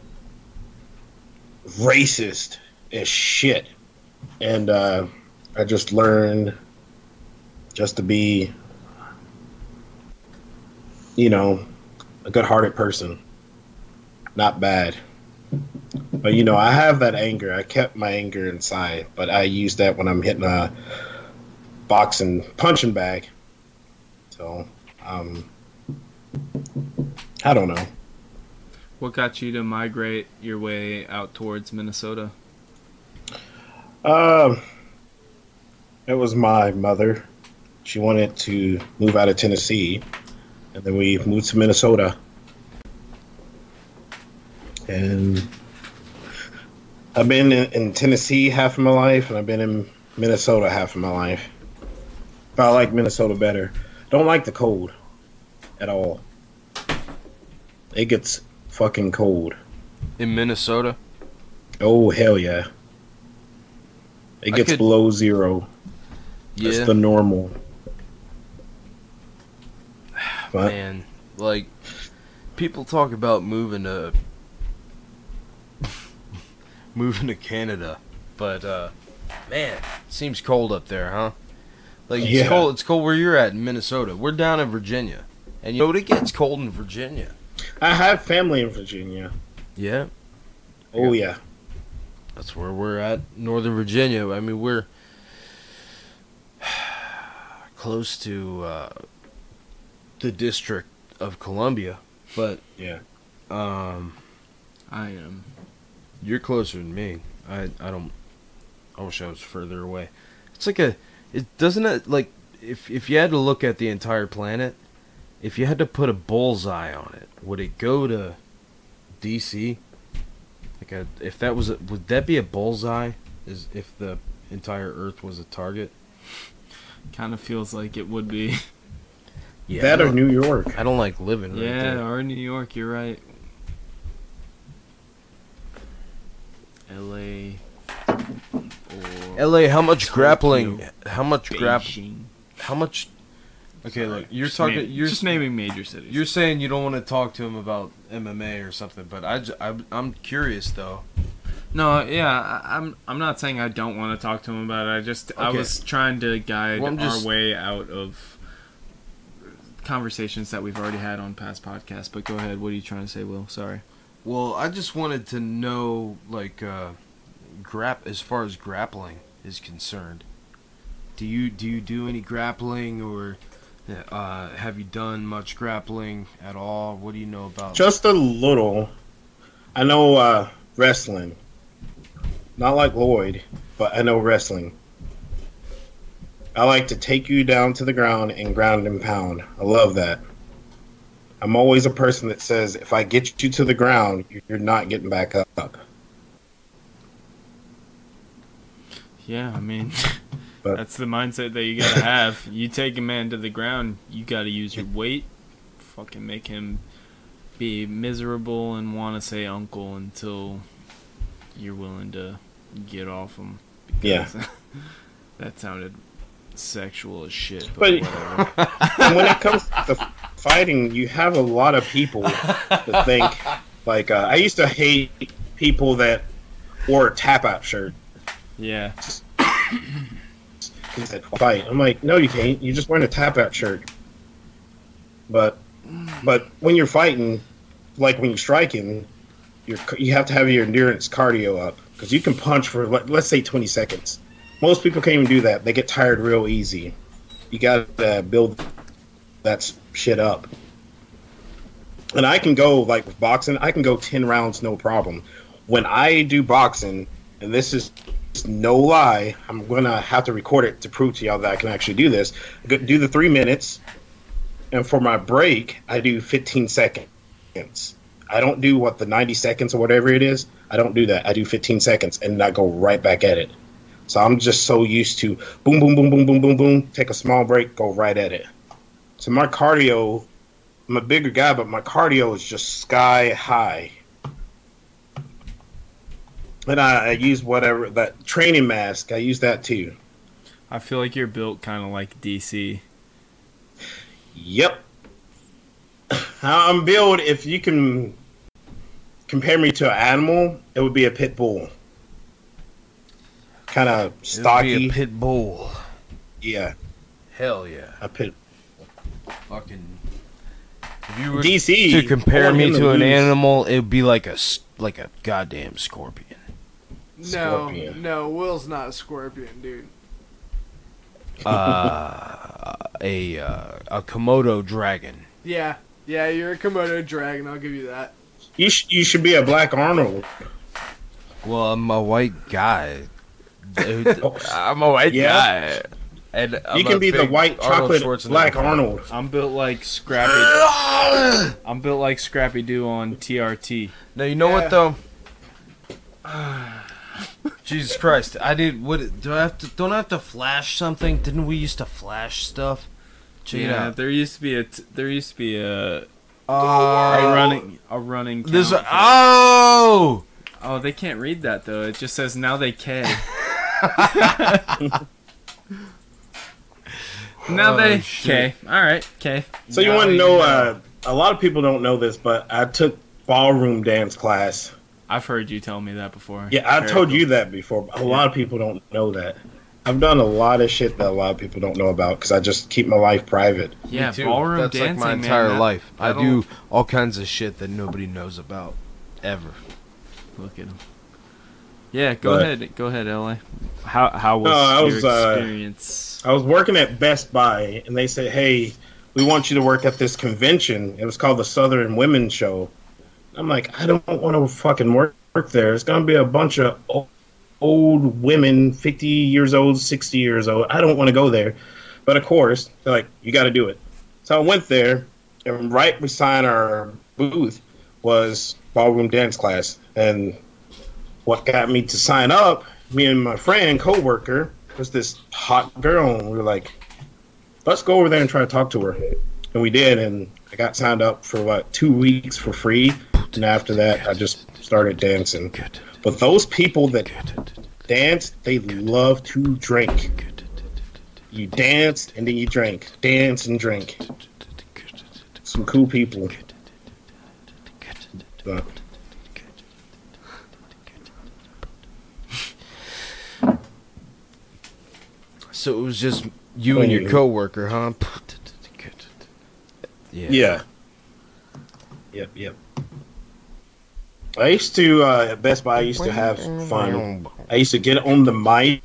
racist as shit, and uh, I just learned just to be, you know, a good-hearted person, not bad. But you know, I have that anger. I kept my anger inside, but I use that when I'm hitting a boxing punching bag. So, um, I don't know. What got you to migrate your way out towards Minnesota? Um, it was my mother. She wanted to move out of Tennessee, and then we moved to Minnesota. And I've been in, in Tennessee half of my life, and I've been in Minnesota half of my life. But I like Minnesota better. Don't like the cold at all. It gets fucking cold. In Minnesota? Oh hell yeah! It gets could- below zero. That's Yeah. the normal. But Man, like people talk about moving to moving to Canada, but uh man, seems cold up there, huh? Like it's Yeah. cold. It's cold where you're at in Minnesota. We're down in Virginia, and you know it gets cold in Virginia. I have family in Virginia. Yeah, Oh yeah. that's where we're at, Northern Virginia. I mean, we're close to uh, the District of Columbia, but Yeah. um. I am. You're closer than me. I I don't. I wish I was further away. It's like a. It doesn't it like if if you had to look at the entire planet, if you had to put a bullseye on it, would it go to DC? Like a if that was a, would that be a bullseye? Is if the entire Earth was a target? Kind of feels like it would be. Yeah. that I or New York. I don't like living right yeah, there. or New York. You're right. L.A. Or L.A. How much Tokyo. grappling? How much grappling? How much? Okay, look. You're Just talking. name- you're just naming major cities. You're saying you don't want to talk to him about MMA or something, but I I'm curious though. No, yeah, I, I'm. I'm not saying I don't want to talk to him about it. I just I was trying to guide Well, just- our way out of conversations that we've already had on past podcasts. But go ahead. What are you trying to say, Will? Sorry. Well, I just wanted to know like uh grap as far as grappling is concerned. Do you do you do any grappling or uh, have you done much grappling at all? What do you know about? Just a little. I know uh, wrestling. Not like Lloyd, but I know wrestling. I like to take you down to the ground and ground and pound. I love that. I'm always a person that says if I get you to the ground, you're not getting back up. Yeah, I mean, But- that's the mindset that you gotta have. You take a man to the ground, you gotta use your weight, fucking make him be miserable and want to say uncle until you're willing to get off him. Yeah. that sounded sexual as shit. But, But- and when it comes to fighting, you have a lot of people that think like uh, I used to hate people that wore a tap out shirt yeah, and said fight. I'm like, no, you can't. You're just wearing a tap out shirt. But but when you're fighting, like when you're striking, you're you have to have your endurance cardio up because you can punch for let- let's say 20 seconds. Most people can't even do that. They get tired real easy. You got to build that shit up. And I can go like with boxing, I can go 10 rounds no problem. When I do boxing, and this is no lie, I'm gonna have to record it to prove to y'all that I can actually do this. Do the three minutes, and for my break, I do 15 seconds. I don't do what the 90 seconds or whatever it is. I don't do that. I do 15 seconds and I go right back at it. So I'm just so used to boom, boom, boom, boom, boom, boom, boom. Take a small break, go right at it. So my cardio, I'm a bigger guy, but my cardio is just sky high. And I, I use whatever that training mask. I use that too. I feel like you're built kind of like DC. Yep. How I'm built, if you can compare me to an animal, it would be a pit bull. Kind of It would stocky. be a pit bull. yeah, Hell yeah. a pit. Fucking. If you were DC. to compare me to an lose. animal, it would be like a like a goddamn scorpion. No, Scorpion. no, Will's not a scorpion, dude. Uh, a uh, a Komodo dragon. Yeah, yeah, you're a Komodo dragon. I'll give you that. You sh- you should be a black Arnold. Well, I'm a white guy. Dude, I'm a white Yeah. guy. And I'm you can be the white Arnold chocolate Schwarzenegger black. Arnold. I'm built like Scrappy. I'm built like Scrappy Doo on TRT. Now you know Yeah. what though. Jesus Christ! I did. What do I have to? Don't I have to flash something? Didn't we used to flash stuff? Check yeah, there used to be a t- there used to be a, a Uh, running a running. Count This. Oh. oh, they can't read that though. It just says now they K. now Oh, they okay, All right, okay. So you want to know? know. Uh, a lot of people don't know this, but I took ballroom dance class. I've heard you tell me that before. Yeah, I Very told cool. you that before. But a lot of people don't know that. I've done a lot of shit that a lot of people don't know about because I just keep my life private. Yeah, too. ballroom That's dancing, like my entire that- life. I that'll- do all kinds of shit that nobody knows about, ever. Look at him. Yeah, go But- ahead. Go ahead, LA. How how was, No, I your was, uh, experience? I was working at Best Buy, and they said, "Hey, we want you to work at this convention." It was called the Southern Women's Show. I'm like, I don't want to fucking work, work there. It's gonna be a bunch of o- old women, 50 years old, 60 years old. I don't want to go there. But of course, they're like, you got to do it. So I went there, and right beside our booth was ballroom dance class. And what got me to sign up, me and my friend, coworker, was this hot girl, and we were like, let's go over there and try to talk to her. And we did, and I got signed up for what two weeks for free, and after that, I just started dancing. But those people that dance, they love to drink. You dance and then you drink, dance and drink. Some cool people. But So it was just you and your coworker, huh? Yeah. Yeah. Yep, yep. I used to uh, at Best Buy. I used to have fun. I used to get on the mic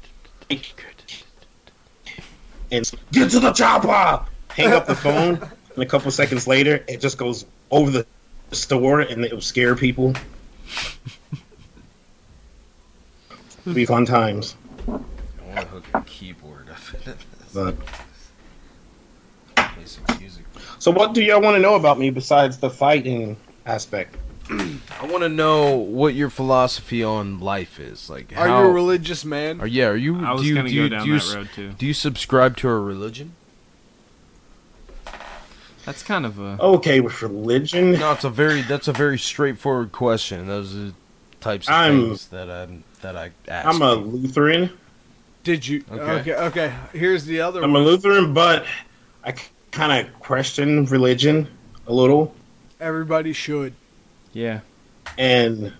and get to the chopper. Hang up the phone, and a couple seconds later, it just goes over the store, and it would scare people. Be fun times, I want to hook a keyboard up in it. But Play some music. so what do y'all want to know about me besides the fighting aspect? I want to know what your philosophy on life is. Like, Are you a religious man? Are, yeah, are you? I was do you, gonna do go you, down do you, that s- road too. Do you subscribe to a religion? That's kind of a. Okay, with religion, No, it's a very that's a very straightforward question. Those are types of I'm- things that I that I ask. I'm a people. Lutheran. Did you? Okay. Okay. Okay. Here's the other one. I'm a. Lutheran, but I kind of question religion a little. Everybody should. Yeah. And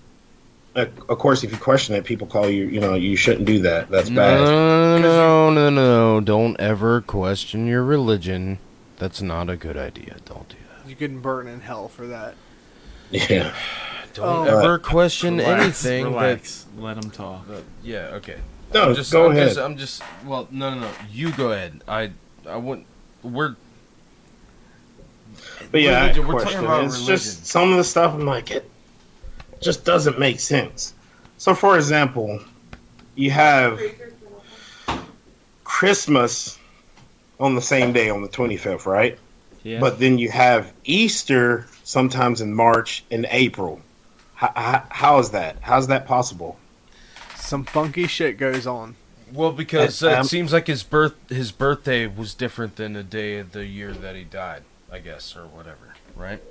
uh, of course, if you question it, people call you. You know, you shouldn't do that. That's bad. No, no, no, no, no! Don't ever question your religion. That's not a good idea. Don't do that. You can burn in hell for that. Yeah. Don't Oh. ever question Relax, anything. Relax. Let them talk. That, yeah. Okay. No, I'm just, go I'm ahead. Just, I'm just. Well, no, no, no. You go ahead. I, I want. We're. but yeah, religion- we're question. talking about It's religion. just some of the stuff. I'm like, it just doesn't make sense. So, for example, you have Christmas on the same day on the 25th, right? Yeah. But then you have Easter sometimes in March and April. How, how, how is that? How's that possible? Some funky shit goes on. Well, because Uh, uh, um, it seems like his birth his birthday was different than the day of the year that he died. I guess or whatever. Right?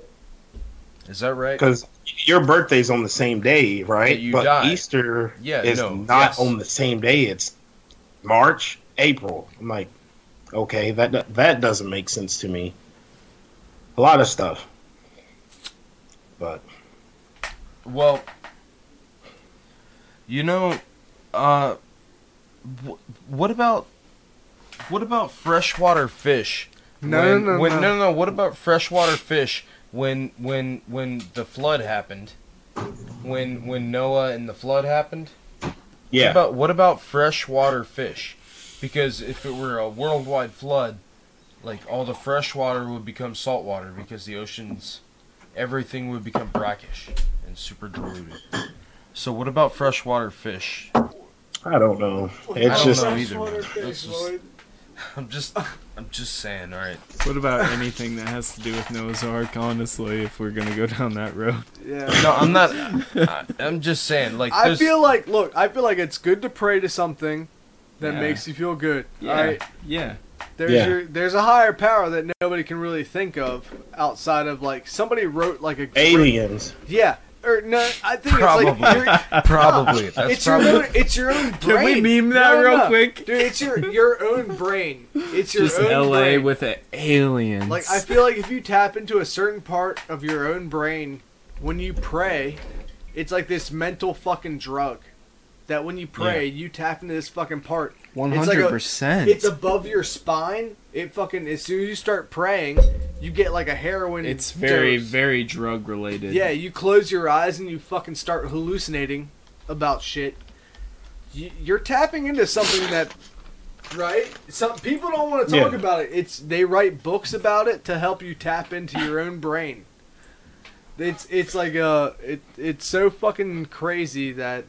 Is that right? Because your birthday's on the same day, right? You but die. Easter Yeah, is no, not yes. on the same day. It's March, April. I'm like, okay, that that doesn't make sense to me. A lot of stuff, but Well, you know, uh, wh- what about what about freshwater fish? No, when, no, no, when, no. no, no. What about freshwater fish when when when the flood happened? When when Noah and the flood happened? What yeah, about what about freshwater fish? Because if it were a worldwide flood, like all the freshwater would become saltwater because the oceans everything would become brackish and super diluted. So what about freshwater fish? I don't know. I It's don't just know either. just- I'm just, I'm just saying. All right. What about anything that has to do with Noah's Ark? Honestly, if we're gonna go down that road, Yeah. No, I'm not. I, I'm just saying. Like, I there's- feel like look, I feel like it's good to pray to something that Yeah. makes you feel good. Yeah. Alright? yeah, There's Yeah. your there's a higher power that nobody can really think of outside of like somebody wrote like a great- aliens. Yeah. Or no, I think Probably. it's like you're, probably. That's it's your probably. own it's your own brain. Can we meme that No, real no. quick? Dude, it's your your own brain. It's your just own L.A. brain. with an alien. Like I feel like if you tap into a certain part of your own brain when you pray, it's like this mental fucking drug. That when you pray, you tap into this fucking part. one hundred a- percent. It's above your spine. It fucking as soon as you start praying, you get like a heroin. It's very, dose. very drug related. Yeah, you close your eyes and you fucking start hallucinating about shit. You, you're tapping into something that, right? Some people don't want to talk Yeah. about it. It's they write books about it to help you tap into your own brain. It's it's like uh it it's so fucking crazy that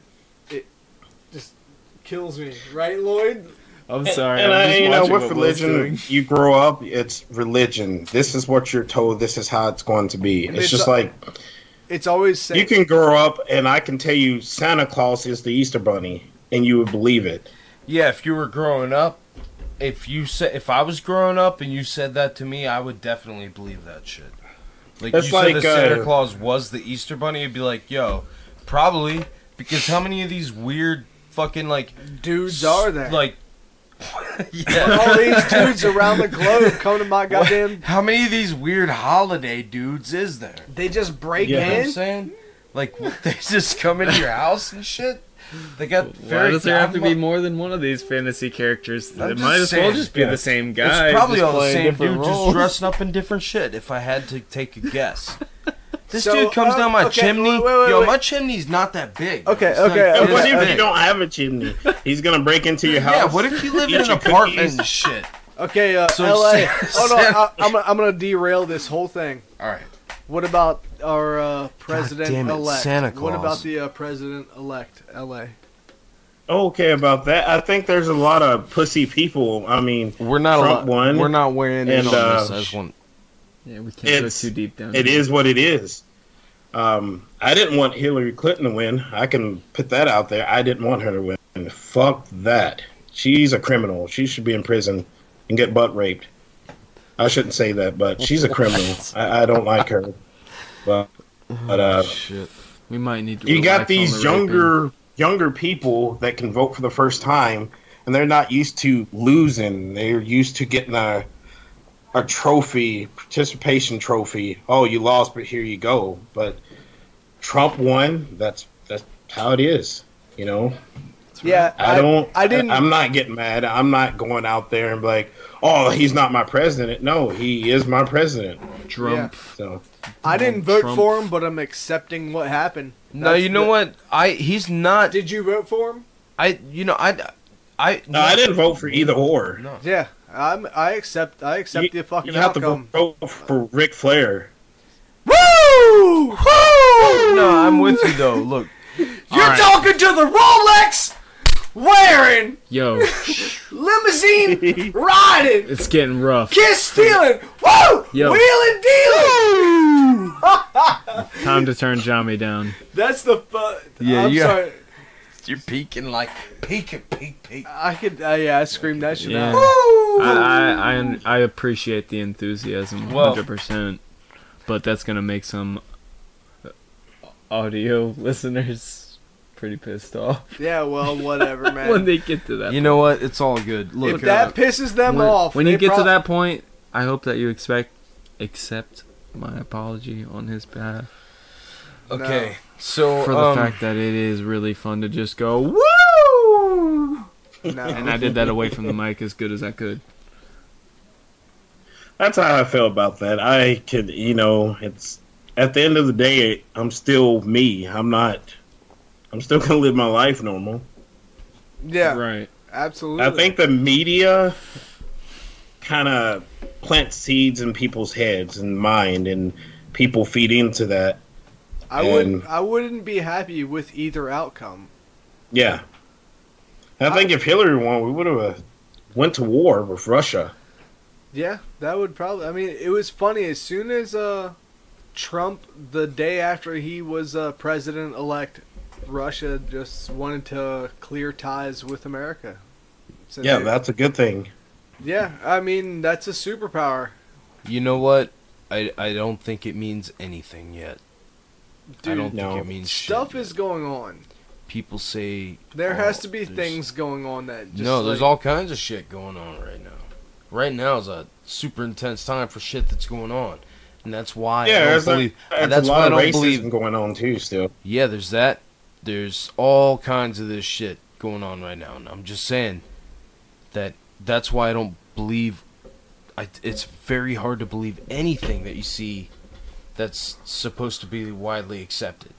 kills me, right, Lloyd? I'm sorry. and I'm I, just you know, with what religion, doing. you grow up. It's religion. This is what you're told. This is how it's going to be. It's, it's just a- like It's always saying you can grow up, and I can tell you Santa Claus is the Easter Bunny, and you would believe it. Yeah, if you were growing up, if you said if I was growing up and you said that to me, I would definitely believe that shit. Like That's you said, like, that Santa uh, Claus was the Easter Bunny, it'd be like, yo, probably because how many of these weird fucking like dudes are there. like yeah. all these dudes around the globe come to my goddamn. How many of these weird holiday dudes is there? They just break Yeah. You know what I'm in. saying? Like they just come into your house and shit. They got Why very. does there have to be more than one of these fantasy characters? I'm It might as well just be yeah. the same guy. It's probably all the same different dude, just dressing up in different shit. If I had to take a guess, this So, dude comes uh, down my okay, chimney. wait, wait, wait, Yo, wait. my chimney's not that big. Okay, It's okay, it's And what if big. you don't have a chimney? He's gonna break into your house. Yeah, what if you live in an apartment and shit? Okay, uh, So LA. oh no, on, I, I'm, gonna- I'm gonna derail this whole thing. All right. What about our uh, president damn it, elect? Santa What about the uh, president elect, LA? Okay, about that. I think there's a lot of pussy people. I mean, We're not Trump allo- won, We're not wearing in and, on uh, this as one. Yeah, we can't go It's- too deep down. it is what it is. Um, I didn't want Hillary Clinton to win. I can put that out there. I didn't want her to win. Fuck that. She's a criminal. She should be in prison and get butt raped. I shouldn't say that, but she's a criminal. I, I don't like her. But, but uh, Shit. We might need to. you got these the raping. younger younger people that can vote for the first time and they're not used to losing they're used to getting a a trophy participation trophy oh you lost but here you go but trump won that's that's how it is you know Yeah, i don't I didn't. i'm not getting mad i'm not going out there and be like oh he's not my president no he is my president Trump. so I didn't vote Trump. for him, but I'm accepting what happened. No, you know the- what? I he's not. Did you vote for him? I you know I I no, i didn't vote for either or No. Yeah, I'm. I accept. I accept the fucking you have to outcome. vote for Ric Flair. Woo! Woo! No, I'm with you though. Look, You're Alright. talking to the Rolex wearing, Yo, limousine riding, it's getting rough. kiss stealing, woo! Yo. Wheeling dealing. Time to turn Jami down. That's the fu- Yeah, I'm you got- sorry. You're peeking like peeking, peek, peek. I could. Uh, yeah, I screamed that shit Yeah. out. I, I, I, I appreciate the enthusiasm, 100%. But that's going to make some audio listeners pretty pissed off Yeah, well, whatever, man. when they get to that You know what? It's all good. Look, if that uh, pisses them when, off, when you get to that point, I hope that you expect accept my apology on his behalf okay. So for the um, fact that it is really fun to just go woo, no. and I did that away from the mic as good as I could. That's how I feel about that. I could, you know, it's at the end of the day, I'm still me. I'm not. I'm still gonna live my life normal. yeah, Right. absolutely. I think the media kind of plants seeds in people's heads and mind, and people feed into that. I And- wouldn't. I wouldn't be happy with either outcome. Yeah. I think if Hillary won, we would have went to war with Russia. Yeah, that would probably. I mean, it was funny as soon as uh, Trump, the day after he was uh, president elect, Russia just wanted to clear ties with America. So Yeah, they- that's a good thing. yeah. I mean, that's a superpower, You know what? I I don't think it means anything yet. I dude. don't no. think it means Stuff shit is going on. People say There oh, has to be things going on that. Just no, there's like- all kinds of shit going on right now. Right now is a super intense time for shit that's going on, and that's why yeah, I don't there's, believe. a, that's a why lot I of don't racism believe. going on too. Still, Yeah, there's that. There's all kinds of this shit going on right now, and I'm just saying that that's why I don't believe. I, it's very hard to believe anything that you see that's supposed to be widely accepted.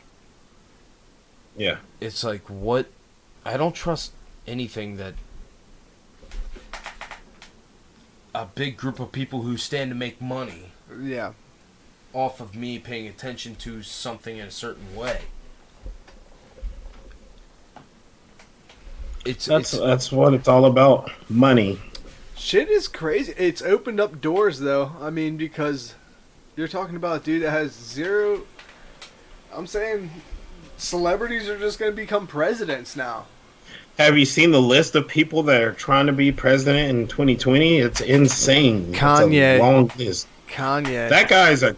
yeah, It's like what I don't trust anything that a big group of people who stand to make money Yeah. off of me paying attention to something in a certain way. It's that's it's, that's what it's all about. Money. Shit is crazy. It's opened up doors, though. I mean, because you're talking about a dude that has zero. I'm saying celebrities are just going to become presidents now. Have you seen the list of people that are trying to be president in 2020? It's insane. It's a Kanye. long list. Kanye. That guy's a.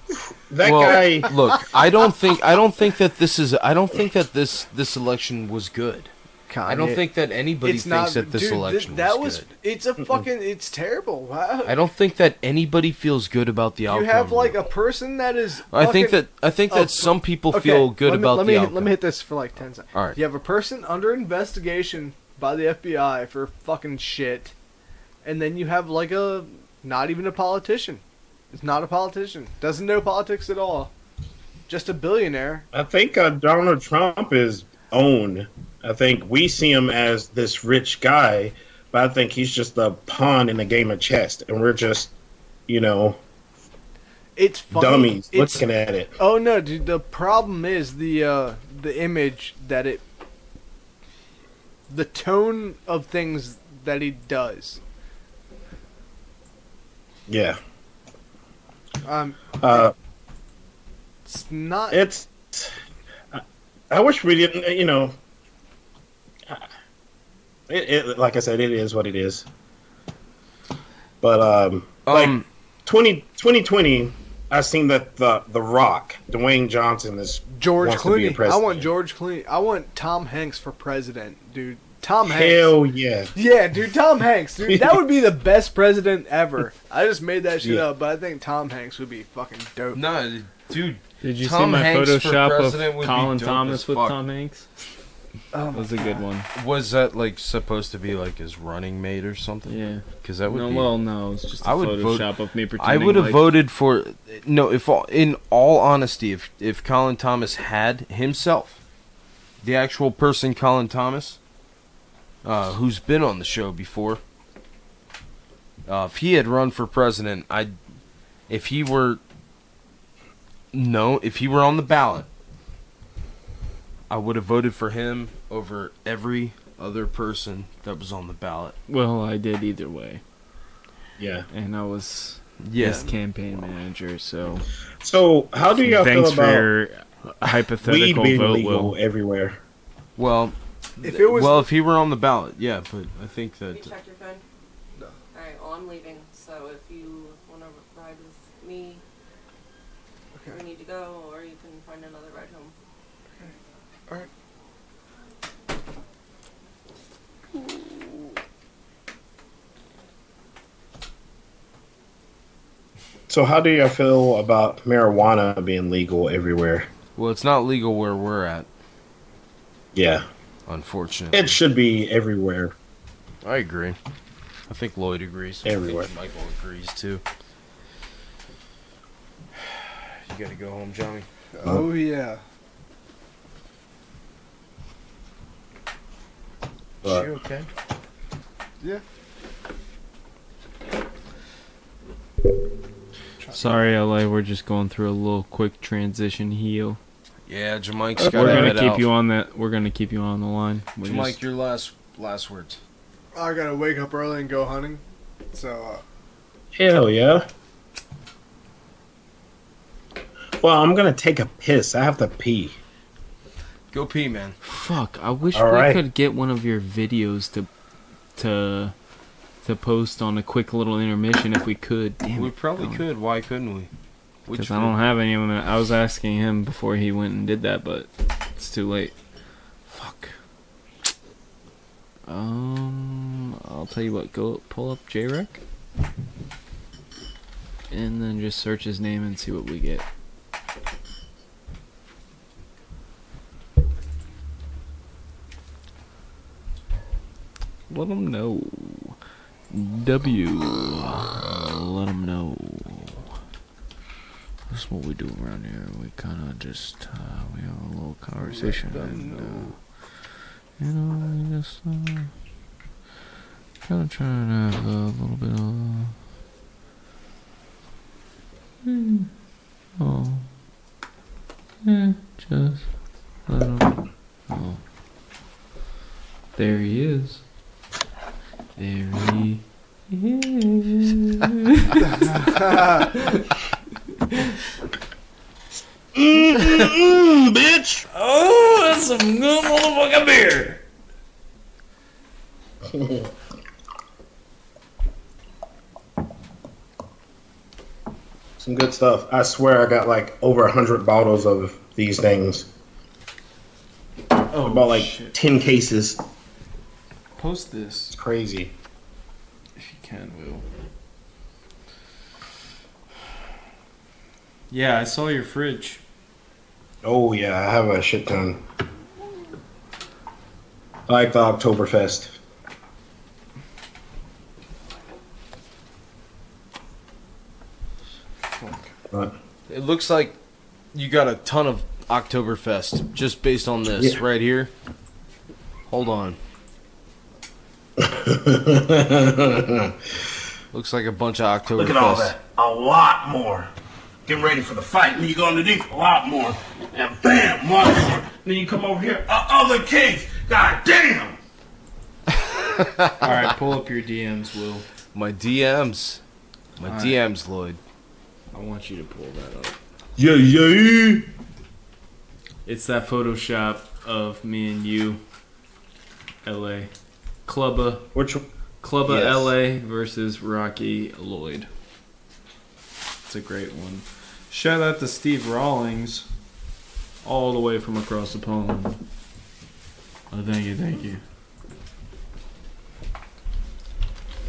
That well, guy. look, I don't think I don't think that this is I don't think that this this election was good. Kanye. I don't think that anybody it's thinks not. that this dude, th- election that was, was. good. It's a fucking. It's terrible. Wow. I don't think that anybody feels good about the You outcome. have like a person that is. I think that I think that some people Okay, feel good me, about let the me, outcome. Let me hit this for like 10 seconds. All right. You have a person under investigation by the FBI for fucking shit, and then you have like a. Not even a politician. It's not a politician. Doesn't know politics at all. Just a billionaire. I think uh, Donald Trump is owned. I think we see him as this rich guy, but I think he's just a pawn in a game of chess, and we're just, you know, It's funny. dummies It's, looking at it. Oh no, dude. The problem is the uh, the image that it, the tone of things that he does. Yeah. Um, Uh, it's not. it's. I- I wish we didn't. You know. It, it like I said, it is what it is. But um, like Um, 20, 2020, I seen that the the Rock, Dwayne Johnson is George wants to be a Clooney. I want George Clooney. I want Tom Hanks for president, dude. Tom Hanks. hell yeah. Yeah, dude, Tom Hanks, dude. That would be the best president ever. I just made that shit Yeah. up, but I think Tom Hanks would be fucking dope. no, dude. Did you Tom see my Hanks Photoshop of Colin dope Thomas with fuck. Tom Hanks? Oh That was a good one. Was that like supposed to be like his running mate or something? Yeah. Because that would No, be. well, no, it's just a I would vote- of me I would have like, voted for no. If all, in all honesty, if if Colin Thomas had himself, the actual person Colin Thomas, uh, who's been on the show before, uh, if he had run for president, I, if he were, no, if he were on the ballot, I would have voted for him over every other person that was on the ballot. Well, I did either way, Yeah. and I was Yeah, his campaign manager. So So how do y'all thanks feel for about your weed hypothetical being vote. legal Will everywhere? well, If it was- well, if he were on the ballot, yeah, but I think Have that you checked your phone? No. Alright, well, I'm leaving, so if you want to ride with me, Okay. we need to go, or you can find another ride home. So how do y'all feel about marijuana being legal everywhere? Well, it's not legal where we're at, Yeah. unfortunately. It should be everywhere. I agree. I think Lloyd agrees. Everywhere. Michael agrees too. You gotta go home, Johnny. Oh yeah. But you okay? Sorry, LA. We're just going through a little quick transition heel. Yeah, Jamike's got We're gonna keep out. you on that. We're gonna keep you on the line. We're Jamike, just- your last last words. I gotta wake up early and go hunting. So uh, Hell yeah. Well, I'm gonna take a piss. I have to pee. Go pee, man. Fuck! I wish All we right. could get one of your videos to to to post on a quick little intermission if we could. Damn we it. probably could. Why couldn't we? Because I don't have any of them. I was asking him before he went and did that, but it's too late. Fuck. Um, I'll tell you what. Go pull up JREC, and then just search his name and see what we get. Let him know. W. Let him know. That's what we do around here. We kind of just uh, we have a little conversation, and uh, you know, we just uh, kind of trying to have a little bit of. Hmm. Oh. Yeah, just let him. Oh. There he is. There he is. Mm, bitch. Oh, that's some good motherfucking beer. Some good stuff. I swear I got like over a hundred bottles of these things. Oh, About like shit. ten cases. Post this It's crazy. if you can, Will. Yeah, I saw your fridge. Oh yeah, I have a shit ton. I like the Oktoberfest. But It looks like you got a ton of Oktoberfest just based on this Yeah. right here. Hold on. Looks like a bunch of Oktoberfest. Look at all that. A lot more. Get ready for the fight. Then you go underneath. A lot more. And bam, one more. Then you come over here. A other case. God damn. All right, pull up your DMs, Will. My DMs. My Alright. DMs, Lloyd. I want you to pull that up. yeah, yeah. It's that Photoshop of me and you, LA, Clubber, Which Clubber Yes. LA versus Rocky Lloyd. It's a great one. Shout out to Steve Rawlings, all the way from across the pond. Oh, thank you, thank you.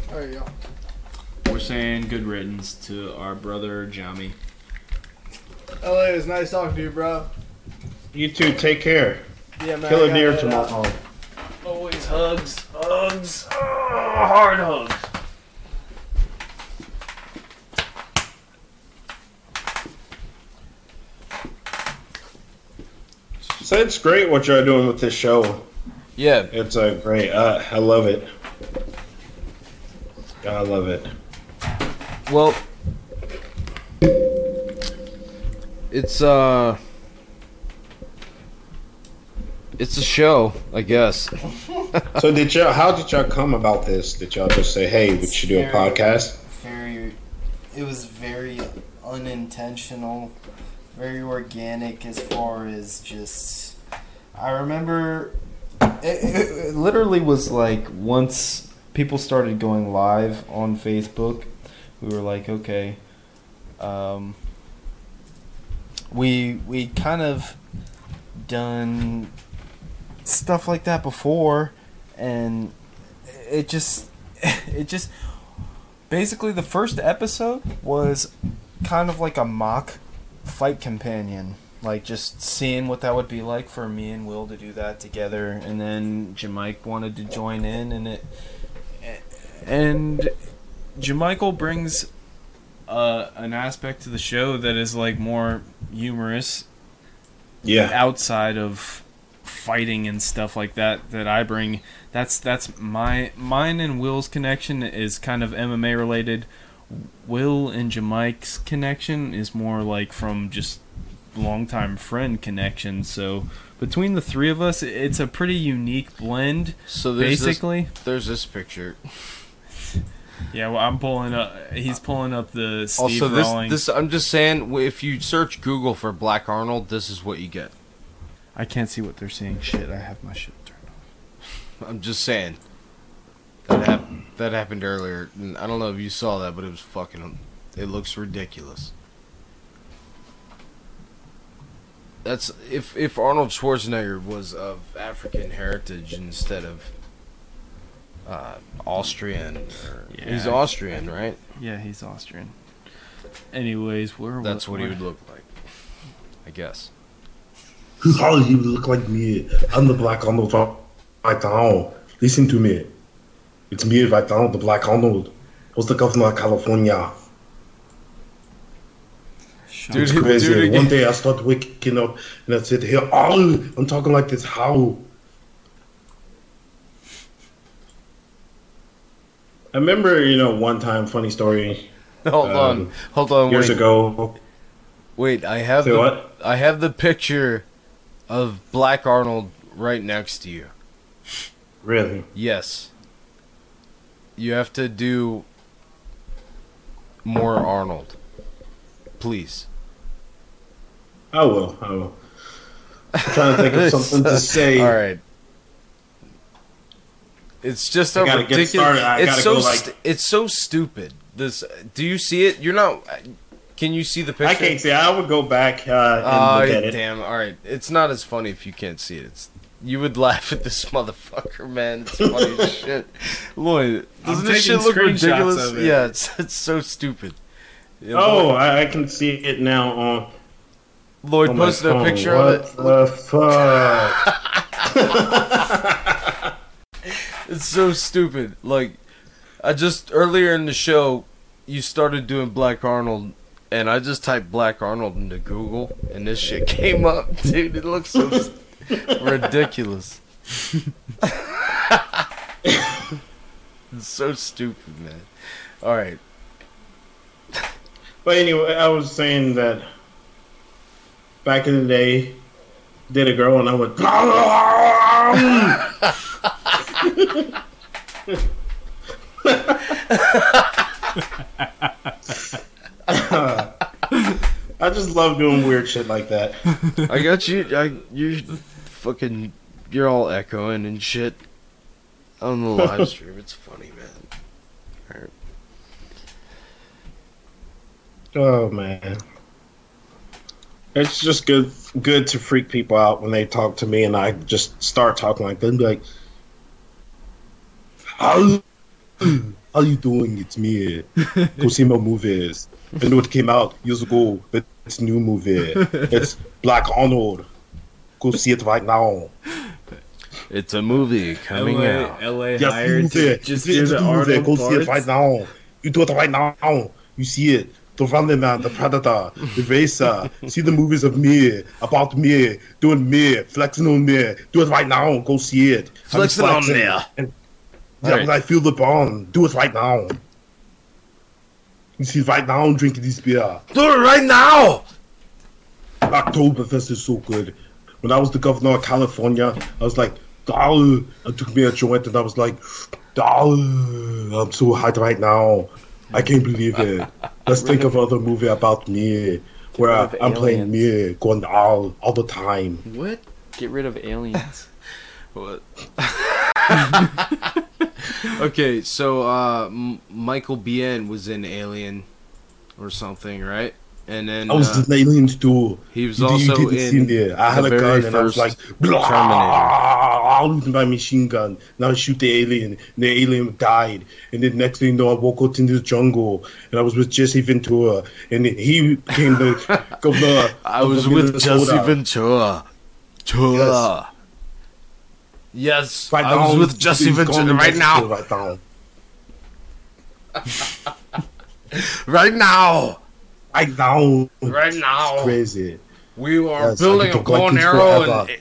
there you go. We're saying good riddance to our brother Jami. LA, it was nice talking to you, bro. you too. take care. Yeah, man. Kill I a deer gotta head out. tomorrow. Always hugs, hugs, oh, hard hugs. So it's great what you're doing with this show. Yeah, It's uh, great. Uh, I love it. I love it. well, it's uh, it's a show, I guess. So did y'all? How did y'all come about this? Did y'all just say, "Hey, we should do a podcast"? Very, it was very unintentional, very organic as far as just. I remember, it, it, it literally was like once people started going live on Facebook, we were like, okay, um, we we kind of done stuff like that before, and it just it just basically the first episode was kind of like a mock fight companion like just seeing what that would be like for me and will to do that together and then Jamike wanted to join in and it And Jamichael brings uh, an aspect to the show that is like more humorous Yeah. outside of fighting and stuff like that that I bring. That's that's my mine and Will's connection is kind of MMA related. Will and Jamike's connection is more like from just longtime friend connection. So between the three of us, it's a pretty unique blend. So there's Basically, this, there's this picture. yeah. Well, I'm pulling up. He's pulling up the Steve also, this this I'm just saying, if you search Google for Black Arnold, this is what you get. I can't see what they're seeing. Shit, I have my shit turned off. I'm just saying. That happened. That happened earlier. and I don't know if you saw that, but it was fucking. It looks ridiculous. That's if if Arnold Schwarzenegger was of African heritage instead of uh, Austrian. Or, He's Austrian, right? Yeah, he's Austrian. Anyways, where That's what he would look like. I guess. How you look like me? I'm the Black Arnold right now. Listen to me. It's me right now, the Black Arnold. Was the governor of California. Dude, it's crazy. again. One day I start waking up and I said, "Here, oh, I'm talking like this. How?" I remember, you know, one time, funny story. Hold um, on, hold on. Years wait. ago, Wait, I have Say the what? I have the picture of Black Arnold right next to you. really. Yes. You have to do more Arnold. Please. I will. I will. I'm trying to think of something to say. All right. It's just a I get ridiculous. it's so like- st- it's so stupid. This. Do you see it? You're not. Can you see the picture? I can't say. I would go back uh, and Oh, look at it. damn! All right, it's not as funny if you can't see it. It's you would laugh at this motherfucker, man. It's funny as shit. Lloyd, doesn't this shit look screenshots ridiculous? it. Yeah, it's it's so stupid. Yeah, Oh, Lloyd, I, I can see it now on. Lloyd on my posted a phone. picture what of it. the fuck? It's so stupid. Like, I just earlier in the show, you started doing Black Arnold, and I just typed Black Arnold into Google, and this shit came up, dude. It looks so ridiculous. it's so stupid, man. All right. But anyway, I was saying that back in the day, did a girl and I went. I just love doing weird shit like that. I got you. I you fucking. You're all echoing and shit on the live stream. It's funny, man. Right. Oh man. It's just good good to freak people out when they talk to me and I just start talking like them be like How how you doing? It's me. Go see my movies. I know it came out years ago, but it's new movie. It's Black Arnold. Go see it right now. It's a movie coming LA, out. LA Yes, hired movie. to just It's do a the movie. Arnold Go see it right now. You do it right now. You see it. The Running Man, the Predator, the Racer. see the movies of me, about me, doing me, flexing on me. Do it right now. Go see it. I'm Flexing on me. And, yeah, Alright. when I feel the bond, do it right now. You see, right now, I'm drinking this beer. Do it right now. Oktoberfest is so good. When I was the governor of California, I was like, "Dal." I took me a joint and I was like, "Dal." I'm so hot right now. I can't believe it. Let's think of other movie about me where I'm playing me, going all all the time. What? Get rid of aliens. What? okay, so uh, M- Michael Biehn was in Alien or something, right? And then I was uh, in aliens too. he was You- you also see in me. I had a gun and I was like, Terminator. I'll use my machine gun. Now I shoot the alien. And the alien died. And then next thing you know, I woke up in the jungle and I was with Jesse Ventura. And he became the governor. I was with. Jesse Ventura. Ventura. Yes, Right I was now, with Jesse he's Ventura right now. Right now. Right now. Right now. Right now. It's crazy. We are Yes, building a to bow and arrow and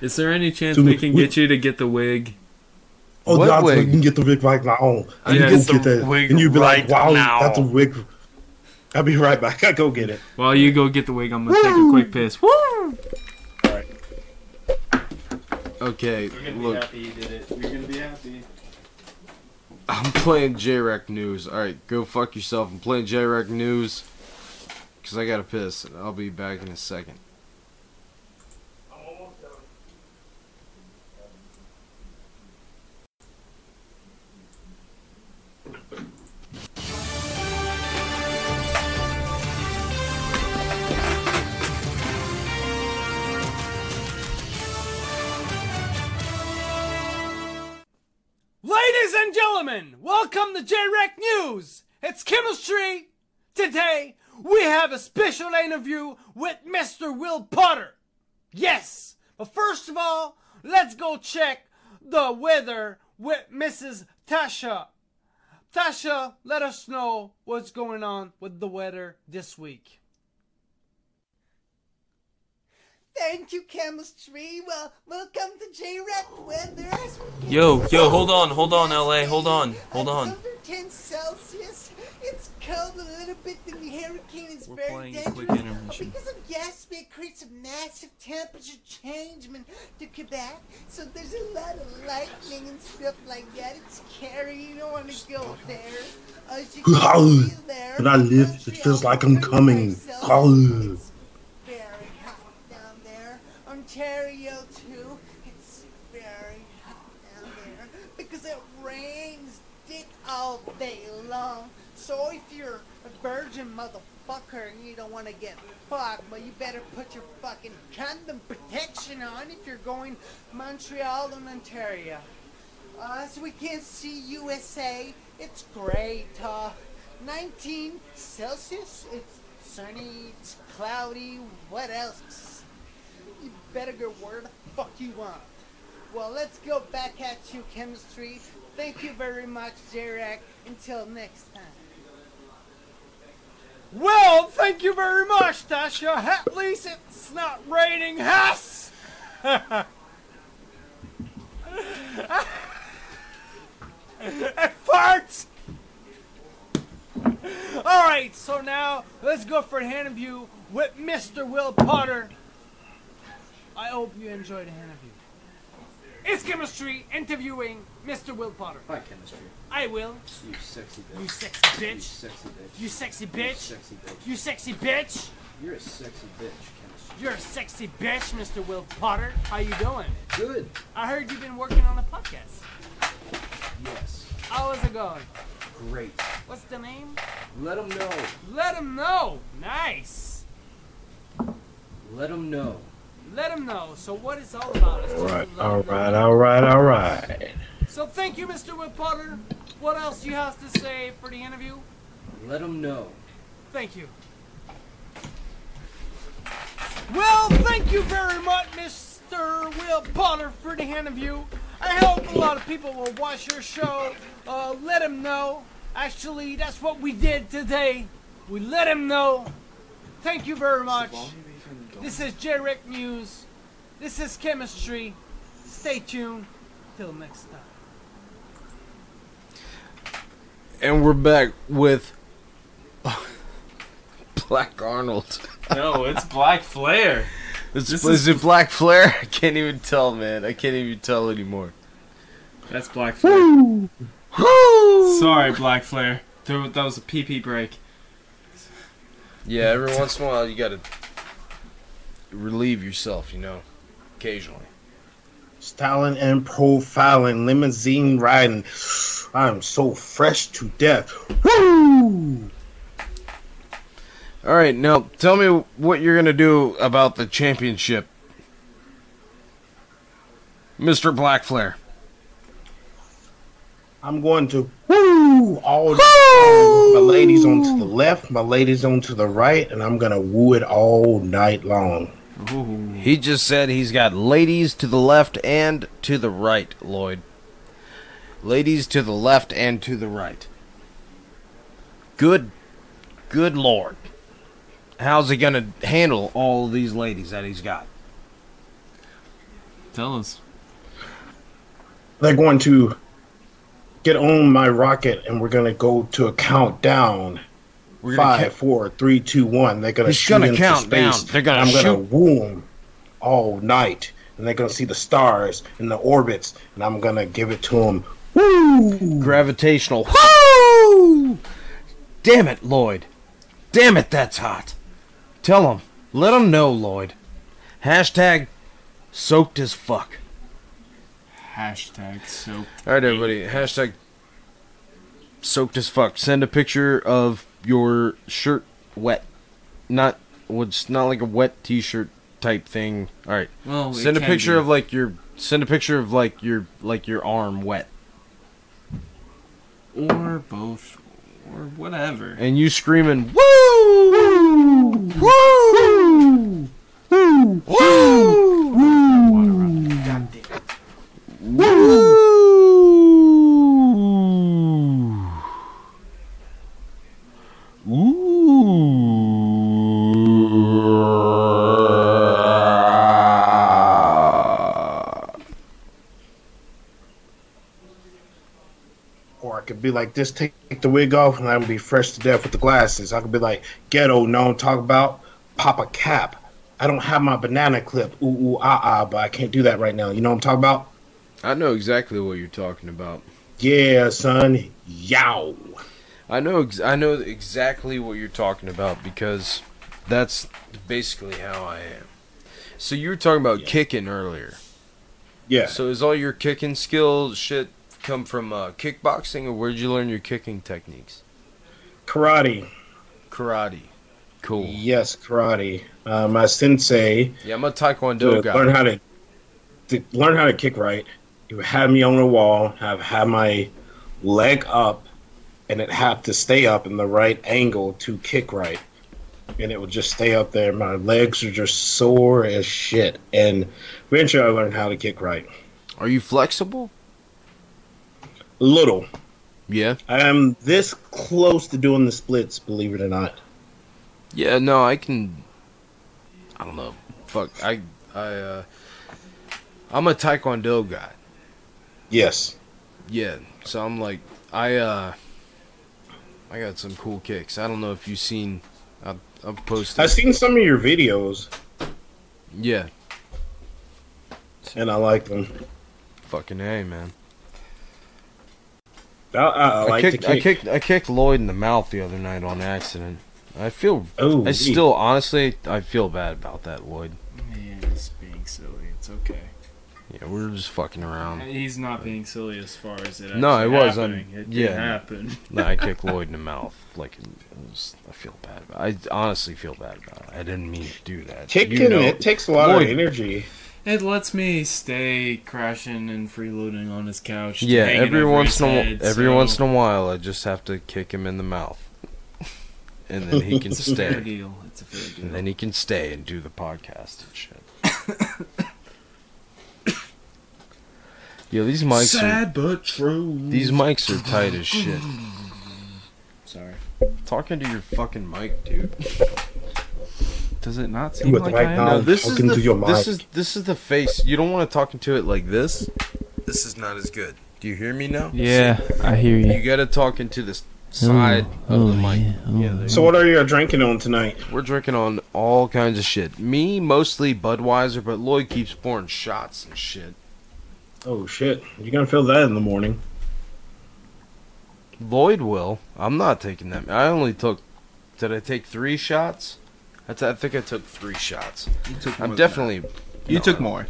Is there any chance Dude, we can we- get you to get the wig? Oh, What that's wig? you can get the wig right now. I And you get go the wig and you'd be like, right "Wow, now." that's a wig." I'll be right back. I go get it. While you go get the wig, I'm gonna take a quick piss. Woo! Okay, You're gonna look, be happy you did it. You're gonna be happy. I'm playing J-Rec News. Alright, go fuck yourself. I'm playing J-Rec News. Because I gotta piss. and I'll be back in a second. Ladies and gentlemen, welcome to J-Rec News. It's chemistry. Today, we have a special interview with Mr. Will Potter. Yes, but first of all, let's go check the weather with Mrs. Tasha. Tasha, let us know what's going on with the weather this week. Thank you, chemistry. Well, welcome to J-Rec Weather. Yo, yo, hold on, hold on, LA, hold on, hold It's on. under 10 Celsius. It's cold a little bit, and the hurricane is We're very playing a dangerous. quick intermission. Because of gas, it creates a massive temperature change man, to Quebec. So there's a lot of lightning and stuff like that. It's scary. You don't want to go there. As you can see there, When I live, it feels like I'm coming. Wow. it's very hot down there. Ontario too. It's very hot down there because it rains dick all day long. So if you're a virgin motherfucker and you don't want to get fucked, well you better put your fucking condom protection on if you're going Montreal and Ontario. Uh, as we can't see, USA, it's great. Uh, 19 Celsius. It's sunny. It's cloudy. What else? You better the fuck you want. Well, let's go back at you, chemistry. Thank you very much, Jarek. Until next time. Well, thank you very much, Tasha. At least it's not raining Hass. it farts. All right, so now let's go for a an interview with Mr. Will Potter. I hope you enjoyed the interview. It's chemistry interviewing Mr. Will Potter. Hi, chemistry. I will. You sexy bitch. You sexy bitch. You sexy bitch. You sexy You bitch. sexy bitch. You sexy bitch. You're a sexy bitch, chemistry. You're a sexy bitch, Mr. Will Potter. How you doing? Good. I heard you've been working on the podcast. Yes. How is it going? Great. What's the name? Let them know. Let him know. Nice. Let them know. Let him know. So what it's all about is just All to right, let all 'em know. right, all right, all right. So thank you, Mr. Will Potter. What else do you have to say for the interview? Let them know. Thank you. Well, thank you very much, Mr. Will Potter, for the interview. I hope a lot of people will watch your show. Uh, let him know. Actually, that's what we did today. We let him know. Thank you very much. This is Jarek News. This is Chemistry. Stay tuned. Till next time. And we're back with Black Arnold. No, it's Black Flair. Is, This is is- it Black Flair? I can't even tell, man. I can't even tell anymore. That's Black Flair. Sorry, Black Flair. There, that was a pee pee break. Yeah, every once in a while you gotta relieve yourself, you know, occasionally. Styling and profiling, limousine riding. I'm so fresh to death. Woo! All right, now tell me what you're gonna do about the championship, Mr. Black Flair. I'm going to woo all um, my ladies on to the left, my ladies on to the right, and I'm gonna woo it all night long. He just said he's got ladies to the left and to the right, Lloyd. Ladies to the left and to the right. Good, good lord. How's he gonna handle all these ladies that he's got? Tell us. They're going to get on my rocket and we're gonna go to a countdown. We're gonna Five, ca- four, three, two, one. They're gonna He's shoot gonna into count down. space. They're gonna I'm gonna shoot. woo 'em all night, and they're gonna see the stars and the orbits, and I'm gonna give it to them. Woo! Gravitational. Woo! Damn it, Lloyd. Damn it, that's hot. Tell him. Let him know, Lloyd. Hashtag soaked as fuck. Hashtag soaked. All right, everybody. Hashtag soaked as fuck. Send a picture of your shirt wet. Not what's not like a wet T-shirt type thing. All right. Well, send a picture be. of like your send a picture of like your like your arm wet, Or both. Or whatever. and you screaming woo woo woo woo woo woo woo be like this, take the wig off, and I'm gonna be fresh to death with the glasses. I could be like ghetto, no talk about pop a cap. I don't have my banana clip, ooh ooh ah ah, but I can't do that right now. You know what I'm talking about? I know exactly what you're talking about. Yeah, son, yow. I know ex- I know exactly what you're talking about because that's basically how I am. So you were talking about kicking earlier. Yeah. So is all your kicking skills shit come from uh, kickboxing or where'd you learn your kicking techniques? Karate. Karate. Cool. Yes, karate. Uh, my sensei Yeah, I'm a taekwondo to guy. learn how to, to learn how to kick right. He would have me on the wall, have have my leg up, and it had to stay up in the right angle to kick right, and it would just stay up there. My legs are just sore as shit, and eventually I learned how to kick right. Are you flexible? A little. Yeah. I am this close to doing the splits, believe it or not. Yeah, no, I can. I don't know. Fuck, I, I, uh, I'm a taekwondo guy. Yes. Yeah, so I'm like, I, uh, I got some cool kicks. I don't know if you've seen. I, I've posted. I've seen some of your videos, Yeah, and I like them. fucking hey, man. I, I, I like kicked, to kick. I kicked, I kicked Lloyd in the mouth the other night on accident. I feel. Oh, I gee. still, honestly, I feel bad about that, Lloyd. Yeah, he's being silly. It's okay. Yeah, we were just fucking around. He's not being silly as far as it. No, it was. happening. I'm, It yeah, did happen. no, I kicked Lloyd in the mouth. Like, it was, I feel bad. About it. I honestly feel bad about it. I didn't mean to do that. Kicking You know- it takes a lot Lloyd- of energy. It lets me stay crashing and freeloading on his couch. Yeah, every once in a head, every so- once in a while, I just have to kick him in the mouth, and then he can It's a fair stay. deal. It's a fair deal. And then he can stay and do the podcast and shit. Yo, these mics Sad are but true. these mics are tight as shit. Sorry. Talking to your fucking mic, dude. Does it not seem like right I am? now, No, this is the your this is this is the face. You don't want to talk into it like this. This is not as good. Do you hear me now? Yeah, I hear You you. gotta talk into this oh, side of the mic. Oh, yeah, there So what are you drinking on tonight? We're drinking on all kinds of shit. Me, mostly Budweiser, but Lloyd keeps pouring shots and shit. Oh shit! You're gonna feel that in the morning. Lloyd will. I'm not taking that. I only took. Did I take three shots? I, t- I think I took three shots. You took I'm than definitely. that. You no, took more.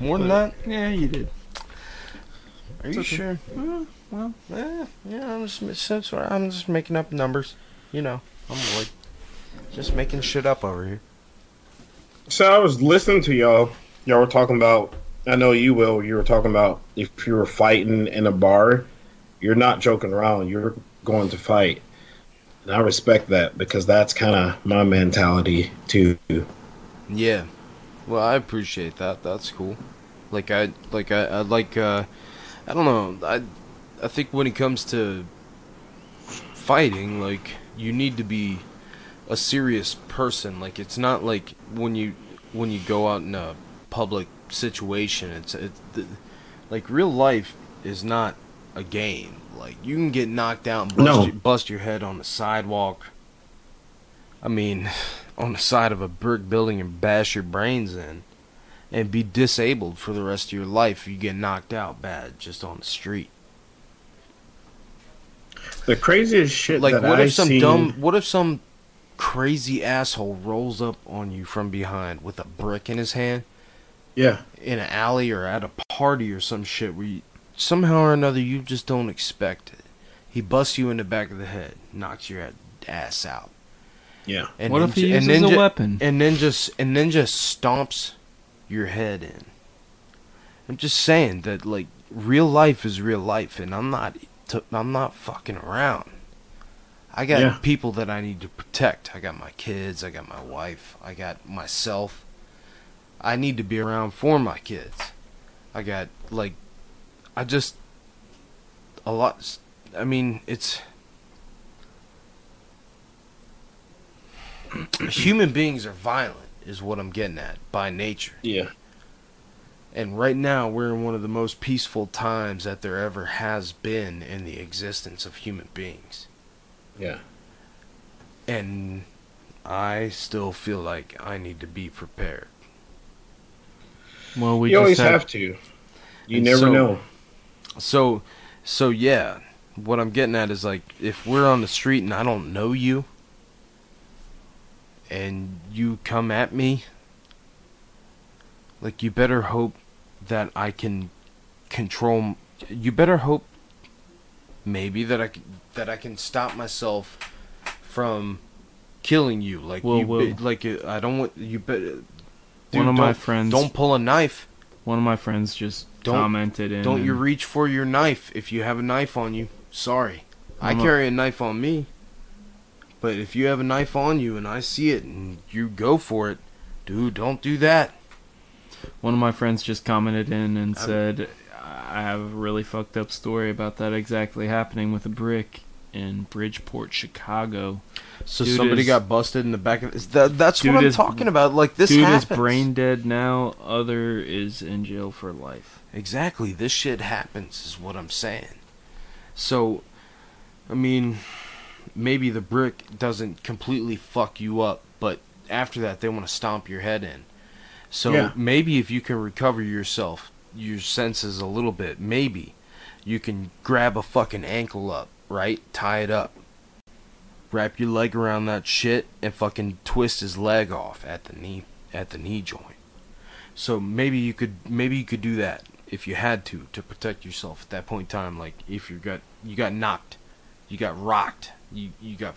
More than that? Yeah, you did. Are you okay. sure? Uh, well, Eh, yeah, I'm just, since I'm just making up numbers. You know, I'm Lloyd. Just making shit up over here. So I was listening to y'all. Y'all were talking about. I know you will. You were talking about if you were fighting in a bar, you're not joking around. You're going to fight. And I respect that because that's kind of my mentality too. Yeah. Well, I appreciate that. That's cool. Like I like I, I like uh I don't know. I I think when it comes to fighting, like you need to be a serious person. Like it's not like when you when you go out in a public situation. It's it's like real life is not a game. Like you can get knocked out and bust, No. your, bust your head on the sidewalk. I mean, on the side of a brick building and bash your brains in, and be disabled for the rest of your life if you get knocked out bad just on the street. The craziest shit Like that what I if some seen, dumb what if some crazy asshole rolls up on you from behind with a brick in his hand Yeah, in an alley or at a party or some shit where you, somehow or another you just don't expect it. He busts you in the back of the head, knocks your ass out. yeah. And What then if he ju- and uses then a weapon? And then just and then just stomps your head in. I'm just saying that like real life is real life, and I'm not t- I'm not fucking around. I got Yeah. people that I need to protect. I got my kids. I got my wife. I got myself. I need to be around for my kids. I got like, I just a lot. I mean, it's human beings are violent, is what I'm getting at by nature. Yeah. And right now, we're in one of the most peaceful times that there ever has been in the existence of human beings. Yeah. And I still feel like I need to be prepared. Well, we you just always had- have to. You And never so- know. So, so yeah, what I'm getting at is like if we're on the street and I don't know you, and you come at me, like you better hope that I can control. You better hope, maybe that I that I can stop myself from killing you. Like Well, you, be- like uh, I don't want you. Better, One of my friends- Don't pull a knife. One of my friends just Don't- commented in. Don't you reach for your knife if you have a knife on you. Sorry. I I'm a- carry a knife on me. But if you have a knife on you and I see it and you go for it, dude, don't do that. One of my friends just commented in and I'm- said, "I have a really fucked up story about that exactly happening with a brick in Bridgeport, Chicago." So Dude somebody is- got busted in the back of that that's what I'm is- talking about. Like this dude happens. is brain dead now. Other is in jail for life. Exactly. This shit happens is what I'm saying. So I mean maybe the brick doesn't completely fuck you up, but after that they want to stomp your head in. So Yeah. maybe if you can recover yourself, your senses a little bit, maybe you can grab a fucking ankle up, right? Tie it up. Wrap your leg around that shit and fucking twist his leg off at the knee at the knee joint. So maybe you could maybe you could do that if you had to to protect yourself at that point in time. Like if you got you got knocked, you got rocked, you you got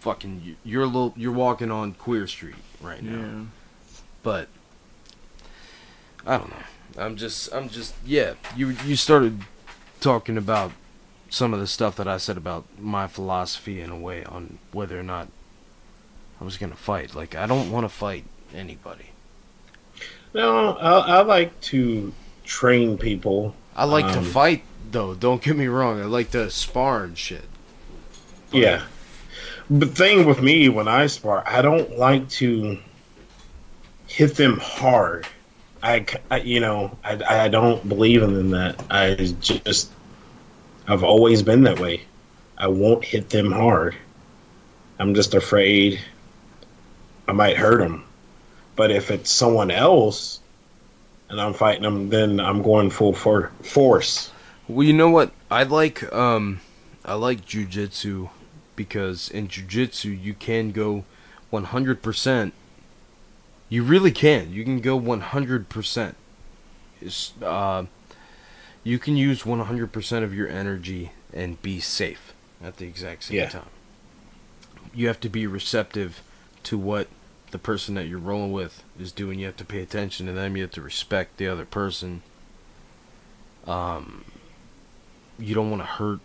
fucking you- you're a little you're walking on Queer Street right now. Yeah. But I don't know. I'm just I'm just yeah. You you started talking about some of the stuff that I said about my philosophy in a way on whether or not I was gonna fight. Like I don't want to fight anybody. No, I, I like to train people. I like to Um, fight though. Don't get me wrong. I like to spar and shit. Yeah. But thing with me when I spar, I don't like to hit them hard. I, you know, I, I don't believe in that. I just, I've always been that way. I won't hit them hard. I'm just afraid I might hurt them. But if it's someone else and I'm fighting them, then I'm going full for force. Well, you know what? I like um, I like jujitsu because in jujitsu you can go 100%. You really can. You can go 100%. It's, uh, you can use 100% of your energy and be safe at the exact same Yeah. time. You have to be receptive to what the person that you're rolling with is doing. You have to pay attention to them. You have to respect the other person. Um, you don't want to hurt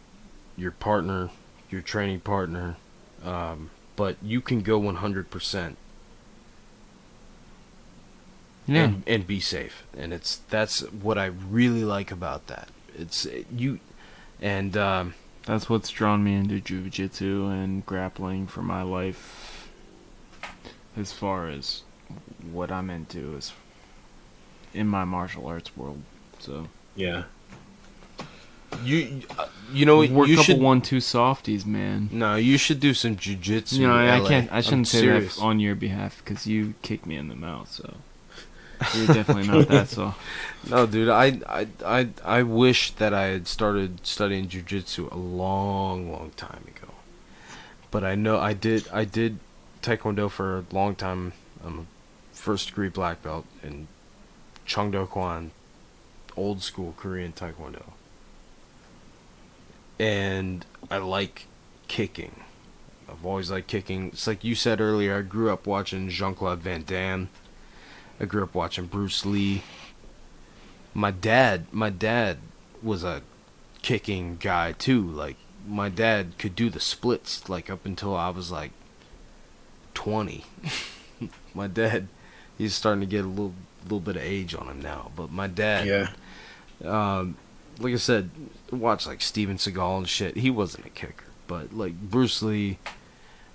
your partner, your training partner, um, but you can go 100% Yeah. and, and be safe. And it's that's what I really like about that. It's you and um, That's what's drawn me into jujitsu and grappling for my life. As far as what I'm into is in my martial arts world. So Yeah. You uh, you know? We're a couple should one-two softies, man. no. You should do some jujitsu. You know, I, I LA. can't. I I'm shouldn't say serious. that on your behalf because you kicked me in the mouth. So you're definitely not that so. No, dude, I, I, I, I wish that I had started studying jujitsu a long, long time ago. But I know I did. I did taekwondo for a long time. I'm a first degree black belt in Chungdo Kwan, old school Korean taekwondo. And I like kicking. I've always liked kicking. It's like you said earlier. I grew up watching Jean Claude Van Damme. I grew up watching Bruce Lee. My dad my dad was a kicking guy too. Like my dad could do the splits like up until i was like 20 my dad he's starting to get a little little bit of age on him now but my dad Yeah. um like i said watch like steven seagal and shit. He wasn't a kicker but like bruce lee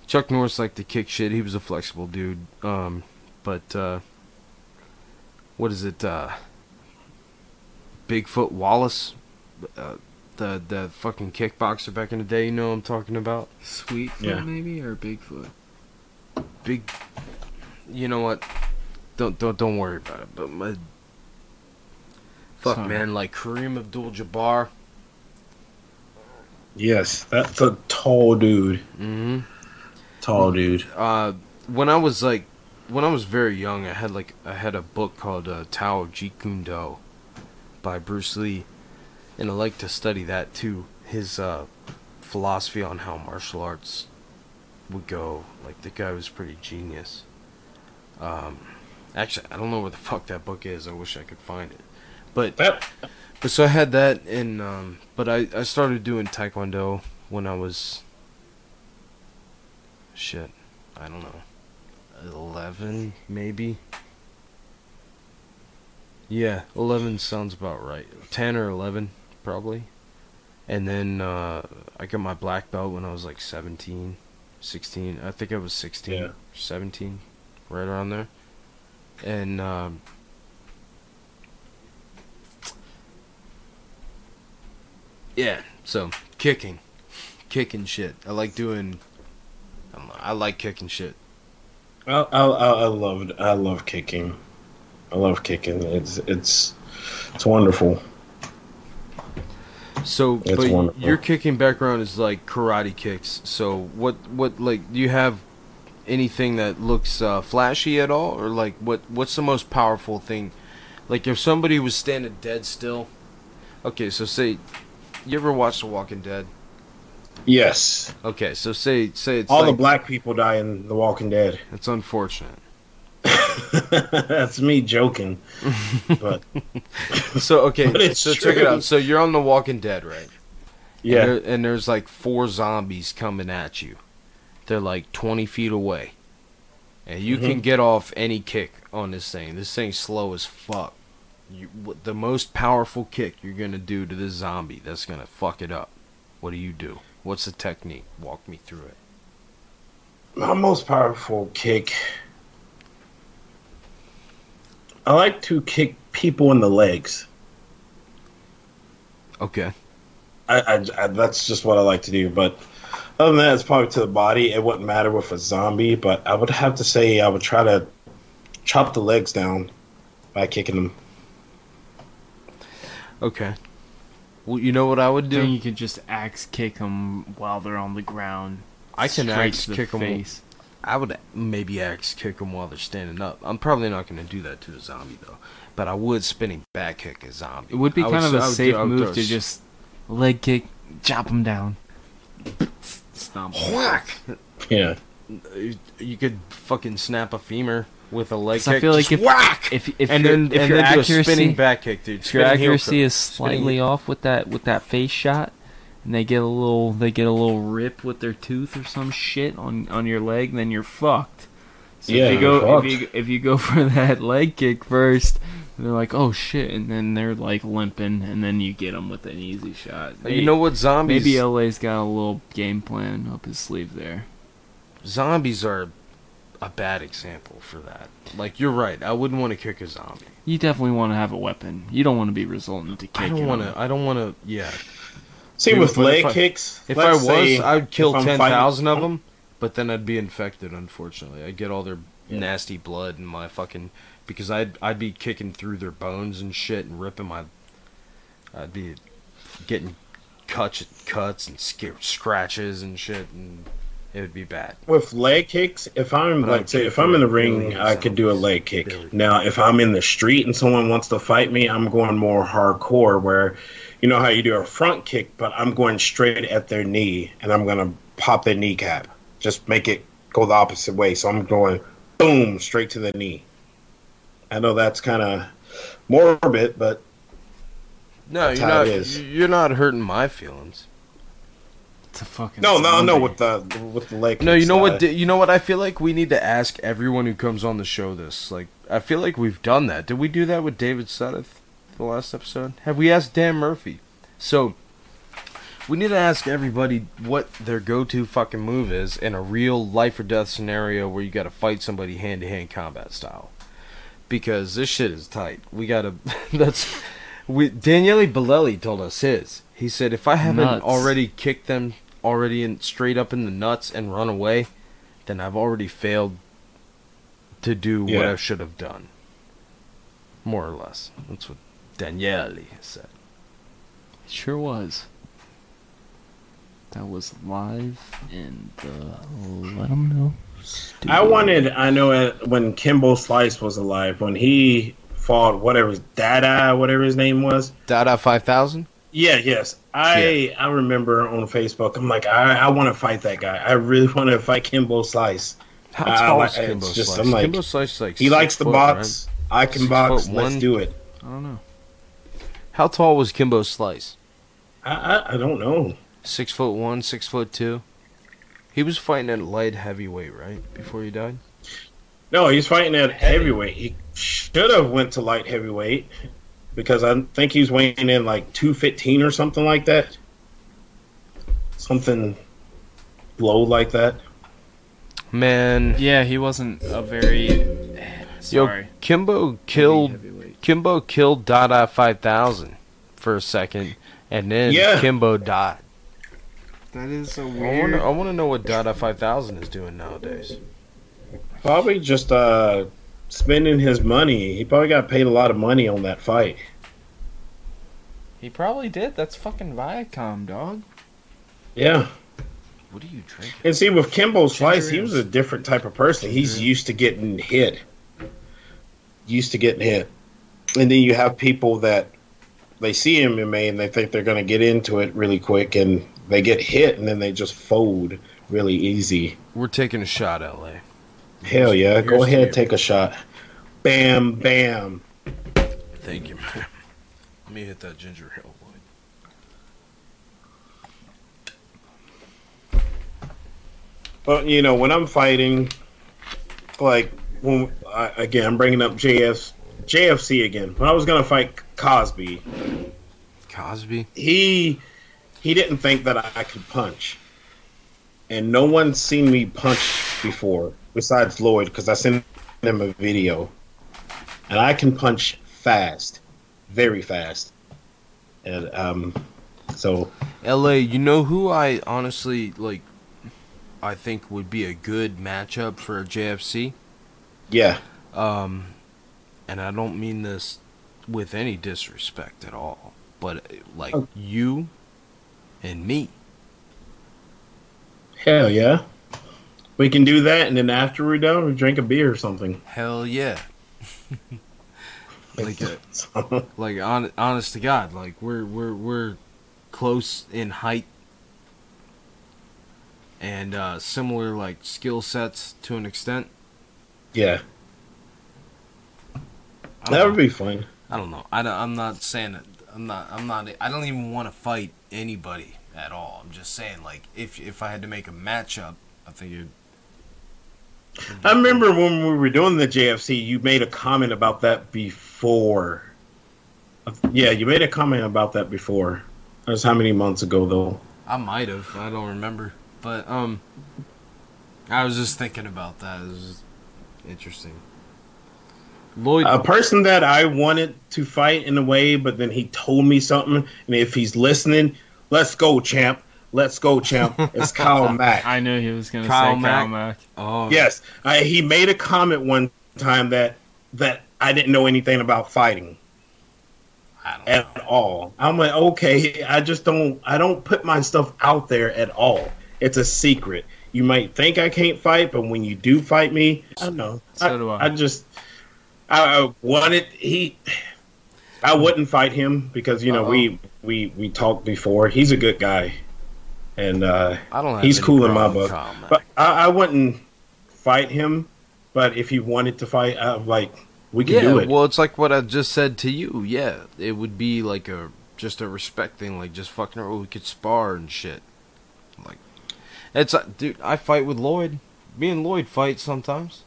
chuck norris liked to kick shit. He was a flexible dude. Um but uh what is it uh Bigfoot Wallace, uh, the the fucking kickboxer back in the day. You know what I'm talking about? Sweetfoot Yeah. maybe or Bigfoot. Big. You know what? Don't don't don't worry about it. But my. Fuck Sorry. man, like Kareem Abdul-Jabbar. Yes, that's a tall dude. Mm-hmm. Tall dude. Uh, when I was like, when I was very young, I had like I had a book called uh, Tao of Jeet Kune Do by Bruce Lee, and I like to study that too. His uh, philosophy on how martial arts would go. Like the guy was pretty genius. Um, actually, I don't know where the fuck that book is. I wish I could find it. But but so I had that, and um, but I I started doing taekwondo when I was shit. I don't know, eleven maybe. Yeah, eleven sounds about right. Ten or eleven, probably. And then uh, I got my black belt when I was like 17, 16. I think I was 16, Yeah. 17, right around there. And um, yeah, so kicking, kicking shit. I like doing. I, know, I like kicking shit. I, I, I I love I love kicking. I love kicking. It's it's it's wonderful. So, It's but wonderful. your kicking background is like karate kicks. So, what, what, like, do you have anything that looks uh, flashy at all, or like, what, what's the most powerful thing? Like, if somebody was standing dead still. Okay, so say, you ever watched The Walking Dead? Yes. Okay, so say, say it's All the black people die in The Walking Dead. It's unfortunate. That's me joking, but so okay, But it's so check it out. So you're on The Walking Dead, right? Yeah. And, there, and there's like four zombies coming at you. They're like 20 feet away, and you can Mhm. get off any kick on this thing. This thing's slow as fuck. You, the most powerful kick you're gonna do to this zombie that's gonna fuck it up. What do you do? What's the technique? Walk me through it. my most powerful kick. I like to kick people in the legs. Okay. I, I, I that's just what I like to do. But other than that, it's probably to the body. It wouldn't matter with a zombie, but I would have to say I would try to chop the legs down by kicking them. Okay. Well, you know what I would do? Then you could just axe kick them while they're on the ground. I can axe to the kick them. I would maybe axe kick them while they're standing up. I'm probably not going to do that to a zombie though. But I would spinning back kick a zombie. It would be I kind of a would do- safe I would throw move to s- just leg kick, chop them down, stomp. whack. Yeah. You could fucking snap a femur with a leg 'Cause I kick. feel like just if whack, if if and then if and your then do a accuracy spinning back kick, dude. if your accuracy is slightly heel- off with that with that face shot, and they get a little they get a little rip with their tooth or some shit on on your leg, then you're fucked. So Yeah, if you you're go fucked. if you if you go for that leg kick first, they're like, oh shit, and then they're like limping, and then you get them with an easy shot. You know what zombies? Maybe LA's got a little game plan up his sleeve there. zombies are a bad example for that. Like you're right. I wouldn't want to kick a zombie. You definitely want to have a weapon. You don't want to be resulting to kick. I don't want to. I don't want to. Yeah. See, Dude, with leg if I- kicks, If let's I was, say I'd kill if I'm ten fighting- of them, but then I'd be infected. Unfortunately, I'd get all their nasty blood in my fucking because I'd I'd be kicking through their bones and shit and ripping my. I'd be getting cuts, cuts and sca- scratches and shit, and it would be bad. with leg kicks, if I'm But like say if I'm in the ring, I could do a leg kick. Now, if I'm in the street and someone wants to fight me, I'm going more hardcore where you know how you do a front kick, but I'm going straight at their knee and I'm going to pop their kneecap. Just make it go the opposite way. So I'm going boom straight to the knee. I know that's kind of morbid, but No, you're not. You're not hurting my feelings. It's a fucking no, no, no zombie. with the with the leg. No, you know what? di- You know what? I feel like we need to ask everyone who comes on the show this. Like, I feel like we've done that. Did we do that with David Suddeth the last episode? Have we asked Dan Murphy? So, we need to ask everybody what their go-to fucking move is in a real life or death scenario where you got to fight somebody hand-to-hand combat style. Because this shit is tight. We gotta. that's. We Daniele Bolelli told us his. He said if I haven't Nuts. already kicked them already in straight up in the nuts and run away, then I've already failed to do what I should have done. More or less. That's what Daniele said. It sure was. That was live and uh, let them know. I wanted. I know when Kimbo Slice was alive, when he fought whatever Dada, whatever his name was. Dada five thousand. Yeah, yes. I I remember on Facebook. I'm like, I, I want to fight that guy. I really want to fight Kimbo Slice. How I tall like- is it's Kimbo just- Slice? I'm like, Kimbo Slice is like he six likes the foot, box. I can Six box. Let's one? do it. I don't know. How tall was Kimbo Slice? I, I I don't know. Six foot one, six foot two. He was fighting at light heavyweight, right? Before he died. No, he's fighting at heavyweight. He should have went to light heavyweight because I think he's weighing in like two fifteen or something like that. Something low like that. Man, Yeah, he wasn't a very. Sorry. Yo, Kimbo killed Kimbo killed Dada five thousand for a second, and then Yeah. Kimbo died. That is a I weird. I want to know what Dada five thousand is doing nowadays. Probably just uh spending his money. He probably got paid a lot of money on that fight. He probably did. That's fucking Viacom, dog. Yeah. What are you drinking? And see, with Kimbo Slice, he was a different type of person. He's used to getting hit. Used to getting hit. And then you have people that they see MMA and they think they're going to get into it really quick and they get hit and then they just fold really easy. We're taking a shot, LA. Hell yeah. Go Here's to ahead, take a shot. Bam, bam. Thank you, man. Let me hit that ginger ale, boy. But you know, when I'm fighting, like when I, again, I'm bringing up JF, JFC again. When I was gonna fight Cosby, Cosby. he he didn't think that I could punch, and no one's seen me punch before besides Lloyd because I sent him a video, and I can punch fast, very fast, and um, so LA, you know who I honestly like I think would be a good matchup for a JFC? yeah, Um and I don't mean this with any disrespect at all, but like Oh. you and me. hell yeah, we can do that, and then after we're done, we drink a beer or something. Hell yeah. like uh, like on, honest to God, like we're we're we're close in height and uh, similar like skill sets to an extent. yeah, that know. would be fun. I don't know. I don't, I'm not saying it. I'm not. I'm not. I don't even want to fight anybody at all. I'm just saying, like, if if I had to make a matchup, I think it. I remember when we were doing the JFC, you made a comment about that before. Yeah, you made a comment about that before. That was how many months ago, though? I might have. I don't remember. But um, I was just thinking about that. It was interesting. Lloyd. A person that I wanted to fight in a way, but then he told me something, and if he's listening, Let's go, champ. Let's go, champ. It's Kyle Mack. I knew he was gonna Kyle say Kyle Mack. Oh, Yes, I, he made a comment one time that that I didn't know anything about fighting at all. I'm like, okay, I just don't. I don't put my stuff out there at all. It's a secret. You might think I can't fight, but when you do fight me, I don't know. So do I. I just, I I wanted he. I wouldn't fight him because you know we we we talked before. He's a good guy, and uh, I don't he's cool in my book. But I, I wouldn't fight him. But if he wanted to fight, I'm like, we can yeah, do it. well, it's like what I just said to you. Yeah, it would be like a just a respect thing, like just fucking. Oh, we could spar and shit. Like, it's uh, dude. I fight with Lloyd. Me and Lloyd fight sometimes.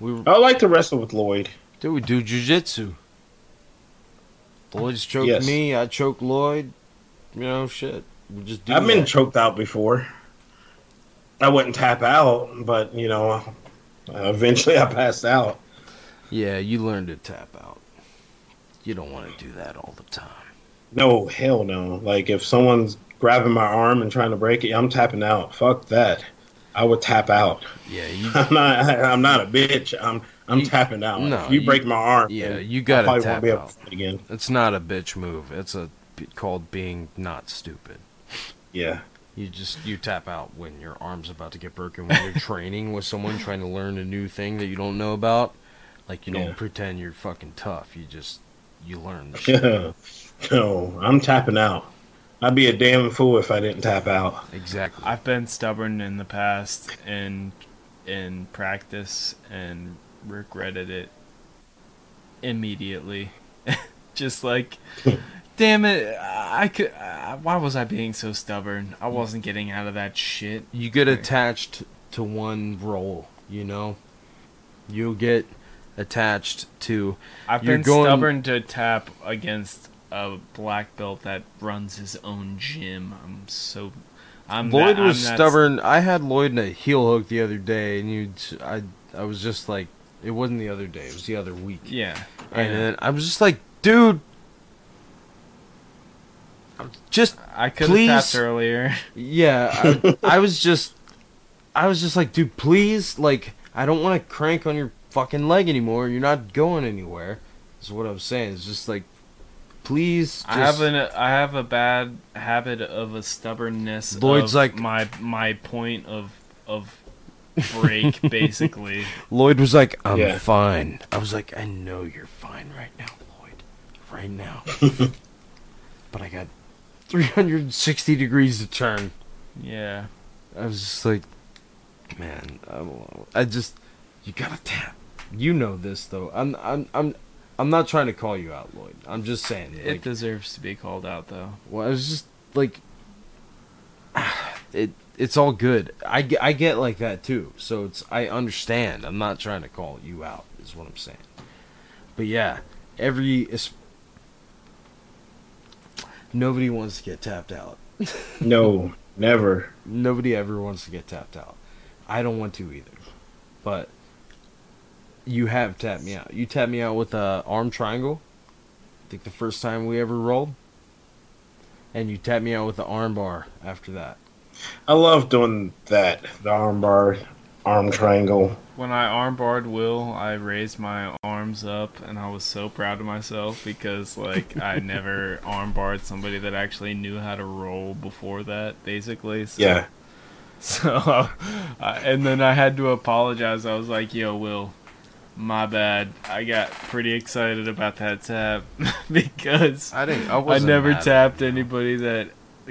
We I like to wrestle with Lloyd. dude, we do jujitsu. Lloyd's choked Yes. me. I choke Lloyd. You know, shit. We just do. I've been choked out before. I wouldn't tap out, but you know, eventually I passed out. Yeah, you learn to tap out. You don't want to do that all the time. No, hell no. Like if someone's grabbing my arm and trying to break it, I'm tapping out. Fuck that. I would tap out. Yeah, you. I'm not. I'm not a bitch. I'm. I'm tapping out. no, if you, you- break my arm, Yeah, you gotta tap won't be able out. to again. It's not a bitch move. It's a called being not stupid. Yeah. You just you tap out when your arm's about to get broken when you're training with someone trying to learn a new thing that you don't know about. Like you don't pretend you're fucking tough. You just you learn. The shit. Yeah. No, I'm tapping out. I'd be a damn fool if I didn't tap out. Exactly. I've been stubborn in the past and in practice and regretted it immediately. Just like, damn it, I could. Uh, why was I being so stubborn? I wasn't getting out of that shit. You get attached to one role. You know. You get attached to. I've you're been going- stubborn to tap against a black belt that runs his own gym. I'm so. I'm Lloyd that, was I'm stubborn. I had Lloyd in a heel hook the other day, and you, I, I was just like, it wasn't the other day. It was the other week. Yeah, and then I was just like, dude, just I could have please. tapped earlier. Yeah, I, I was just, I was just like, dude, please, like, I don't want to crank on your fucking leg anymore. You're not going anywhere. Is what I'm saying. It's just like, please. I have an I have a bad habit of a stubbornness. Lloyd's of like- my my point of of break basically. Lloyd was like, I'm Yeah. fine. I was like, I know you're fine right now, Lloyd. Right now. but I got 360 degrees to turn. Yeah. I was just like, man, I, I just, you gotta tap. You know this though. I'm, I'm, I'm, I'm not trying to call you out, Lloyd. I'm just saying. It like, deserves to be called out though. well, I was just like, it, it's all good. I, get- I get like that too. So it's, I understand. I'm not trying to call you out. Is what I'm saying. But yeah, every, nobody wants to get tapped out. No, never. Nobody ever wants to get tapped out. I don't want to either. But you have tapped me out. You tapped me out with a arm triangle. I think the first time we ever rolled. And you tapped me out with the arm bar after that. I love doing that. The arm bar, arm triangle. When I armbarred Will, I raised my arms up and I was so proud of myself because like I never armbarred somebody that actually knew how to roll before that, basically. So, Yeah. So, uh, and then I had to apologize. I was like, "Yo, Will, my bad. I got pretty excited about that tap because I didn't- I wasn't never tapped anybody that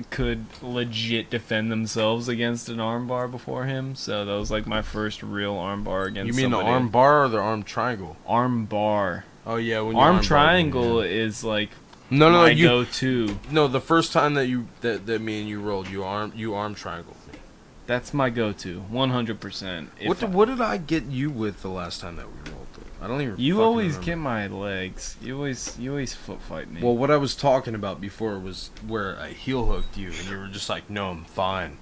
could legit defend themselves against an armbar before him. So that was like my first real armbar against. You mean the somebody. arm bar or the arm triangle? Arm bar. Oh yeah, when you arm arm bar, triangle yeah. is like No, no, my you go-to. No, the first time that you that, that me and you rolled, you arm you arm triangle. That's my go-to, one hundred percent. What did, what did I get you with the last time that we rolled? I don't even. You always remember. get my legs. You always you always foot fight me. Well, what I was talking about before was where I heel hooked you, and you were just like, "No, I'm fine."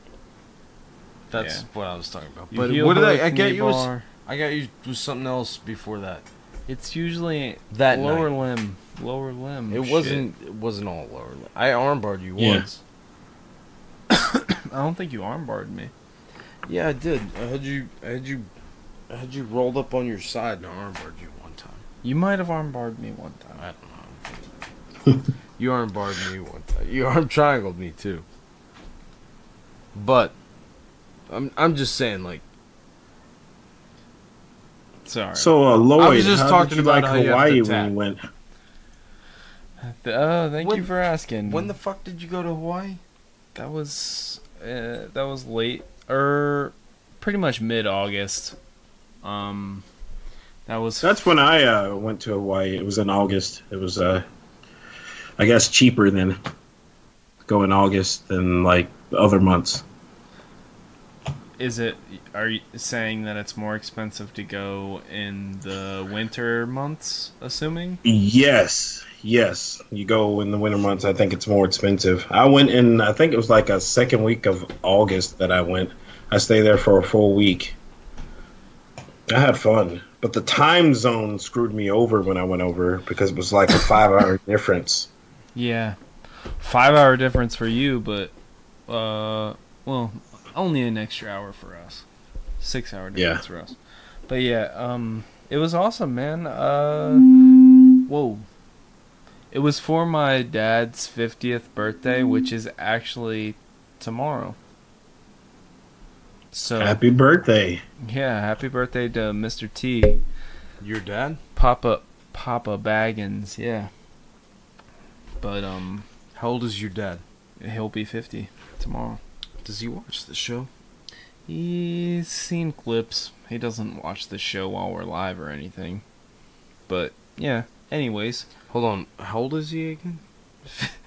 That's Yeah. what I was talking about. You But what did I, I get you? Was. I got you was something else before that. It's usually That lower night. limb, lower limb. It shit. wasn't. It wasn't all lower. limb. I armbarred you Yeah. once. I don't think you armbarred me. Yeah, I did. I had you. I had you. I had you rolled up on your side and I armbarred you one time. You might have armbarred me one time. I don't know. you armbarred me one time. You arm triangled me too. But I'm. I'm just saying, like. Sorry. So, uh, Lloyd, I was just how talking did you about like how you Hawaii when tap. you went? Oh, thank When- you for asking. When the fuck did you go to Hawaii? that was uh, that was late or pretty much mid August. Um, that was That's when I uh, went to Hawaii. It was in August. It was, uh, I guess, cheaper than go in August than like other months. Is it? Are you saying that it's more expensive to go in the winter months? Assuming. Yes, yes. You go in the winter months. I think it's more expensive. I went in. I think it was like a second week of August that I went. I stayed there for a full week. I had fun, but the time zone screwed me over when I went over because it was like a five-hour difference. Yeah, five hour difference for you, but uh, well, only an extra hour for us. Six hour Yeah. difference for us. But yeah, um, it was awesome, man. Uh, whoa. It was for my dad's fiftieth birthday, which is actually tomorrow. So Happy birthday! yeah, happy birthday to Mr. T. Your dad? Papa Papa Baggins, yeah. But um How old is your dad? he'll be 50 tomorrow. Does he watch the show? He's seen clips. He doesn't watch the show while we're live or anything. But yeah, anyways, Hold on. How old is he again?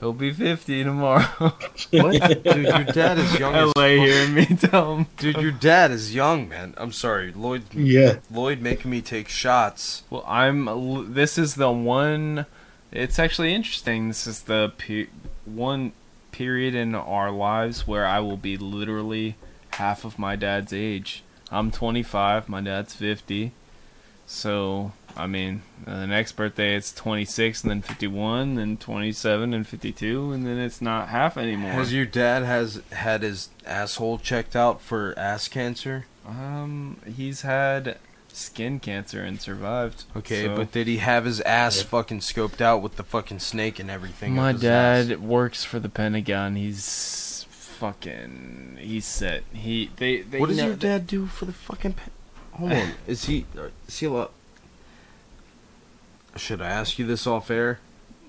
he'll be 50 tomorrow. What? Dude, your dad is young as LA fuck. hearing me tell him. Dude, your dad is young, man. I'm sorry, Lloyd. Yeah. Lloyd making me take shots. Well, I'm. This is the one. It's actually interesting. This is the pe- one period in our lives where I will be literally half of my dad's age. I'm 25. My dad's 50. So I mean, uh, the next birthday it's 26, and then 51, then 27, and 52, and then it's not half anymore. Has your dad has had his asshole checked out for ass cancer? um, he's had skin cancer and survived. Okay, so- but did he have his ass fucking scoped out with the fucking snake and everything? My dad ass? works for the Pentagon. He's fucking. He's set. He they they. What does know- your dad do for the fucking? Pe- Hold on, is he? uh, Is he a lot? Should I ask you this off air?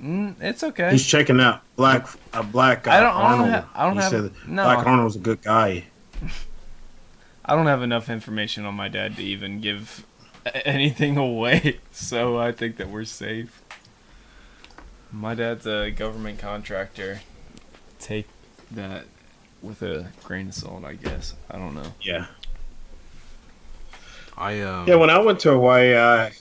Mm, it's okay. He's checking out Black uh, Black uh, I don't- I don't Arnold. ha- I don't He have- said no. Black Arnold's a good guy. I don't have enough information on my dad to even give anything away, so I think that we're safe. My dad's a government contractor. Take that with a grain of salt, I guess. I don't know. Yeah. I um. Yeah, when I went to Hawaii, I,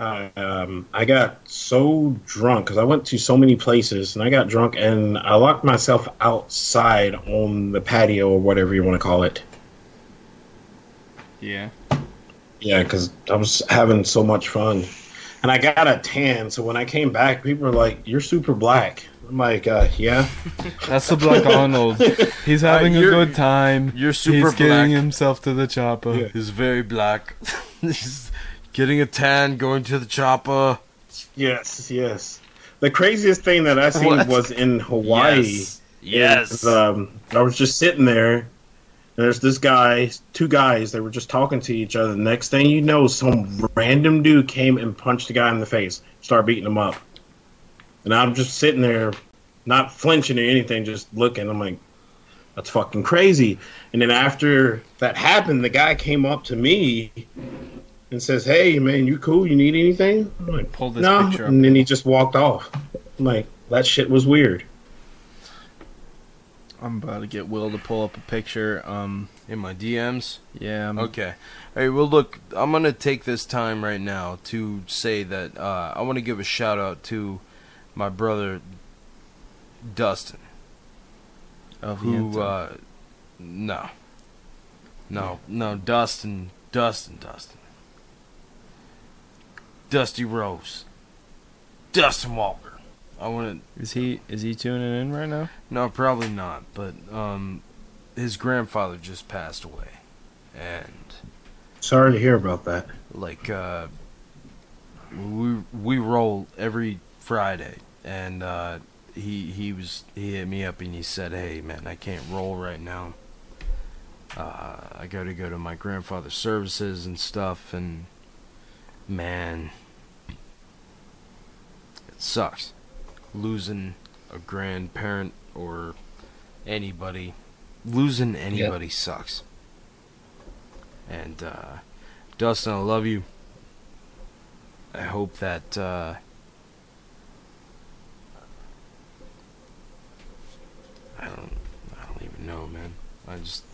I, um, I got so drunk because I went to so many places and I got drunk and I locked myself outside on the patio or whatever you want to call it. Yeah. Yeah, because I was having so much fun. And I got a tan, so when I came back, people were like, You're super black. I'm like, uh, Yeah. That's the Black Arnold. He's having a good time. you're super He's getting himself to the chopper. He's very black. Getting a tan, going to the chopper. Yes, yes. The craziest thing that I seen was in Hawaii. Yes. Yes. um, I was just sitting there. And there's this guy, two guys. They were just talking to each other. The next thing you know, some random dude came and punched the guy in the face, started beating him up. And I'm just sitting there, not flinching or anything, just looking. I'm like, that's fucking crazy. And then after that happened, the guy came up to me and says, "Hey, man, you cool? You need anything?" I'm like, Pull this no. picture up. And then he just walked off. I'm like, that shit was weird. I'm about to get Will to pull up a picture. Um, in my DMs. Yeah. I'm- Okay. All right. Well, look, I'm gonna take this time right now to say that uh, I want to give a shout out to my brother Dustin, Of who Yenta. uh, no, no, no, Dustin, Dustin, Dustin. Dusty Rose, Dustin Walker. I want to. Is he is he tuning in right now? No, probably not. But um, his grandfather just passed away, and Sorry to hear about that. like uh, we we roll every Friday, and uh, he he was he hit me up and he said, "Hey man, I can't roll right now. Uh, I got to go to my grandfather's services and stuff, and man, it sucks losing a grandparent or anybody. Losing anybody sucks." And uh, Dustin, I love you. I hope that uh, I don't I don't even know, man. I just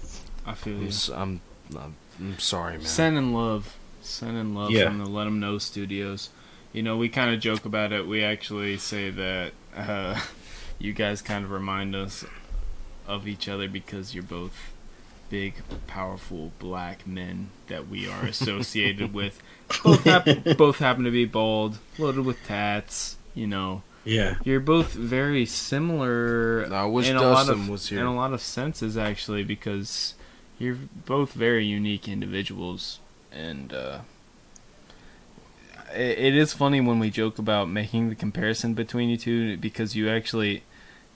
I feel I'm, you. s- I'm, I'm I'm sorry, man. Sending love, sending love Yeah. from the Let 'Em Know Studios. You know, we kind of joke about it. We actually say that uh, you guys kind of remind us of each other because you're both big, powerful black men that we are associated with. Both, hap- both happen to be bald, loaded with tats. You know. Yeah. You're both very similar. I wish in a lot Dustin of, was here. In a lot of senses, actually, because you're both very unique individuals, and uh, it, it is funny when we joke about making the comparison between you two because you actually.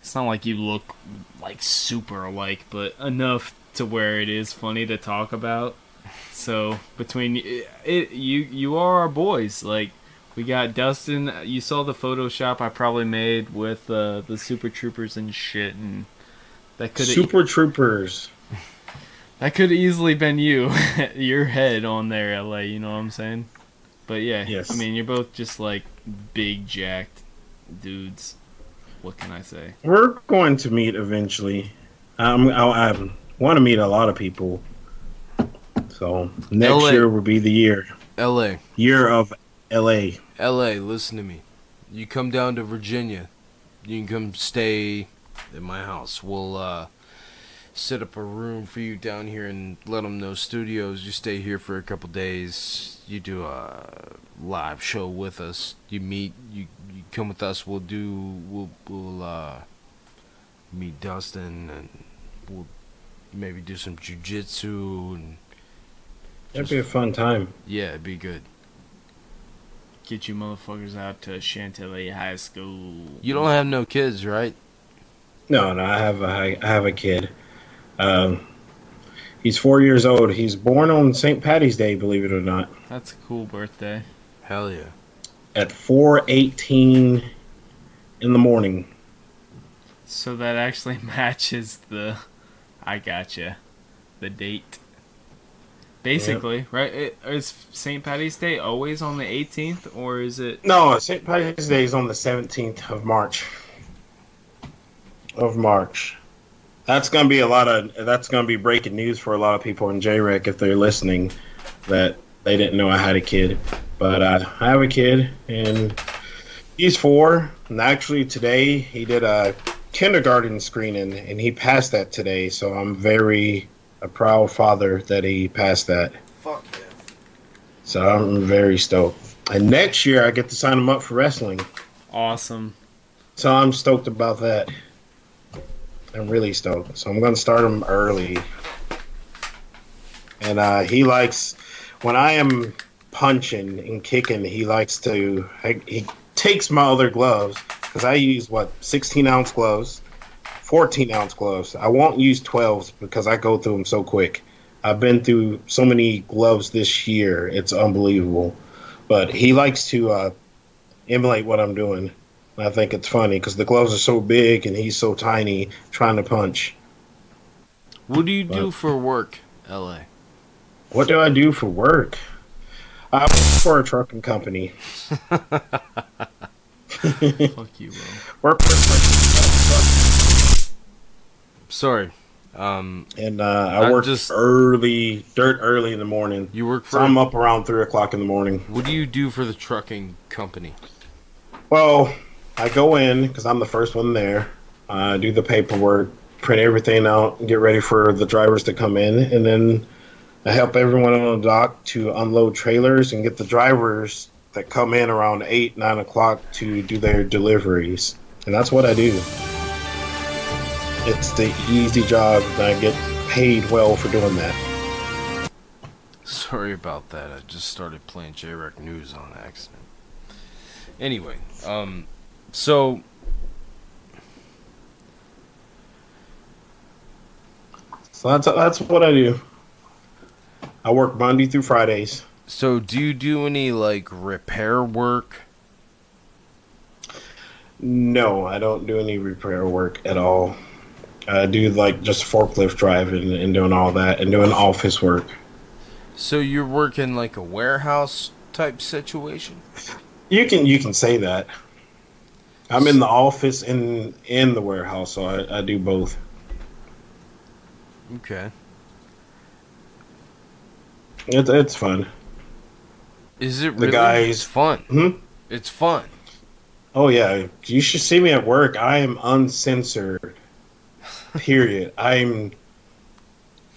It's not like you look like super alike, but enough to where it is funny to talk about. So between it, it you you are our boys. Like we got Dustin. You saw the Photoshop I probably made with uh, the Super Troopers and shit, and that could Super Troopers. that could easily been you, your head on there, LA. You know what I'm saying? But yeah, Yes. I mean you're both just like big jacked dudes. What can I say? We're going to meet eventually. Um, I, I want to meet a lot of people. So next LA. year will be the year. L.A. Year of L.A. L.A. Listen to me. You come down to Virginia. You can come stay at my house. We'll uh, set up a room for you down here and let them know studios. You stay here for a couple days. You do a live show with us. You meet. You, you come with us. We'll do. We'll we'll uh, meet Dustin and we'll maybe do some jujitsu and That'd be a fun time. yeah, it'd be good. Get you motherfuckers out to Chantilly High School. You don't have no kids, right? No, no, I have a I have a kid. Um, he's four years old. He's born on St. Patty's Day, believe it or not, That's a cool birthday. Hell yeah. at four eighteen in the morning. So that actually matches the. I gotcha. The date. Basically, right? It, is St. Patty's Day always on the 18th, or is it? No, St. Patty's Day is on the seventeenth of March. Of March. That's gonna be a lot of. That's gonna be breaking news for a lot of people in JREC if they're listening, that they didn't know I had a kid. But uh, I have a kid, and he's four. And actually, today he did a kindergarten screening, and he passed that today. So I'm very a proud father that he passed that. Fuck yeah. So I'm very stoked. And next year I get to sign him up for wrestling. Awesome. So I'm stoked about that. I'm really stoked. So I'm gonna start him early. And uh, he likes when I am punching and kicking. He likes to. He takes my other gloves because I use what 16 ounce gloves, 14 ounce gloves. I won't use 12s because I go through them so quick. I've been through so many gloves this year. It's unbelievable. But he likes to uh, emulate what I'm doing. And I think it's funny because the gloves are so big and he's so tiny trying to punch. What do you do for work, L.A.? What do I do for work? I work for a trucking company. Fuck you, bro. Work for Sorry. Um, and uh, I work just- early, dirt early in the morning. You work So I'm up around three o'clock in the morning. what do you do for the trucking company? Well, I go in because I'm the first one there. I do the paperwork, print everything out, get ready for the drivers to come in, and then I help everyone on the dock to unload trailers and get the drivers that come in around eight, nine o'clock to do their deliveries, and that's what I do. It's the easy job, and I get paid well for doing that. Sorry about that. I just started playing JREC News on accident. Anyway, um, so So that's that's what I do. I work Monday through Fridays. so do you do any like repair work? No, I don't do any repair work at all. I do like just forklift driving and doing all that and doing office work. So you're working like a warehouse type situation? You can you can say that. I'm in the office and in the warehouse, so I, I do both. Okay. It's it's fun. Is it The really? guys- It's fun. Hmm? It's fun. Oh yeah, you should see me at work. I am uncensored. Period. I'm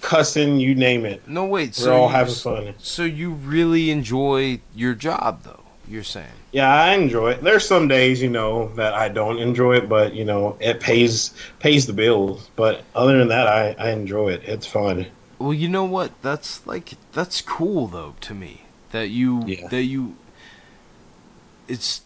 cussing, you name it. No wait, We're so all you- having fun. So you really enjoy your job though, you're saying. Yeah, I enjoy it. There's some days, you know, that I don't enjoy it, but you know, it pays pays the bills. But other than that, I, I enjoy it. It's fun. Well, you know what? That's like that's cool though to me. That you Yeah. that you it's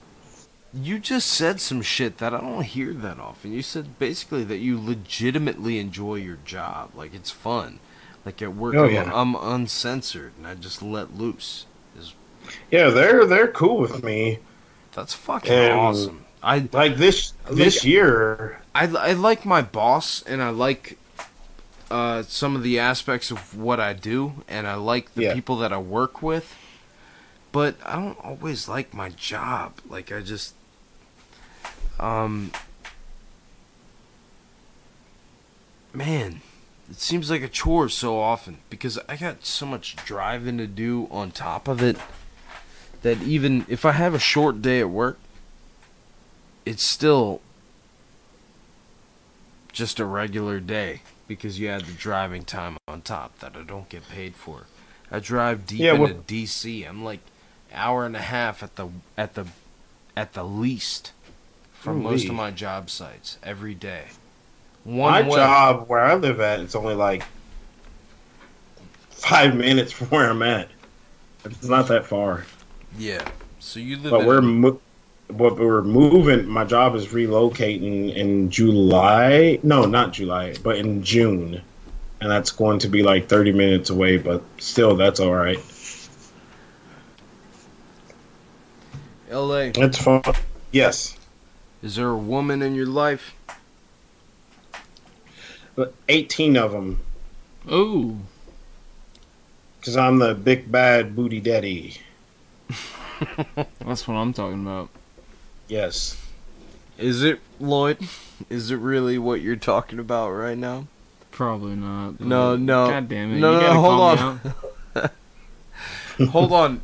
you just said some shit that I don't hear that often. You said basically that you legitimately enjoy your job. Like it's fun. Like at work Oh, I'm, yeah. I'm uncensored and I just let loose. Yeah, they're they're cool with me. that's fucking And awesome. I like this this year. I, I like my boss and I like uh, some of the aspects of what I do and I like the Yeah. people that I work with, but I don't always like my job. Like I just um man, it seems like a chore so often because I got so much driving to do on top of it that even if I have a short day at work, it's still just a regular day because you add the driving time on top that I don't get paid for. I drive deep Yeah, into DC. I'm like hour and a half at the at the at the least for most of my job sites every day. One My way. job where I live at, it's only like five minutes from where I'm at. It's not that far. Yeah. So you live But in we're mo- what we're moving. My job is relocating in July. No, not July, but in June, and that's going to be like thirty minutes away. But still, that's all right. LA. It's fun. Yes, Is there a woman in your life? but eighteen of them Ooh. because I'm the big bad booty daddy. That's what I'm talking about. Yes. Is it Lloyd? Is it really what you're talking about right now? Probably not. No, no. God damn it. No, you no, no, hold on. Hold on.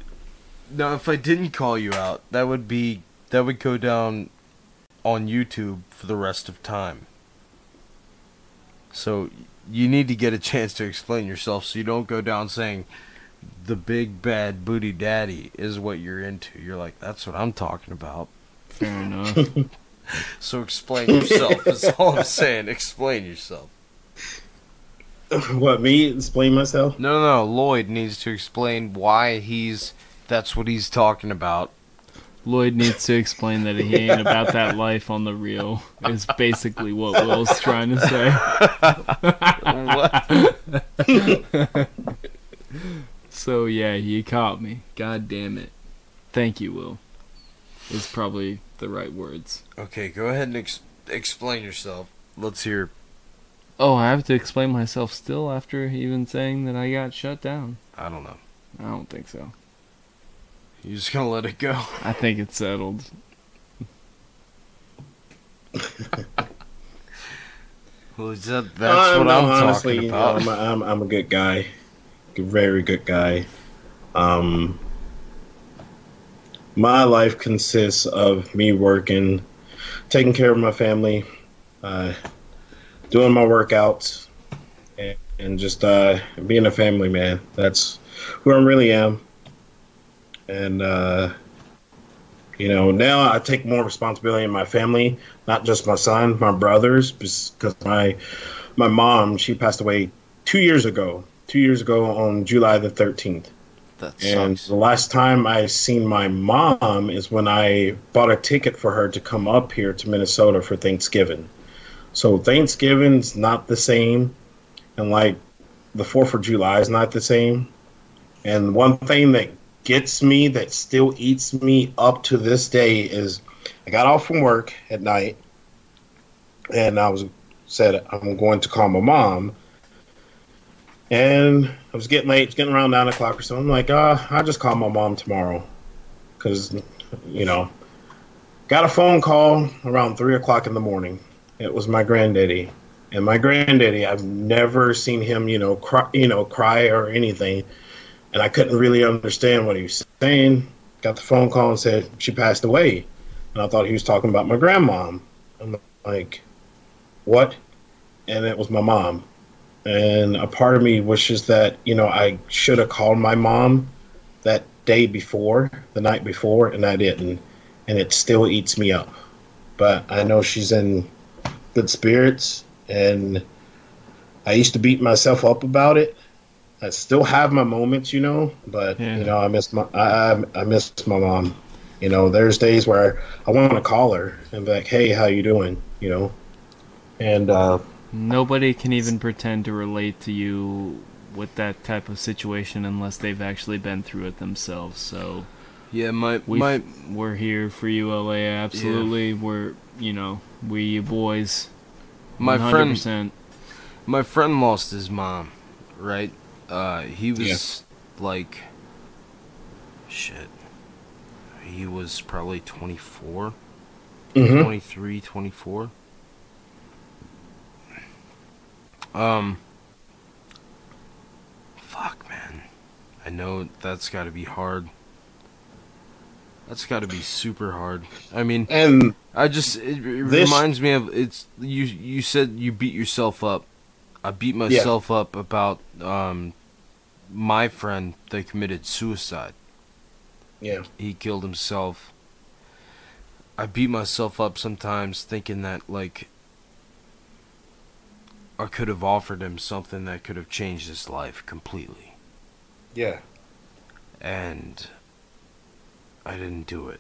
No, if I didn't call you out, that would be that would go down on YouTube for the rest of time. So you need to get a chance to explain yourself so you don't go down saying the big bad booty daddy is what you're into. You're like, that's what I'm talking about. Fair enough. So explain yourself. That's all I'm saying. Explain yourself. what me explain myself? No, no, no. Lloyd needs to explain why he's. That's what he's talking about. Lloyd needs to explain that he ain't about that life on the real. Is basically what Will's trying to say. so yeah, you caught me. God damn it. Thank you, Will. Is probably the right words. Okay, go ahead and ex- explain yourself. Let's hear. Oh, I have to explain myself still after even saying that I got shut down. I don't know. I don't think so. You just gonna let it go? I think it's settled. Well, that, that's Uh, what no, I'm honestly, talking about. I'm, I'm, I'm a good guy, a very good guy. Um, my life consists of me working, taking care of my family, uh, doing my workouts, and, and just uh, being a family man. That's who I really am. And uh, You know, now I take more responsibility in my family, not just my son, my brothers, because my my mom she passed away two years ago. Two years ago on July the thirteenth. That And sucks. the last time I seen my mom is when I bought a ticket for her to come up here to Minnesota for Thanksgiving. So Thanksgiving's not the same, and like the Fourth of July is not the same. And one thing that gets me, that still eats me up to this day, is I got off from work at night, and I was said I'm going to call my mom, and I was getting late, it's getting around nine o'clock or so. I'm like, uh, I'll just call my mom tomorrow, because you know, got a phone call around three o'clock in the morning. It was my granddaddy, and my granddaddy, I've never seen him, you know, cry, you know, cry or anything, and I couldn't really understand what he was saying. Got the phone call and said she passed away, and I thought he was talking about my grandmom. I'm like, what? And it was my mom, and a part of me wishes that you know I should have called my mom that day before, the night before, and I didn't, and it still eats me up. But I know she's in good spirits, and I used to beat myself up about it. I still have my moments, you know, but you know I miss my I I, I miss my mom. You know, there's days where I want to call her and be like, "Hey, how you doing?" You know, and uh, Nobody can even pretend to relate to you with that type of situation unless they've actually been through it themselves. So Yeah, my we my we're here for you, LA. Absolutely, we're you know we you boys. my 100%. friend my friend lost his mom right uh he was like shit he was probably 24 Mhm. 23 24 um fuck man i know that's got to be hard that's got to be super hard i mean and I just it, it this- reminds me of it's you you said you beat yourself up. I beat myself up about um my friend that committed suicide. Yeah. He killed himself. I beat myself up sometimes thinking that like I could have offered him something that could have changed his life completely. yeah, And I didn't do it.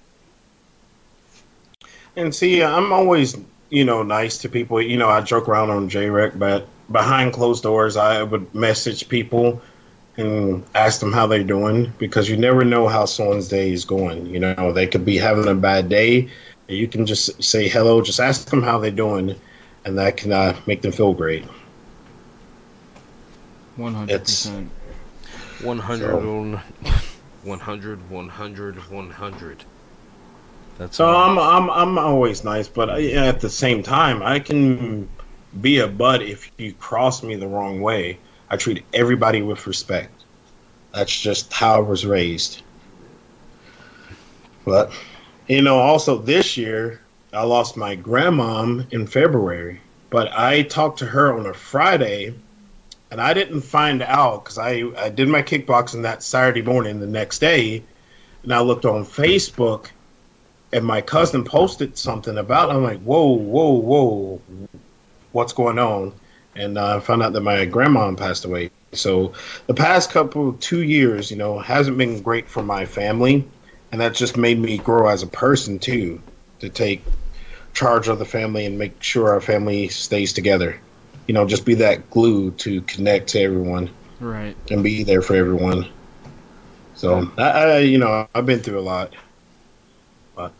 And see, I'm always, you know, nice to people. You know, I joke around on JREC, but behind closed doors, I would message people and ask them how they're doing because you never know how someone's day is going. You know, they could be having a bad day. And you can just say hello, just ask them how they're doing, and that can uh, make them feel great. One hundred percent. One hundred. So. 100 100 100 that's So all. I'm I'm I'm always nice, but I, at the same time, I can be a butt if you cross me the wrong way. I treat everybody with respect. That's just how I was raised. But you know, also this year I lost my grandmom in February, but I talked to her on a Friday, and I didn't find out because I I did my kickboxing that Saturday morning the next day, and I looked on Facebook and my cousin posted something about it. I'm like, whoa, whoa, whoa, what's going on? And uh, I found out that my grandma passed away. So the past couple two years, you know, hasn't been great for my family, and that just made me grow as a person too, to take charge of the family and make sure our family stays together. You know, just be that glue to connect to everyone Right. and be there for everyone. So I, I you know, I've been through a lot. But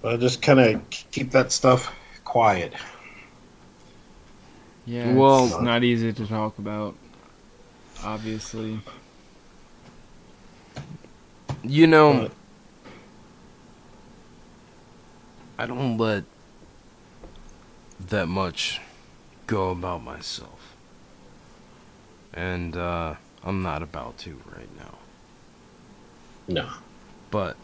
but I just kind of keep that stuff quiet. Yeah. Well- it's not easy to talk about. Obviously. You know, I don't let that much go about myself. And uh, I'm not about to right now. No. But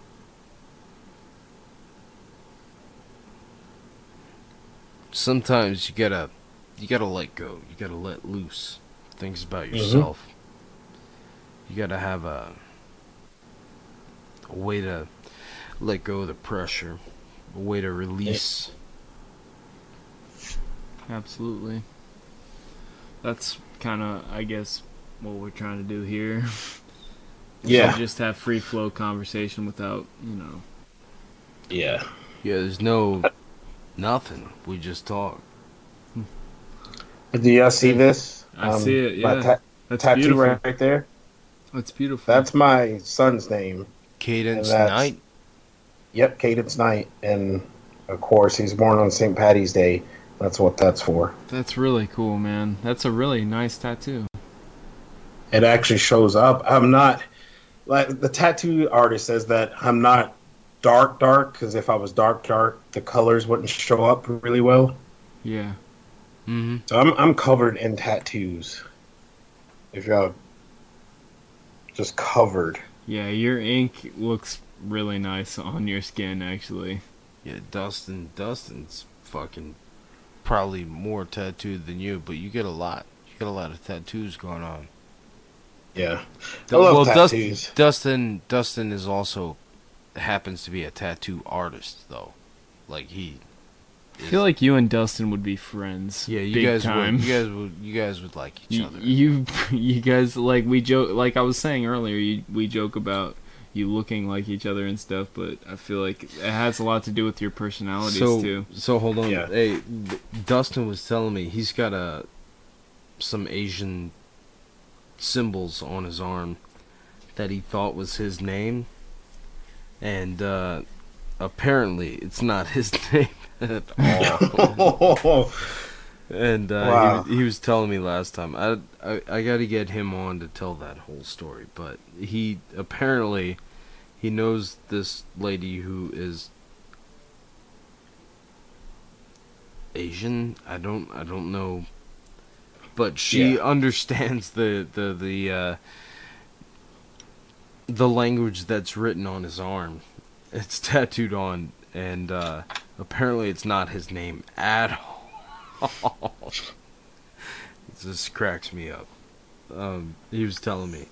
sometimes you gotta you gotta let go. You gotta let loose things about Mhm. yourself. you gotta have a, a way to let go of the pressure, a way to release. Absolutely. That's kind of, I guess, what we're trying to do here. Yeah. just have free flow conversation without, you know. Yeah. Yeah, there's no nothing. We just talk. Do y'all see this? I Um, see it. my Yeah, ta- that's tattoo beautiful. right, right there. That's beautiful. That's my son's name. Cadence And Knight. Yep, Cadence Knight, and of course he's born on St. Patty's Day. That's what that's for. That's really cool, man. That's a really nice tattoo. It actually shows up. I'm not like the tattoo artist says that I'm not dark dark because if I was dark dark, the colors wouldn't show up really well. Yeah. Mm-hmm. So I'm I'm covered in tattoos. If y'all just covered. Yeah, your ink looks really nice on your skin, actually. Yeah, Dustin. Dustin's fucking probably more tattooed than you, but you get a lot. You get a lot of tattoos going on. Yeah. I love well, Dust- tattoos. Dustin. Dustin is also happens to be a tattoo artist, though. Like he. I feel like you and Dustin would be friends. Yeah, you big guys time. would. You guys would. You guys would like each you, other. you you guys like we joke like I was saying earlier you, we joke about you looking like each other and stuff but I feel like it has a lot to do with your personalities so, too So hold on. Yeah. Hey, Dustin was telling me he's got a some Asian symbols on his arm that he thought was his name, and uh, apparently it's not his name at all. and uh, Wow. he, was- he was telling me last time. I I, I got to get him on to tell that whole story, but he apparently he knows this lady who is Asian. I don't I don't know, but she Yeah. understands the the the uh, the language that's written on his arm. It's tattooed on, and uh, apparently it's not his name at all. it just cracks me up. Um, he was telling me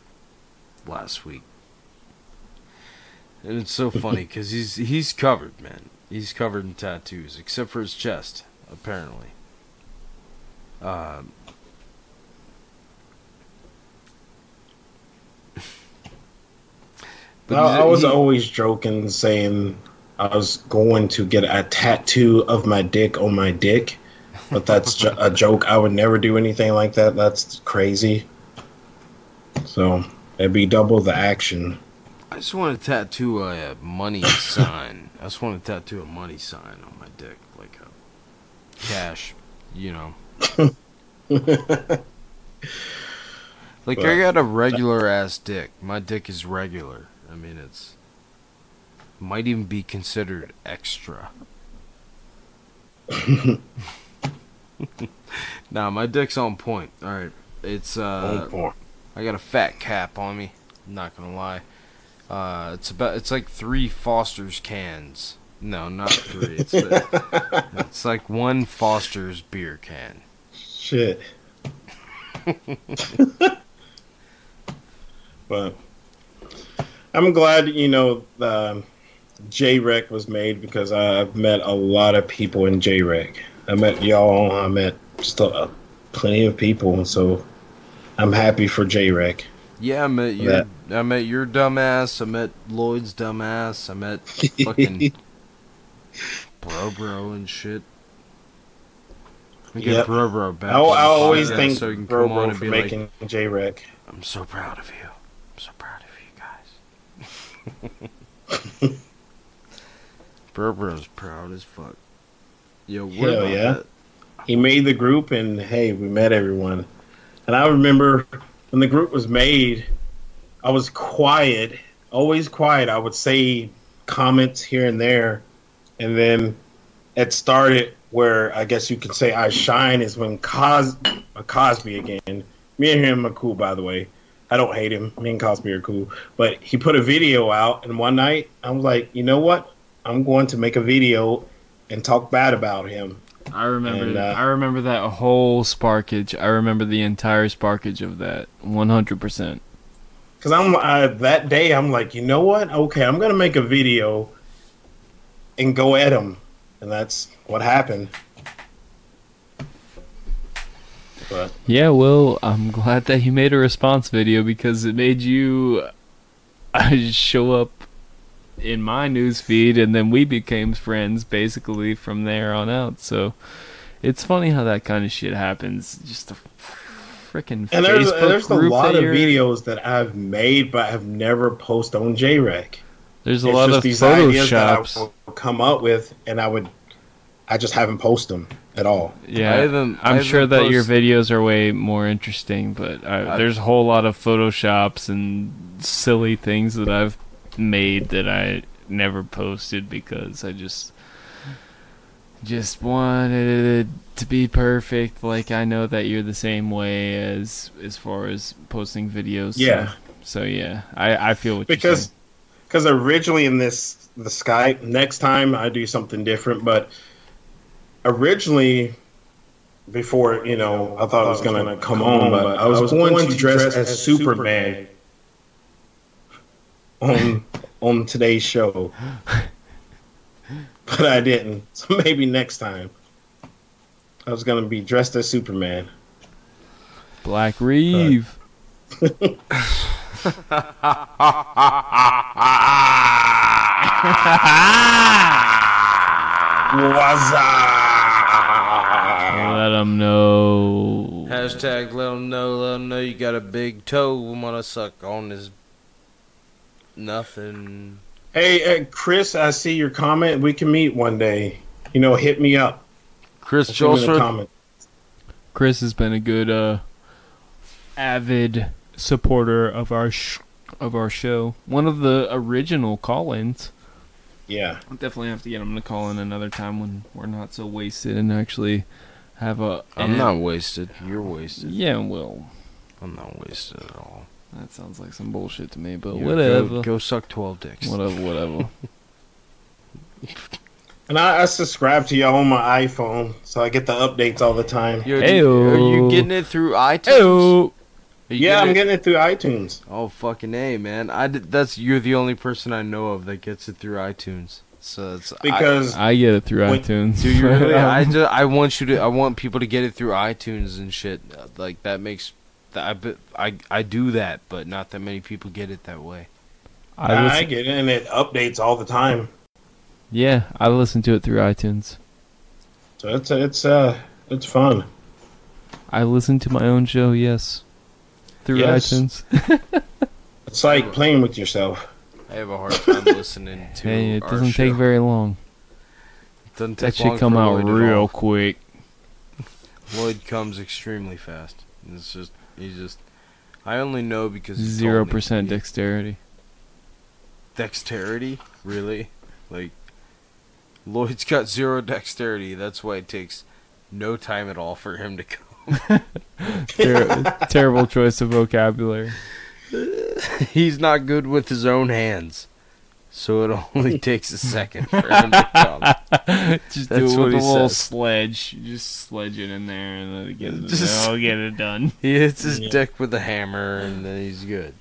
last week. And it's so funny because he's he's covered, man. He's covered in tattoos, except for his chest, apparently. Um, but I, I was always joking, saying I was going to get a tattoo of my dick on my dick, but that's a joke. I would never do anything like that. That's crazy. So it'd be double the action. I just want to tattoo a, a money sign. I just want to tattoo a money sign on my dick, like a cash, you know. Like I got a regular ass dick. My dick is regular. I mean, it's might even be considered extra. nah, my dick's on point. All right, it's uh, On point. I got a fat cap on me. Not gonna lie. Uh, it's about it's like three Foster's cans. No, not three. It's it's like one Foster's beer can. Shit. but I'm glad you know um, J-Rec was made because I've met a lot of people in J-Rec. I met y'all. I met plenty of people, so I'm happy for J-Rec. Yeah, I met your That- I met your dumbass. I met Lloyd's dumbass. I met fucking bro bro and shit. I get Yep. bro bro back. I, I always thank so Bro Bro for making like, J-Rec. I'm so proud of you. I'm so proud of you guys. bro bro's proud as fuck. Yo, what Hell about yeah. that? he made the group and hey we met everyone. And i remember when the group was made i was quiet always quiet. I would say comments here and there. And then it started where i guess you could say i shine is when Cos- uh, cosby again me and him are cool by the way. I don't hate him. Me and cosby are cool. But he put a video out and one night i was like you know what i'm going to make a video and talk bad about him I remember And, uh, I remember that whole sparkage I remember the entire sparkage of that 100% because I'm uh, that day I'm like, you know what? Okay, I'm gonna make a video and go at him, and that's what happened. But Yeah, well, I'm glad that you made a response video because it made you uh, show up in my news feed, and then we became friends basically from there on out. So it's funny how that kind of shit happens. Just a freaking and there's Facebook there's a lot of videos that I've made, but I've never posted on JREC. There's a It's lot just of these ideas that I photoshops. will come up with, and I would, I just haven't posted them at all. Yeah, I haven't- I I'm sure haven't that your videos are way more interesting, but I, I- there's a whole lot of photoshops and silly things that I've made that I never posted because I just just wanted it to be perfect. Like I know that you're the same way as as far as posting videos. Yeah. So, yeah, I I feel what because because originally in this the Skype next time I do something different, but originally before you know I thought it was gonna come on, but I was going to dress as Superman on on today's show, but I didn't. So maybe next time I was gonna be dressed as Superman. Black Reeve. Let them know. Hashtag let them know, let them know you got a big toe. I'm gonna suck on his nothing. Hey, uh, Chris, I see your comment. We can meet one day. You know, hit me up. Chris Put you in the Joseph. comment. Chris has been a good, uh, avid supporter of our sh- of our show. One of the original call-ins. Yeah. I'll definitely have to get him to call in another time when we're not so wasted and actually have a. I'm an- not wasted. You're wasted. Yeah, well, I'm not wasted at all. That sounds like some bullshit to me, but Yeah, whatever. Go, go suck 12 dicks. Whatever, whatever. And I, I subscribe to y'all on my iPhone, so I get the updates all the time. Yo, do you- are you getting it through iTunes? Are you Yeah, I'm it- getting it through iTunes. Oh fucking a, man! I did, that's you're the only person I know of that gets it through iTunes. So it's Because I get it through When- iTunes. Do you really? I just I want you to I want people to get it through iTunes and shit. Uh, Like that makes that I I I do that, but not that many people get it that way. I I, get it, and it updates all the time. yeah, I listen to it through iTunes. So it's it's uh it's fun. I listen to my own show, yes, through Yes. iTunes. It's like playing with yourself. I have a hard time listening to. hey, it our doesn't take very long. It doesn't That take long should come out real quick. Lloyd comes extremely fast. It's just he's just. I only know because Zero percent dexterity. dexterity. Really, like Lloyd's got zero dexterity. That's why it takes no time at all for him to come. Ter- terrible choice of vocabulary. He's not good with his own hands. So it only takes a second for him to come. Just That's do it with a little says. sledge. You just sledge it in there and then it gets it, Just- I'll get it done. He hits his Yeah. dick with a hammer and then he's good.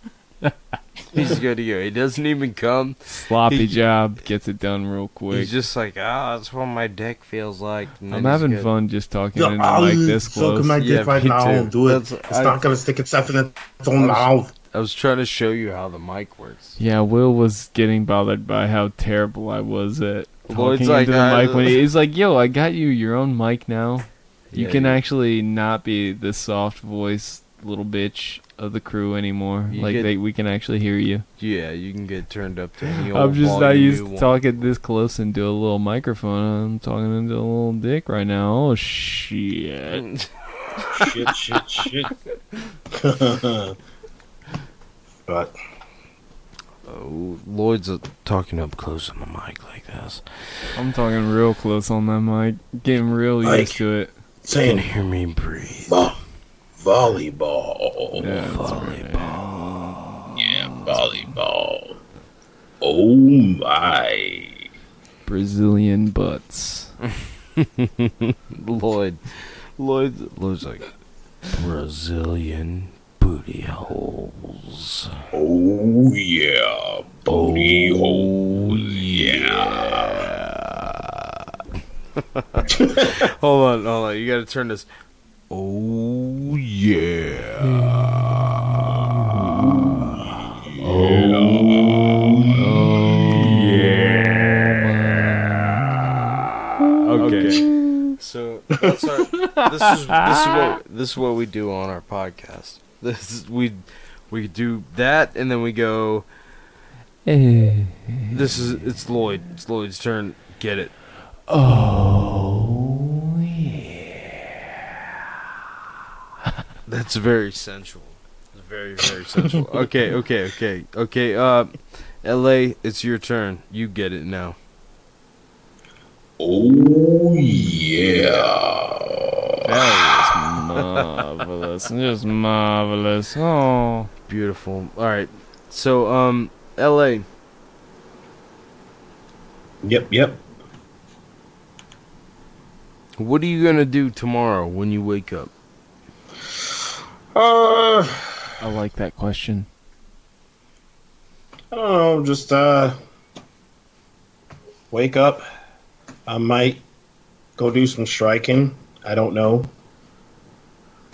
he's good to go. He doesn't even come. Sloppy He- job gets it done real quick. He's just like, ah, that's what my dick feels like. and I'm having good. fun just talking Yeah, into the I'll mic this suck close. my dick Yeah, right me now. too. Do it. That's- it's I- not gonna stick itself in its own mouth. I was trying to show you how the mic works. Yeah, Will was getting bothered by how terrible I was at talking like, into the uh, mic when he, he's like, "Yo, I got you your own mic now. You Yeah, can you- actually not be the soft voice little bitch of the crew anymore. You like get- they, we can actually hear you." Yeah, you can get turned up to any old I'm just not used to talking this close into a little microphone. I'm talking into a little dick right now. Oh shit! shit, shit, shit. but Oh, Lloyd's uh, talking up close on the mic like this. I'm talking real close on that mic, getting real Like, used to it. saying hear me breathe. Vo- volleyball. Yeah, volleyball. Yeah, volleyball. Oh my. Brazilian butts. Lloyd, Lloyd, Lloyd's like Brazilian booty holes. Oh yeah, booty oh, holes. Yeah. hold on, hold on. You gotta turn this. Oh yeah. Oh yeah. Okay. So that's our, this is this is what this is what we do on our podcast. This is, we we do that and then we go. This is it's Lloyd. It's Lloyd's turn. Get it. Oh yeah. That's very sensual. Very very sensual. Okay, okay, okay, okay. Uh, L.A. It's your turn. You get it now. Oh yeah. That was marvelous. Just marvelous. Oh. Beautiful. All right. So, um, L.A. Yep, yep. What are you gonna do tomorrow when you wake up? Uh, I like that question. I don't know. Just uh, wake up. I might go do some striking. I don't know.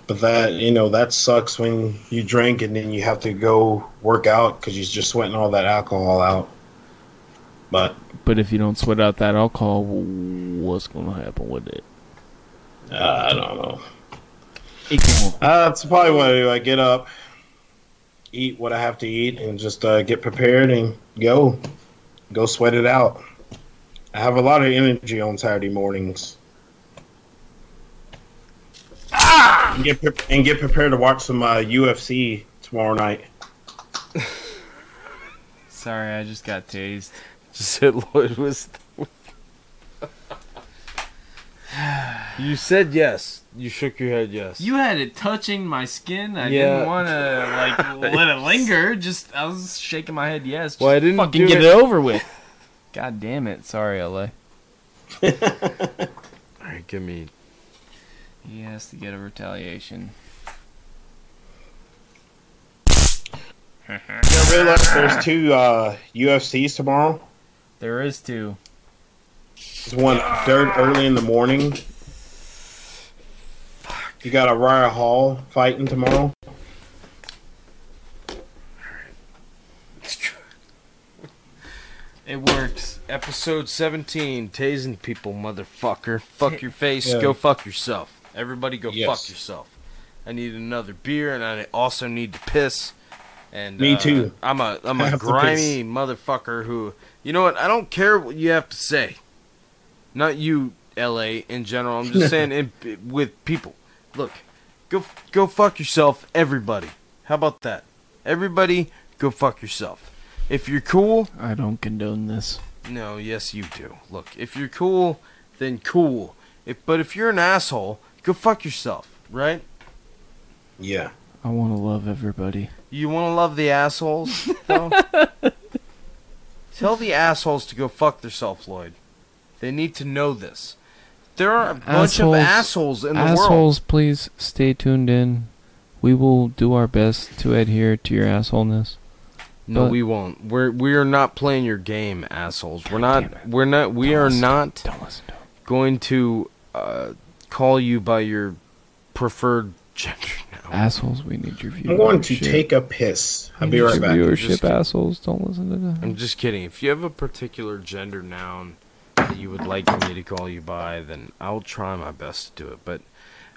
But that you know that sucks when you drink and then you have to go work out because you're just sweating all that alcohol out. But But if you don't sweat out that alcohol, what's gonna happen with it? uh, I don't know. It. Uh, that's probably what I do. I get up, eat what I have to eat, and just uh, get prepared and go, go sweat it out. I have a lot of energy on Saturday mornings. And get pre- and get prepared to watch some uh, UFC tomorrow night. Sorry, I just got tased. Just hit Lloyd with. you said yes. You shook your head yes. You had it touching my skin. I Yeah. didn't want to like let it linger. Just I was shaking my head. Yes. Well, I didn't fucking do get it- it over with. God damn it! Sorry, LA. All right, give me. He has to get a retaliation. You don't realize there's two uh, UFCs tomorrow. There is two. There's one third early in the morning. You got Uriah Hall fighting tomorrow. It works. Episode 17, tasing people, motherfucker. Fuck your face, Yeah. go fuck yourself. Everybody go Yes. fuck yourself. I need another beer and I also need to piss. And Me uh, too. I'm a I'm a grimy motherfucker who you know what? I don't care what you have to say. Not you, LA in general. I'm just saying in, with people. Look, go go fuck yourself, everybody. How about that? Everybody, go fuck yourself. If you're cool, I don't condone this. no, yes you do. Look, if you're cool, then cool. If but if you're an asshole, go fuck yourself, right? Yeah. I want to love everybody. You want to love the assholes? though? Tell the assholes to go fuck themselves, Lloyd. They need to know this. There are a bunch of assholes in the world. assholes, please stay tuned in. We will do our best to adhere to your assholeness. No, But- we won't. We're we are not playing your game, assholes. We're not. We're not. We are not going to uh, call you by your preferred gender. Assholes, we need your viewership. I'm going to take a piss. I'll be right back. Viewership, assholes. Don't listen to that. I'm just kidding. If you have a particular gender noun that you would like me to call you by, then I'll try my best to do it. But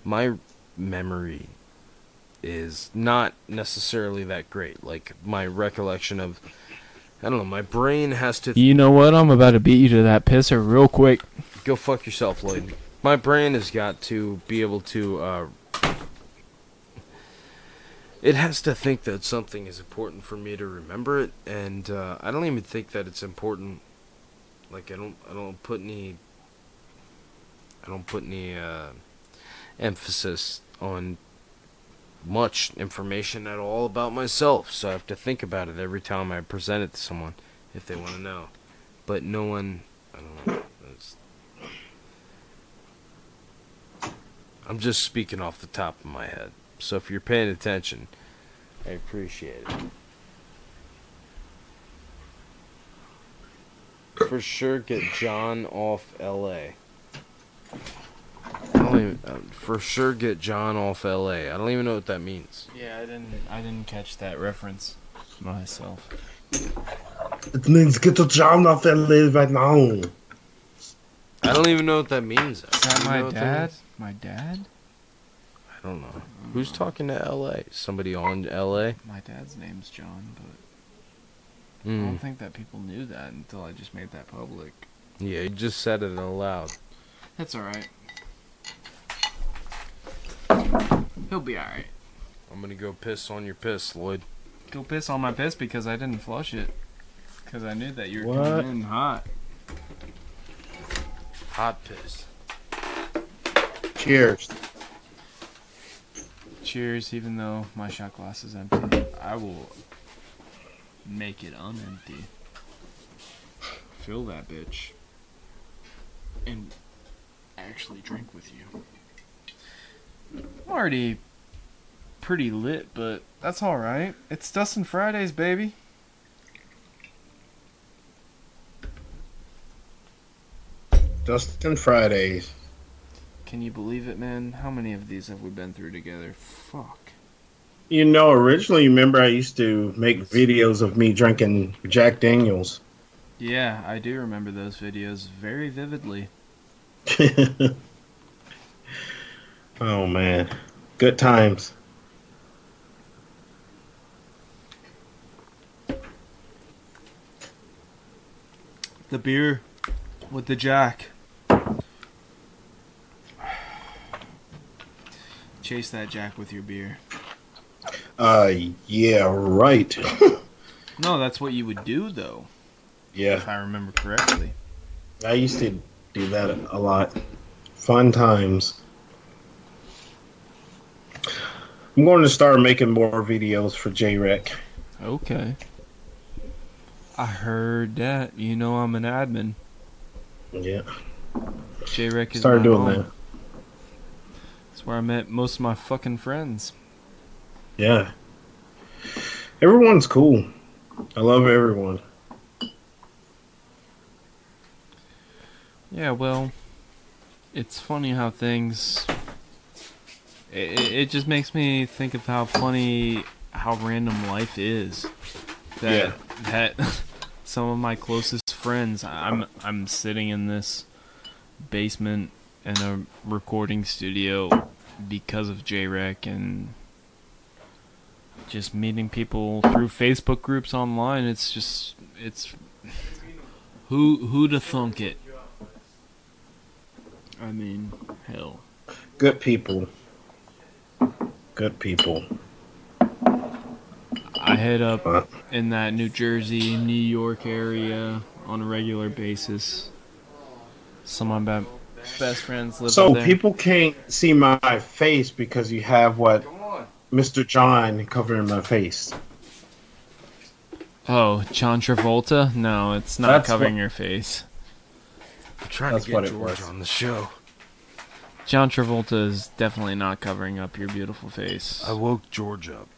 my memory is not necessarily that great. Like my recollection of, I don't know. My brain has to You know what? I'm about to beat you to that pisser real quick. go fuck yourself, Lloyd. My brain has got to be able to. Uh, it has to think that something is important for me to remember it, and uh, I don't even think that it's important. Like I don't, I don't put any. I don't put any uh, emphasis on much information at all about myself, so I have to think about it every time I present it to someone if they want to know. But no one, I don't know. I'm just speaking off the top of my head. So if you're paying attention, I appreciate it. For sure, get John off L.A. I don't even, for sure, get John off L.A. I don't even know what that means. Yeah, I didn't. I didn't catch that reference myself. It means get to John off LA right now. I don't even know what that means. Is that my dad? means? My dad? I don't know. Who's talking to L.A.? Somebody on L.A. My dad's name's John, but I Mm. don't think that people knew that until I just made that public. Yeah, you just said it aloud. That's all right. He'll be all right. I'm gonna go piss on your piss, Lloyd. Go piss on my piss because I didn't flush it. Because I knew that you were What? coming in hot. Hot piss. Cheers. Cheers, even though my shot glass is empty. I will make it unempty. Fill that bitch. And actually drink with you. I'm already pretty lit, but that's alright. It's Dustin Fridays, baby. Dustin Fridays. Can you believe it, man? How many of these have we been through together? Fuck. You know, originally, remember I used to make videos of me drinking Jack Daniels. Yeah, I do remember those videos very vividly. oh man, good times. The beer with the jack. Chase that jack with your beer. Uh, yeah, right. No, that's what you would do, though. Yeah. If I remember correctly. I used to do that a lot. Fun times. I'm going to start making more videos for JREC. Okay. I heard that. You know I'm an admin. Yeah. J-Rec is Started doing home. that. That's where I met most of my fucking friends. Yeah. Everyone's cool. I love everyone. Yeah, well, it's funny how things. It, it just makes me think of how funny how random life is. That that some of my closest friends, I'm I'm sitting in this basement in a recording studio because of JREC and just meeting people through Facebook groups online. It's just it's who who to thunk it. I mean, hell. Good people. Good people. I head up in that New Jersey, New York area on a regular basis. Some of my best friends live So up there. people can't see my face because you have what Mr. John covering my face. Oh, John Travolta? No, it's not That's covering what- your face. I'm trying That's to get what George on the show. John Travolta is definitely not covering up your beautiful face. I woke George up.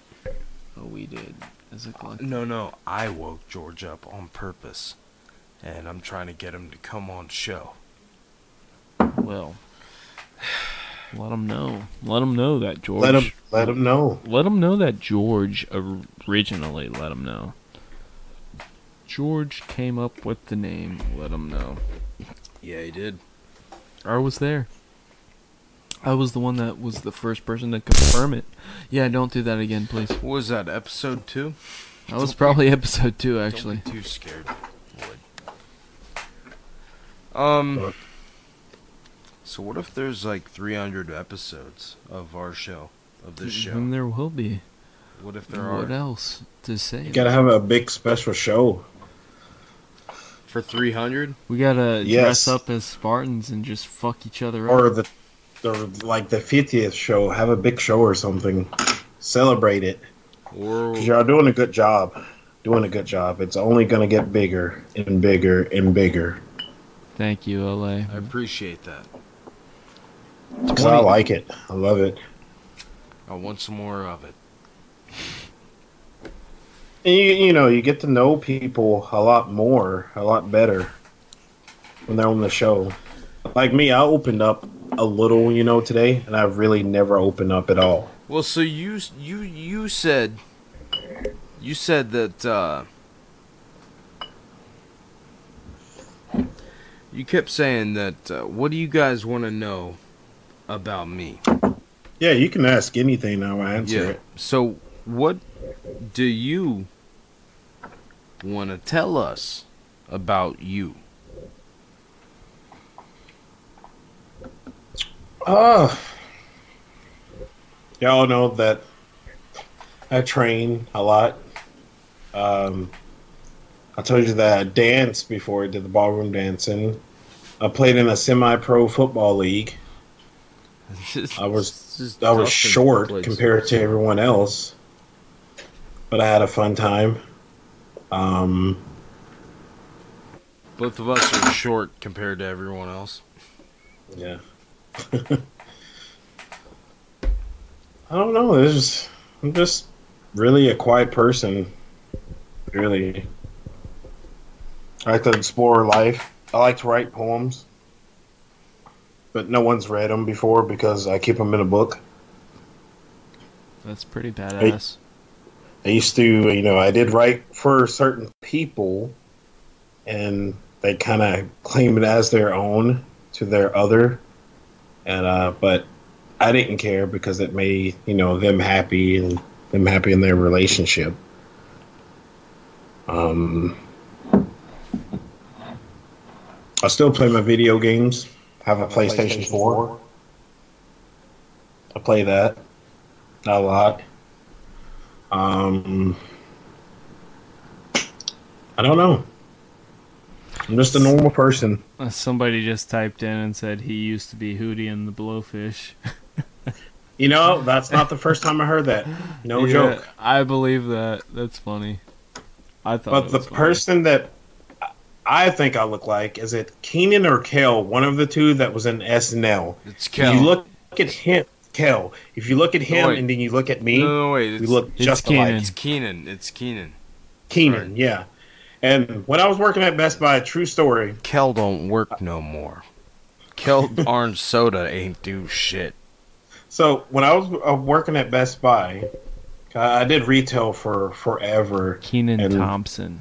Oh, we did. As a collective. No, no, I woke George up on purpose, and I'm trying to get him to come on show. Well, let him know. Let him know that George. Let him let him know. Let him know that George originally. Let him know. George came up with the name. Let him know. Yeah, he did. I was there. I was the one that was the first person to confirm it. Yeah, don't do that again, please. What was that, episode two? That was probably episode two, actually. Don't be too scared, Lloyd. Um. So what if there's like 300 episodes of our show, of this show? And there will be. What if there What are What else to say? You gotta have a big special show. for 300? We gotta Yes. dress up as Spartans and just fuck each other Or up. Or the or like the fiftieth show, have a big show or something. Celebrate it. Because y'all doing a good job. Doing a good job. It's only gonna get bigger and bigger and bigger. Thank you, LA. I appreciate that. 'Cause I like it. I love it. I want some more of it. And you, you know, you get to know people a lot more, a lot better when they're on the show. Like me, I opened up a little, you know, today, and I've really never opened up at all. Well, so you you you said you said that uh, you kept saying that. Uh, what do you guys want to know about me? Yeah, you can ask anything, I'll answer Yeah. it. So, what do you want to tell us about you? Uh, y'all know that I train a lot. Um, I told you that I danced before I did the ballroom dancing. I played in a semi-pro football league. I was I was short compared to everyone else, but I had a fun time. Um, Both of us are short compared to everyone else. Yeah. I don't know. I'm just really a quiet person. Really. I like to explore life. I like to write poems. But no one's read them before because I keep them in a book. That's pretty badass. I used to, you know, I did write for certain people, and they kind of claim it as their own to their other, and uh, but I didn't care because it made you know them happy and them happy in their relationship. Um, I still play my video games. Have a PlayStation Four. I play that Not a lot. Um, I don't know. I'm just a normal person. Somebody just typed in and said he used to be Hootie and the Blowfish. You know, that's not the first time I heard that. No Yeah, joke. I believe that. That's funny. I thought. But the funny. person that I think I look like is it Kenan or Kel? One of the two that was in SNL. It's If Kel. you look at him, Kel. If you look at him wait. and then you look at me, No, no, wait. we look just alike. It's Kenan. It's Kenan. Kenan, yeah. And when I was working at Best Buy, true story. Kel don't work no more. Kel orange soda ain't do shit. So when I was uh, working at Best Buy, I I did retail for forever. Kenan and- Thompson.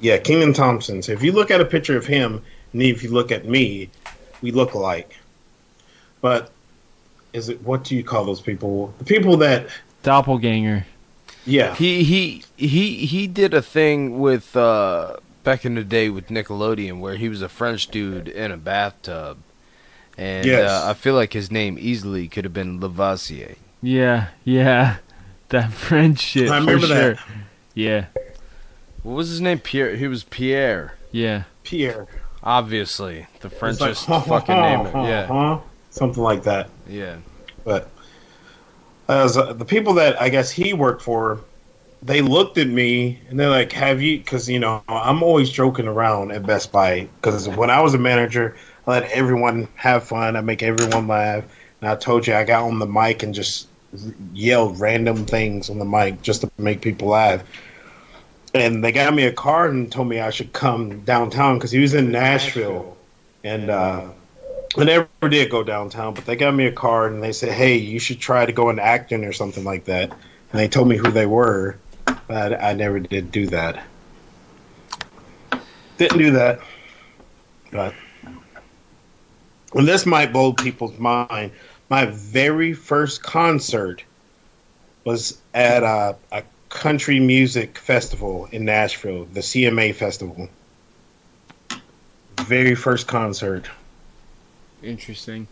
Yeah, Kenan Thompson. So if you look at a picture of him, and if you look at me, we look alike. But is it what do you call those people? The people that Doppelganger. Yeah. He he he he did a thing with uh back in the day with Nickelodeon where he was a French dude in a bathtub. And Yes. uh, I feel like his name easily could have been Lavoisier. Yeah, yeah. That French shit. I for remember sure. that. Yeah, What was his name? Pierre. He was Pierre. yeah. Pierre. Obviously, the It's Frenchest like, fucking name. It. Yeah. Something like that. yeah. But uh, the people that I guess he worked for, they looked at me and they're like, "Have you?" Because you know I'm always joking around at Best Buy. Because when I was a manager, I let everyone have fun. I make everyone laugh. And I told you I got on the mic and just yelled random things on the mic just to make people laugh. And they got me a card and told me I should come downtown because he was in Nashville, and. uh I never did go downtown, but they got me a card and they said, "Hey, you should try to go into acting or something like that." And they told me who they were, but I never did do that. Didn't do that, but and this might blow people's mind. My very first concert was at a, a country music festival in Nashville, the CMA festival. Very first concert. Interesting.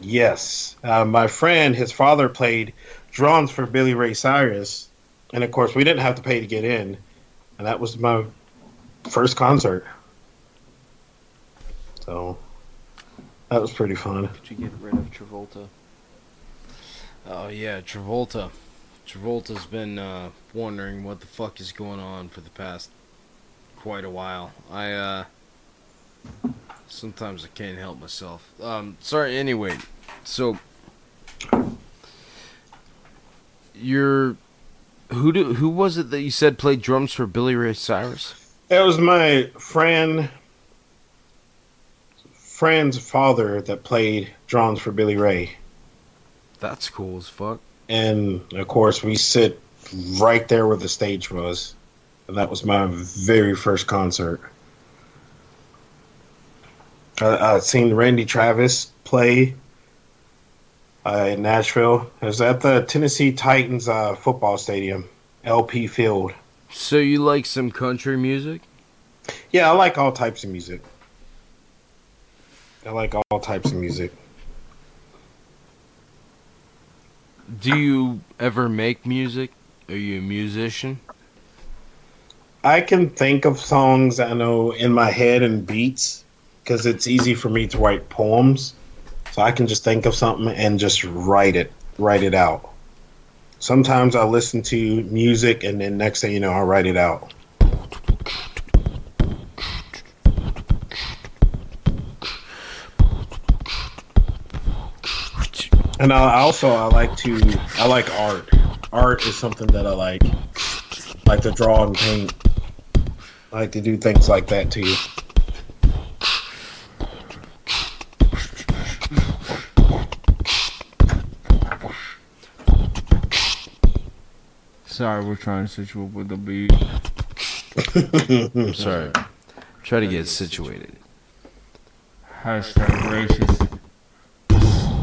Yes. Uh, my friend, his father played drums for Billy Ray Cyrus. And of course, we didn't have to pay to get in. And that was my first concert. So that was pretty fun. Did you get rid of Travolta? Oh yeah, Travolta. Travolta's been uh, wondering what the fuck is going on for the past quite a while. I uh sometimes I can't help myself. Um sorry anyway. So you're Who do who was it that you said played drums for Billy Ray Cyrus? It was my friend, friend's father that played drums for Billy Ray, That's cool as fuck. and of course we sit right there where the stage was, and that was my very first concert. I, I seen Randy Travis play uh, in Nashville. It was at the Tennessee Titans uh, football stadium, LP Field. So you like some country music? Yeah, I like all types of music. I like all types of music. Do you ever make music? Are you a musician? I can think of songs I know in my head and beats because it's easy for me to write poems. So I can just think of something and just write it, write it out. Sometimes I listen to music and then next thing you know, I write it out. And I also I like to I like art. Art is something that I like. like to draw and paint. I like to do things like that too. Sorry, we're trying to switch up with the beat. I'm sorry. Try to get situated. Hashtag racist.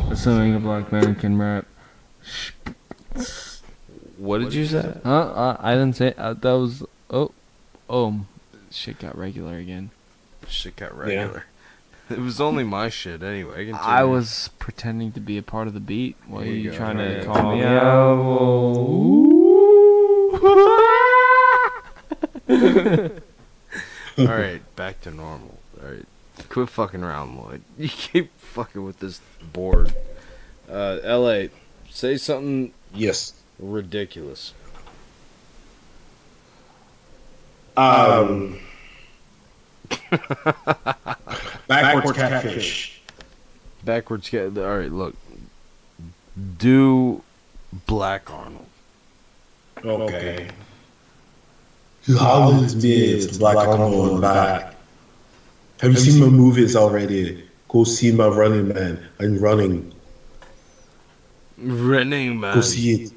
Assuming a black man can rap. What did you say? Huh? Uh, I didn't say. Uh, that was. Oh. Oh. Shit got regular again. Shit got regular. Yeah. It was only my shit anyway. Continue. I was pretending to be a part of the beat while There you you go. trying to Yeah, call call me me out. All right, back to normal. All right, quit fucking around, Lloyd. You keep fucking with this board. Uh, L.A. Say something. Yes. Ridiculous. Um, backwards catfish. Backwards. Get all right. Look. Do Black Arnold. Okay. How is me? It's Black Arnold and back. Have you seen my movies already? Go see my Running Man. I'm running. Running Man. Go see it.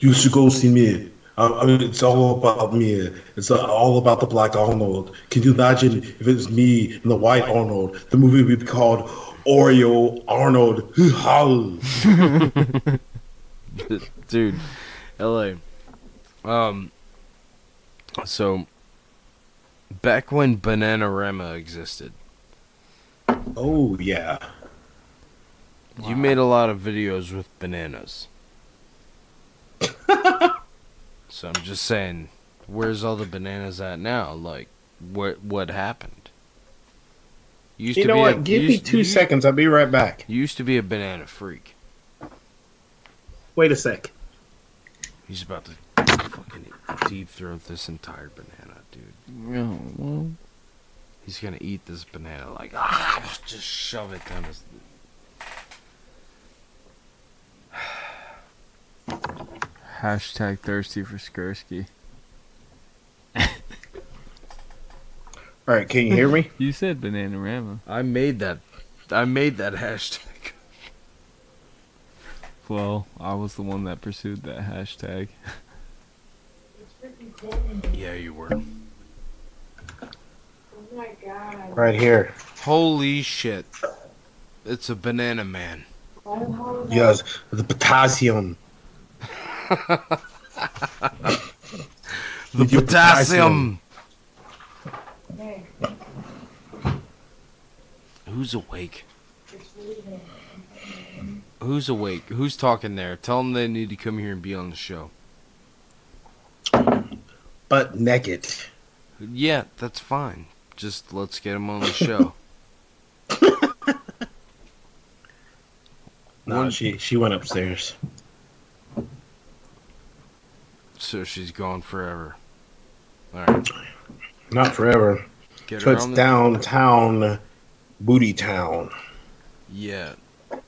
You should go see me. I, I mean, it's all about me. It's all about the Black Arnold. Can you imagine if it was me and the White Arnold? The movie would be called Oreo Arnold. Dude, LA. Um so back when Bananarama existed. Oh yeah. You made a lot of videos with bananas. so I'm just saying, where's all the bananas at now? Like what what happened? You You know be what? a- Give me used- two seconds. I'll be right back. You used to be a banana freak. Wait a sec. He's about to fucking deep throat this entire banana, dude. Oh, well. He's gonna eat this banana like ah, just shove it down his. Hashtag thirsty for Skursky. All right, can you hear me? You said Bananarama. I made that. I made that hashtag. Well, I was the one that pursued that hashtag. Yeah, you were. Oh my god. Right here. Holy shit! It's a banana man. Yes, the potassium. The Your potassium. Who's awake? Who's awake? Who's talking there? Tell them they need to come here and be on the show. But naked. Yeah, that's fine. Just let's get them on the show. No, One- she she went upstairs. So she's gone forever. All right. Not forever. Get so it's the- downtown, Booty Town. Yeah.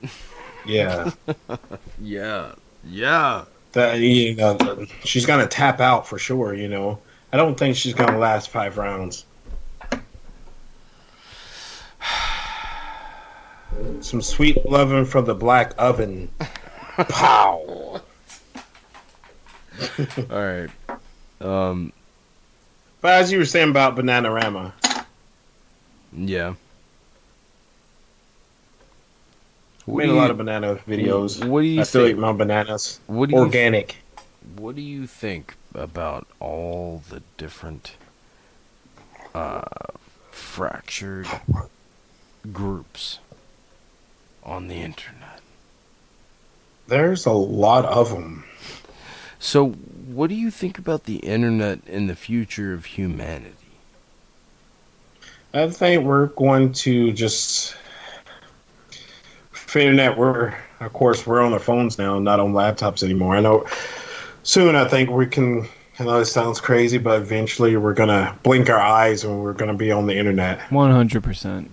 Yeah. yeah. Yeah. that you know, she's gonna tap out for sure. You know, I don't think she's gonna last five rounds. Some sweet loving from the black oven. Pow. All right. Um. But as you were saying about Bananarama, Yeah. Made a lot of banana videos. What do you I feel like think? my bananas What do you organic. What do you think about all the different uh, fractured groups on the internet? There's a lot of them. So, what do you think about the internet and the future of humanity? I think we're going to just for internet. We're of course we're on our phones now, not on laptops anymore. I know soon. I think we can. I know it sounds crazy, but eventually we're gonna blink our eyes and we're gonna be on the internet. One hundred percent.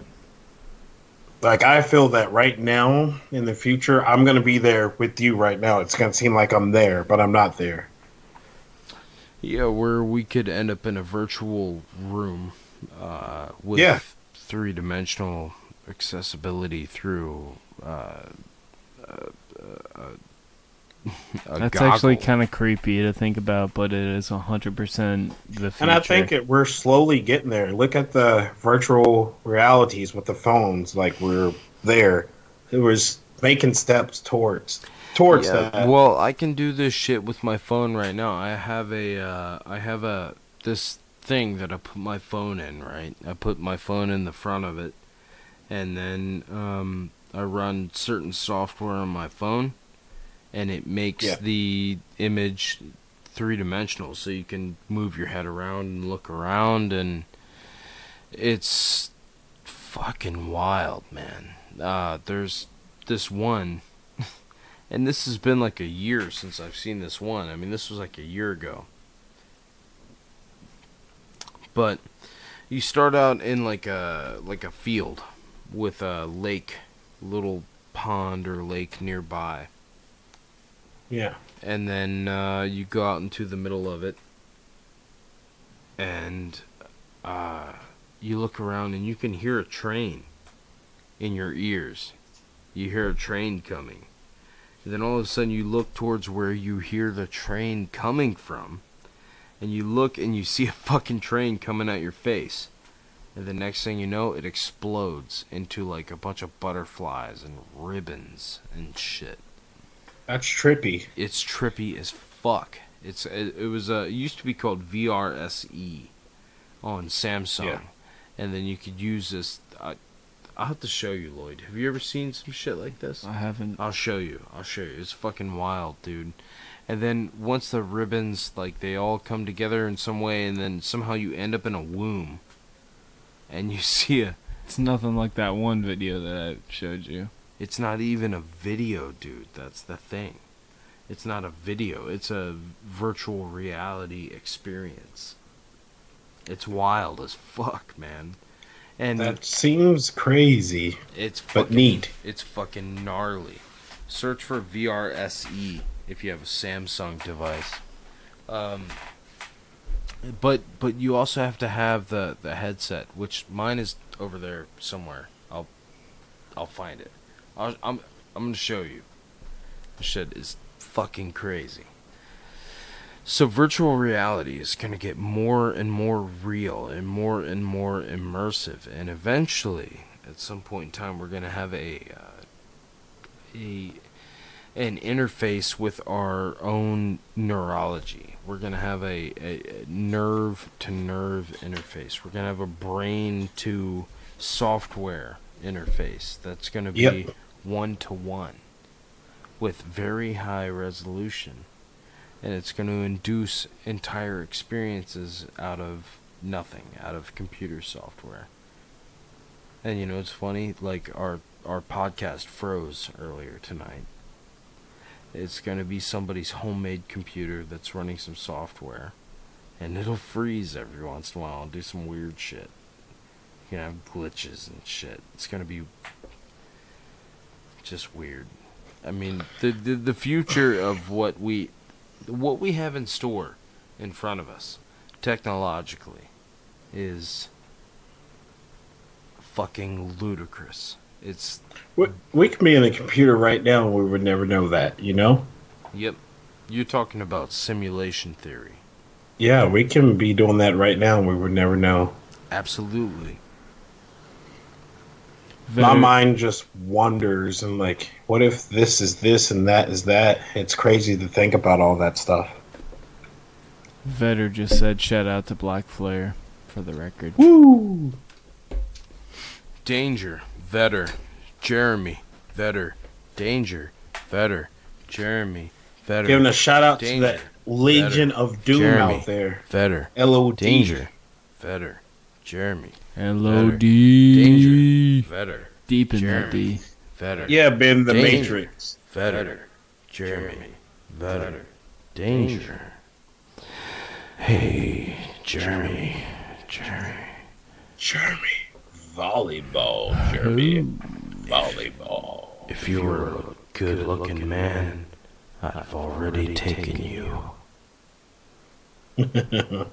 Like I feel that right now in the future, I'm gonna be there with you right now. It's gonna seem like I'm there, but I'm not there. Yeah, where we could end up in a virtual room uh, with Yeah. three dimensional accessibility through. Uh, uh, uh, a That's actually kind of creepy to think about, but it is hundred percent the future. And I think it, we're slowly getting there. Look at the virtual realities with the phones. Like we're there. It was making steps towards towards Yeah, that. Well, I can do this shit with my phone right now. I have a, uh, I have a this thing that I put my phone in. Right, I put my phone in the front of it, and then um, I run certain software on my phone, and it makes Yeah. the image three dimensional, so you can move your head around and look around, and it's fucking wild, man. Uh, there's this one and this has been like a year since I've seen this one. I mean, this was like a year ago. But you start out in like a like a field with a lake, little pond or lake nearby, yeah. and then uh, you go out into the middle of it, and uh, you look around and you can hear a train in your ears. You hear a train coming. And then all of a sudden you look towards where you hear the train coming from. And you look and you see a fucking train coming at your face. And the next thing you know, it explodes into like a bunch of butterflies and ribbons and shit. That's trippy. It's trippy as fuck. It's it, it was uh, it used to be called VRSE E on Samsung, Yeah. and then you could use this. I, I'll have to show you, Lloyd. Have you ever seen some shit like this? I haven't. I'll show you. I'll show you. It's fucking wild, dude. And then once the ribbons, like they all come together in some way, and then somehow you end up in a womb, and you see a. It's nothing like that one video that I showed you. It's not even a video, dude. That's the thing. It's not a video. It's a virtual reality experience. It's wild as fuck, man. And That seems crazy. it's but neat. It's fucking gnarly. Search for VRSE E if you have a Samsung device. Um, but but you also have to have the the headset, which mine is over there somewhere. I'll I'll find it. I'll, I'm I'm gonna show you. This shit is fucking crazy. So virtual reality is going to get more and more real and more and more immersive, and eventually, at some point in time, we're going to have a uh, a an interface with our own neurology. We're going to have a, a, a nerve to nerve interface. We're going to have a brain to software interface that's going to be one to one with very high resolution and it's going to induce entire experiences out of nothing, out of computer software. And you know, it's funny, like our our podcast froze earlier tonight. It's going to be somebody's homemade computer that's running some software, and it'll freeze every once in a while and do some weird shit. You can have glitches and shit. It's going to be just weird. I mean, the, the the future of what we what we have in store in front of us, technologically, is fucking ludicrous. It's We, we can be in a computer right now and we would never know that, you know? yep. You're talking about simulation theory. Yeah, we can be doing that right now and we would never know. Absolutely. My mind just wonders and like, what if this is this and that is that? It's crazy to think about all that stuff. Vetter just said shout out to Black Flair for the record. Woo! Danger, Vetter, Jeremy, Vetter, Danger, Vetter, Jeremy, Vetter. Giving a shout out to Danger, that Legion Vetter, of Doom Jeremy, out there. Vetter, LOD. Danger, Vetter, Jeremy, LOD. Danger, Vetter, Deep in that D. Vetter. Yeah, Ben the Danger, Matrix. Vetter, Jeremy, Vetter, Danger. Hey, Jeremy, Jeremy. Jeremy. Volleyball, Jeremy. Volleyball. If you were a good looking man, I've already taken you.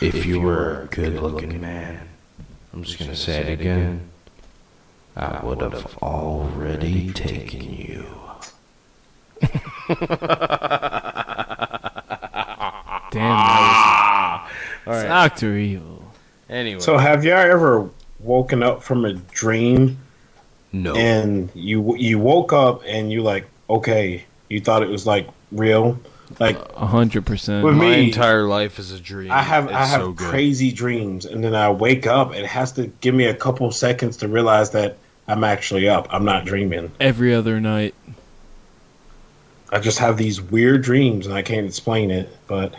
If you were a good looking man, I'm just gonna say it again, I would have already taken you. Damn, that All was right. Doctor Evil. Anyway, So, have y'all ever woken up from a dream no. and you you woke up and you like, okay, you thought it was like real, like A hundred percent. My me, entire life is a dream. I have I have so good. crazy dreams, and then I wake up. It has to give me a couple seconds to realize that I'm actually up. I'm not dreaming. Every other night. I just have these weird dreams, and I can't explain it. But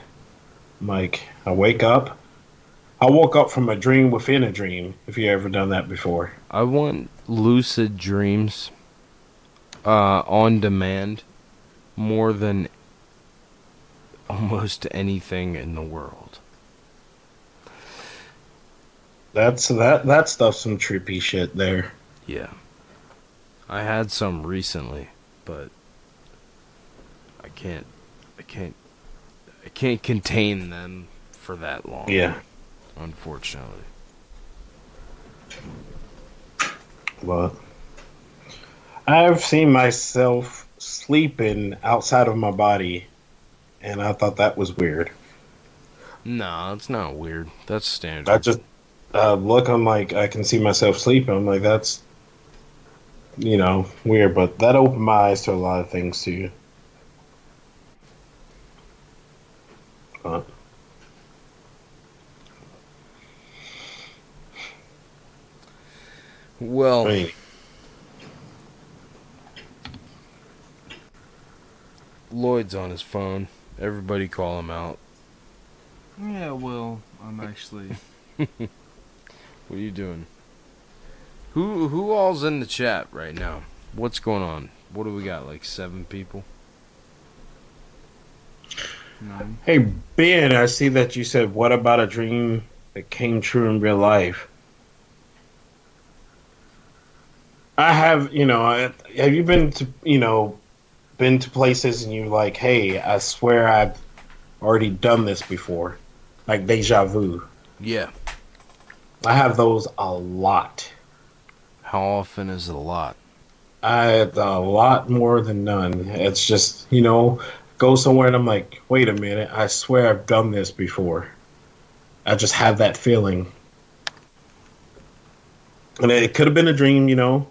I'm like, I wake up. I woke up from a dream within a dream. If you ever done that before, I want lucid dreams uh, on demand more than almost anything in the world. that's that that stuff's some trippy shit there. Yeah. I had some recently, but I can't I can't I can't contain them for that long. Yeah. Unfortunately. But I've seen myself sleeping outside of my body, and I thought that was weird. No, it's not weird. That's standard. I just uh, look. I'm like, I can see myself sleeping. I'm like, that's you know weird, but that opened my eyes to a lot of things too. But well, I mean, Lloyd's on his phone. Everybody call him out. Yeah, well, I'm actually. What are you doing? Who who all's in the chat right now? What's going on? What do we got? Like seven people? Nine. hey Ben, I see that you said, "What about a dream that came true in real life?" I have, you know, have you been to, you know, been to places and you're like, hey, I swear I've already done this before, like deja vu. Yeah. I have those a lot. How often is it a lot? I a lot more than none. It's just, you know, go somewhere and I'm like, wait a minute, I swear I've done this before. I just have that feeling. And it could have been a dream, you know.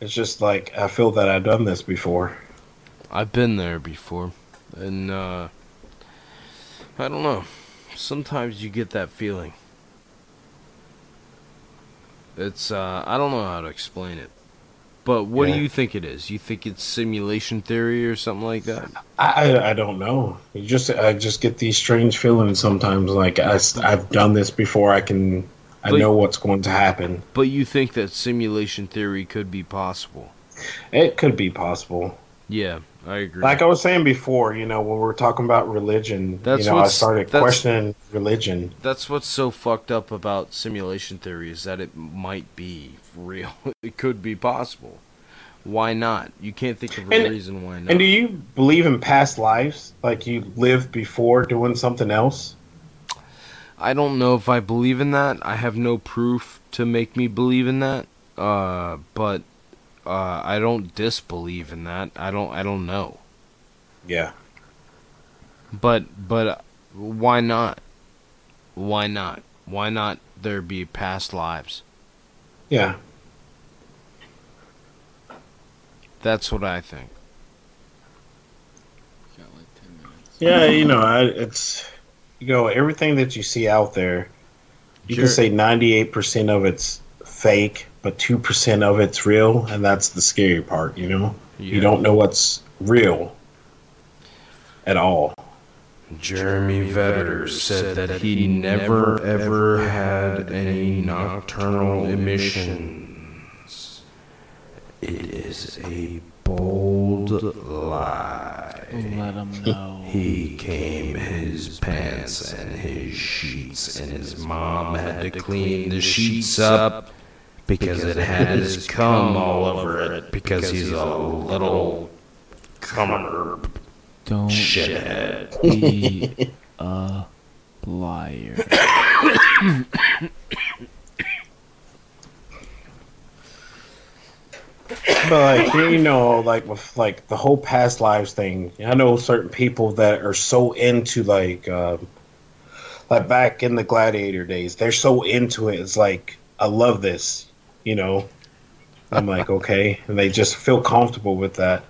It's just like I feel that I've done this before. I've been there before. And uh I don't know. Sometimes you get that feeling. It's uh I don't know how to explain it. But what Yeah. do you think it is? You think it's simulation theory or something like that? I, I I don't know. You just I just get these strange feelings sometimes. Like I, have done this before. I can I But- know what's going to happen. But you think that simulation theory could be possible? It could be possible. Yeah, I agree. Like I was saying before, you know, when we were talking about religion, That's you know, I started questioning religion. That's what's so fucked up about simulation theory is that it might be real. It could be possible. Why not? You can't think of a And- reason why not. And do you believe in past lives? Like you lived before doing something else? I don't know if I believe in that. I have no proof to make me believe in that. Uh, but uh, I don't disbelieve in that. I don't. I don't know. Yeah. But but uh, why not? Why not? Why not there be past lives? Yeah. That's what I think. Yeah, you know, I, it's you know everything that you see out there. You Sure. can say ninety-eight percent of it's fake, but two percent of it's real, and that's the scary part. You know, you don't know what's real at all. Jeremy Vetter said that he never ever had any nocturnal emissions. It is a bold lie. Let him know. He came his pants and his sheets, and his mom had to clean the sheets up because it had his cum all over it because he's a little cummer. Don't shithead. be a liar. But like you know, like with like the whole past lives thing, I know certain people that are so into like, um, like back in the gladiator days, they're so into it. It's like I love this, you know. I'm like okay, and they just feel comfortable with that.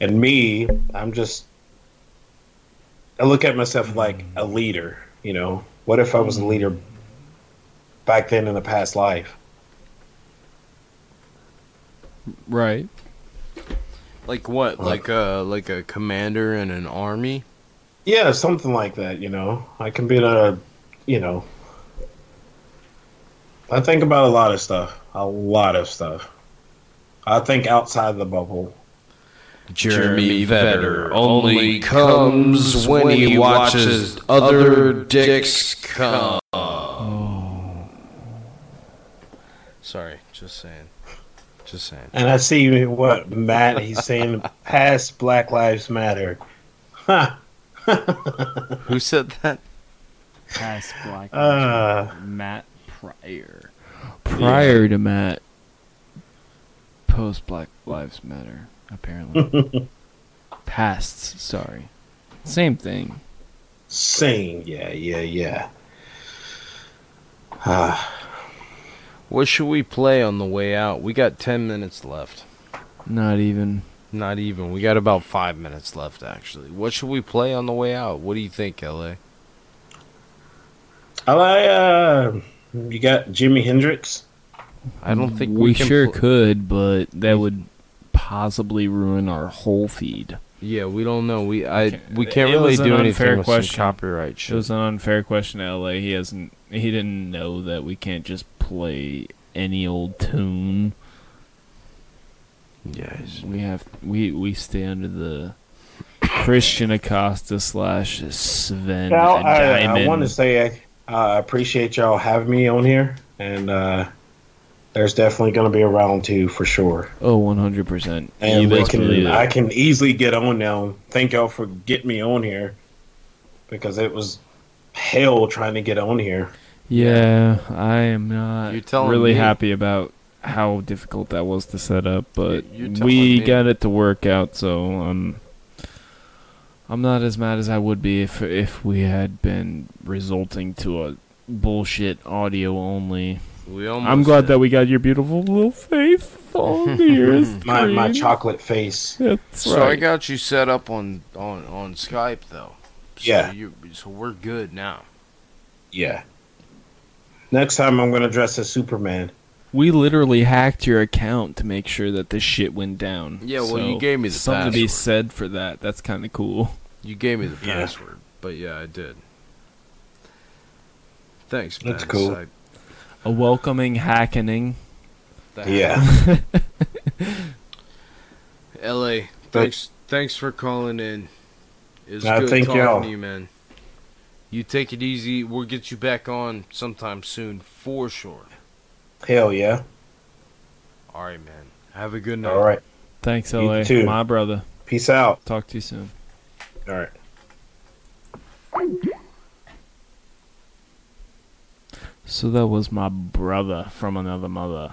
And me, I'm just, I look at myself like a leader. You know, what if I was a leader back then in a past life? Right. Like what? Like a like a commander in an army? Yeah, something like that, you know. I can be a, you know. I think about a lot of stuff. A lot of stuff. I think outside the bubble. Jeremy Vetter only comes when he watches other dicks come. Oh. Sorry, just saying. Just saying. And I see what Matt he's saying past Black Lives Matter. Huh. Who said that? Past Black Lives Uh, Matt Pryor. Prior to Matt, post Black Lives Matter, apparently. Past, sorry. Same thing. Same, yeah, yeah, yeah. Ah. What should we play on the way out? We got 10 minutes left. Not even. Not even. We got about 5 minutes left actually. What should we play on the way out? What do you think, LA? I like uh you got Jimi Hendrix. I don't think we, we, can sure pl- could, but that would possibly ruin our whole feed. Yeah, we don't know. We I we can't It really was an do unfair anything with some question. copyright It was an unfair question to LA. He hasn't. He didn't know that we can't just play any old tune. Yeah, he's- We have we we stay under the Christian Acosta slash Sven Now, and I, I want to say uh, I appreciate y'all having me on here, and uh, there's definitely going to be a round two for sure. oh, one hundred percent. And we can, I can easily get on now. Thank y'all for getting me on here because it was hell trying to get on here. Yeah, I am not You're really me. happy about how difficult that was to set up, but we me. got it to work out. So I'm I'm not as mad as I would be if if we had been resulting to a bullshit audio only. We almost I'm glad did. that we got your beautiful little face on here. My my chocolate face. That's So I got you set up on on on Skype though. So Yeah. You, so we're good now. Yeah. Next time I'm going to dress as Superman. We literally hacked your account to make sure that this shit went down. Yeah, well, you gave me the password. something to be said for that. That's kind of cool. You gave me the Yeah. password, but yeah, I did. Thanks, That's Ben. cool. I- A welcoming hackening. that- Yeah. L.A. Thanks, thanks for calling in. It's Uh, good thank talking y'all. to you, man. You take it easy. We'll get you back on sometime soon, for sure. Hell yeah. All right, man. Have a good night. All right. Thanks, You LA. too. My brother. Peace out. Talk to you soon. All right. So that was my brother from another mother.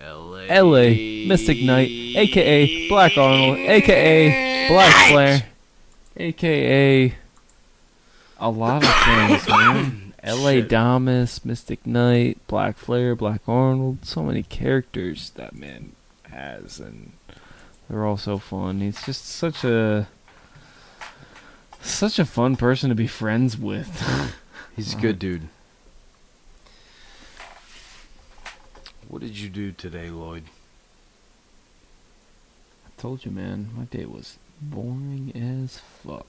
L.A. LA Mystic Knight, aka Black Arnold, aka Black Flair, aka a lot of things, man. LA. Damas, Mystic Knight, Black Flair, Black Arnold, so many characters that man has, and they're all so fun. He's just such a such a fun person to be friends with. He's a good uh, dude. What did you do today, Lloyd? I told you, man, my day was boring as fuck.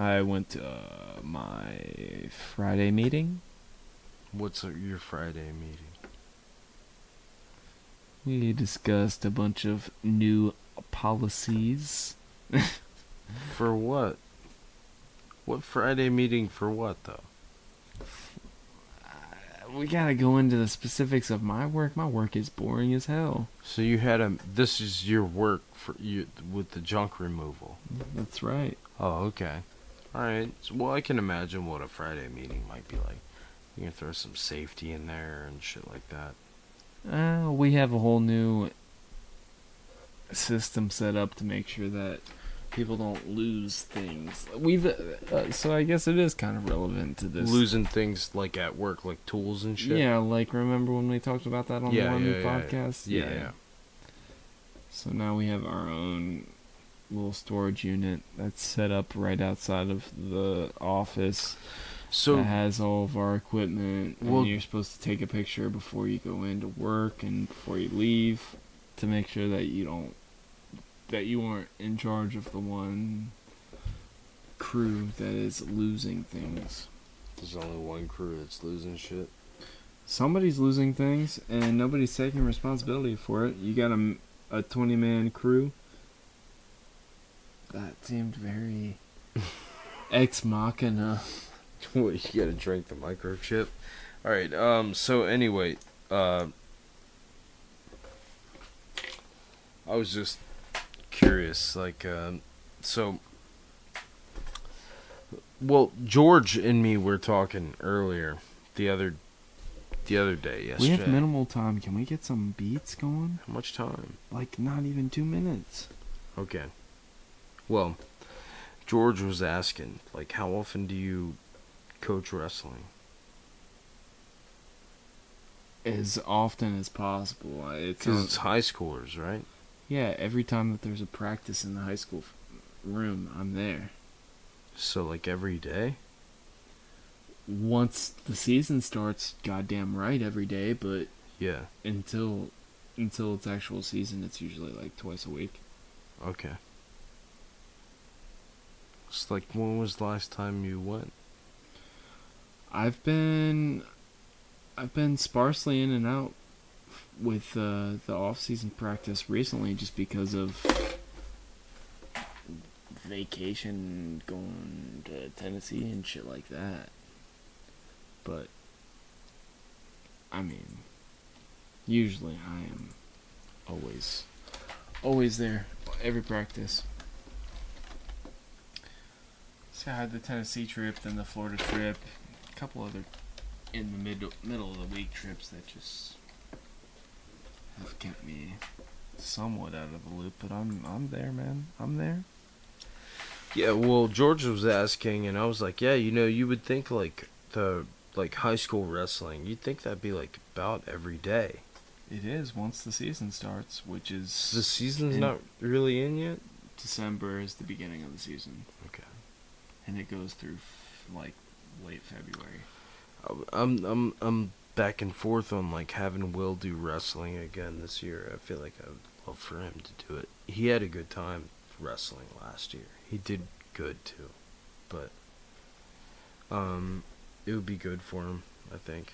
I went to uh, my Friday meeting. What's uh, your Friday meeting? We discussed a bunch of new policies. For what? What Friday meeting for what, though? We gotta go into the specifics of my work. My work is boring as hell. So you had a. This is your work for you with the junk removal. That's right. Oh, okay. All right. So, well, I can imagine what a Friday meeting might be like. You can throw some safety in there and shit like that. Uh, we have a whole new system set up to make sure that people don't lose things. We've uh, so I guess it is kind of relevant to this. Losing things like at work, like tools and shit. Yeah, like remember when we talked about that on Yeah, one yeah, yeah, podcast? Yeah, yeah. So now we have our own little storage unit that's set up right outside of the office. So- that has all of our equipment. Well- and you're supposed to take a picture before you go into work and before you leave to make sure that you don't that you aren't in charge of the one crew that is losing things. There's only one crew that's losing shit. Somebody's losing things and nobody's taking responsibility for it. You got a, a 20 man crew. That seemed very ex machina. You gotta drink the microchip. All right. Um. So anyway, uh, I was just curious. Like, um, so. Well, George and me were talking earlier, the other, the other day. Yesterday. We have minimal time. Can we get some beats going? How much time? Like not even two minutes. Okay. Well, George was asking, like, how often do you coach wrestling? As often as possible. It's Because it's high schoolers, right? yeah. Every time that there's a practice in the high school room, I'm there. So, like, every day? Once the season starts, goddamn right every day. But Yeah. until until it's actual season, it's usually like twice a week. Okay. It's like, when was the last time you went? I've been I've been sparsely in and out with uh, the off-season practice recently, just because of vacation, going to Tennessee and shit like that. But I mean, usually I am always always there every practice. So I had the Tennessee trip, then the Florida trip, a couple other in the mid middle of the week trips that just have kept me somewhat out of the loop. But I'm I'm there, man. I'm there. Yeah, well, George was asking, and I was like, yeah, you know, you would think, like, the, like, high school wrestling, you'd think that'd be, like, about every day. It is once the season starts, which is The season's not really in yet? December is the beginning of the season. Okay. And it goes through f- like late February. I'm I'm I'm back and forth on like having Will do wrestling again this year. I feel like I would love for him to do it. He had a good time wrestling last year. He did good too, but um, it would be good for him. I think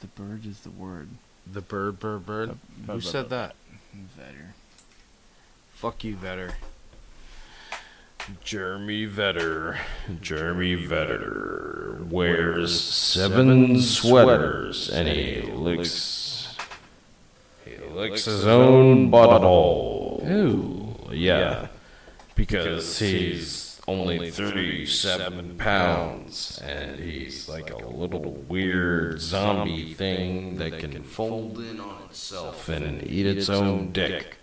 The bird is the word. the bird, bird, bird. Who said that? Vetter. Fuck you, Vetter. Jeremy Vetter. Jeremy Vetter. wears seven sweaters and he licks he licks his own butthole. Ooh, yeah, because he's only thirty-seven pounds and he's like a little weird zombie thing that can fold in on itself and eat its own dick.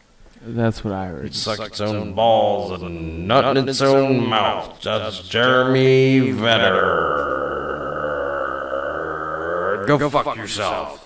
That's what I heard. It sucks its own balls and nut in its own mouth. That's Jeremy Vetter. Go, fuck yourself.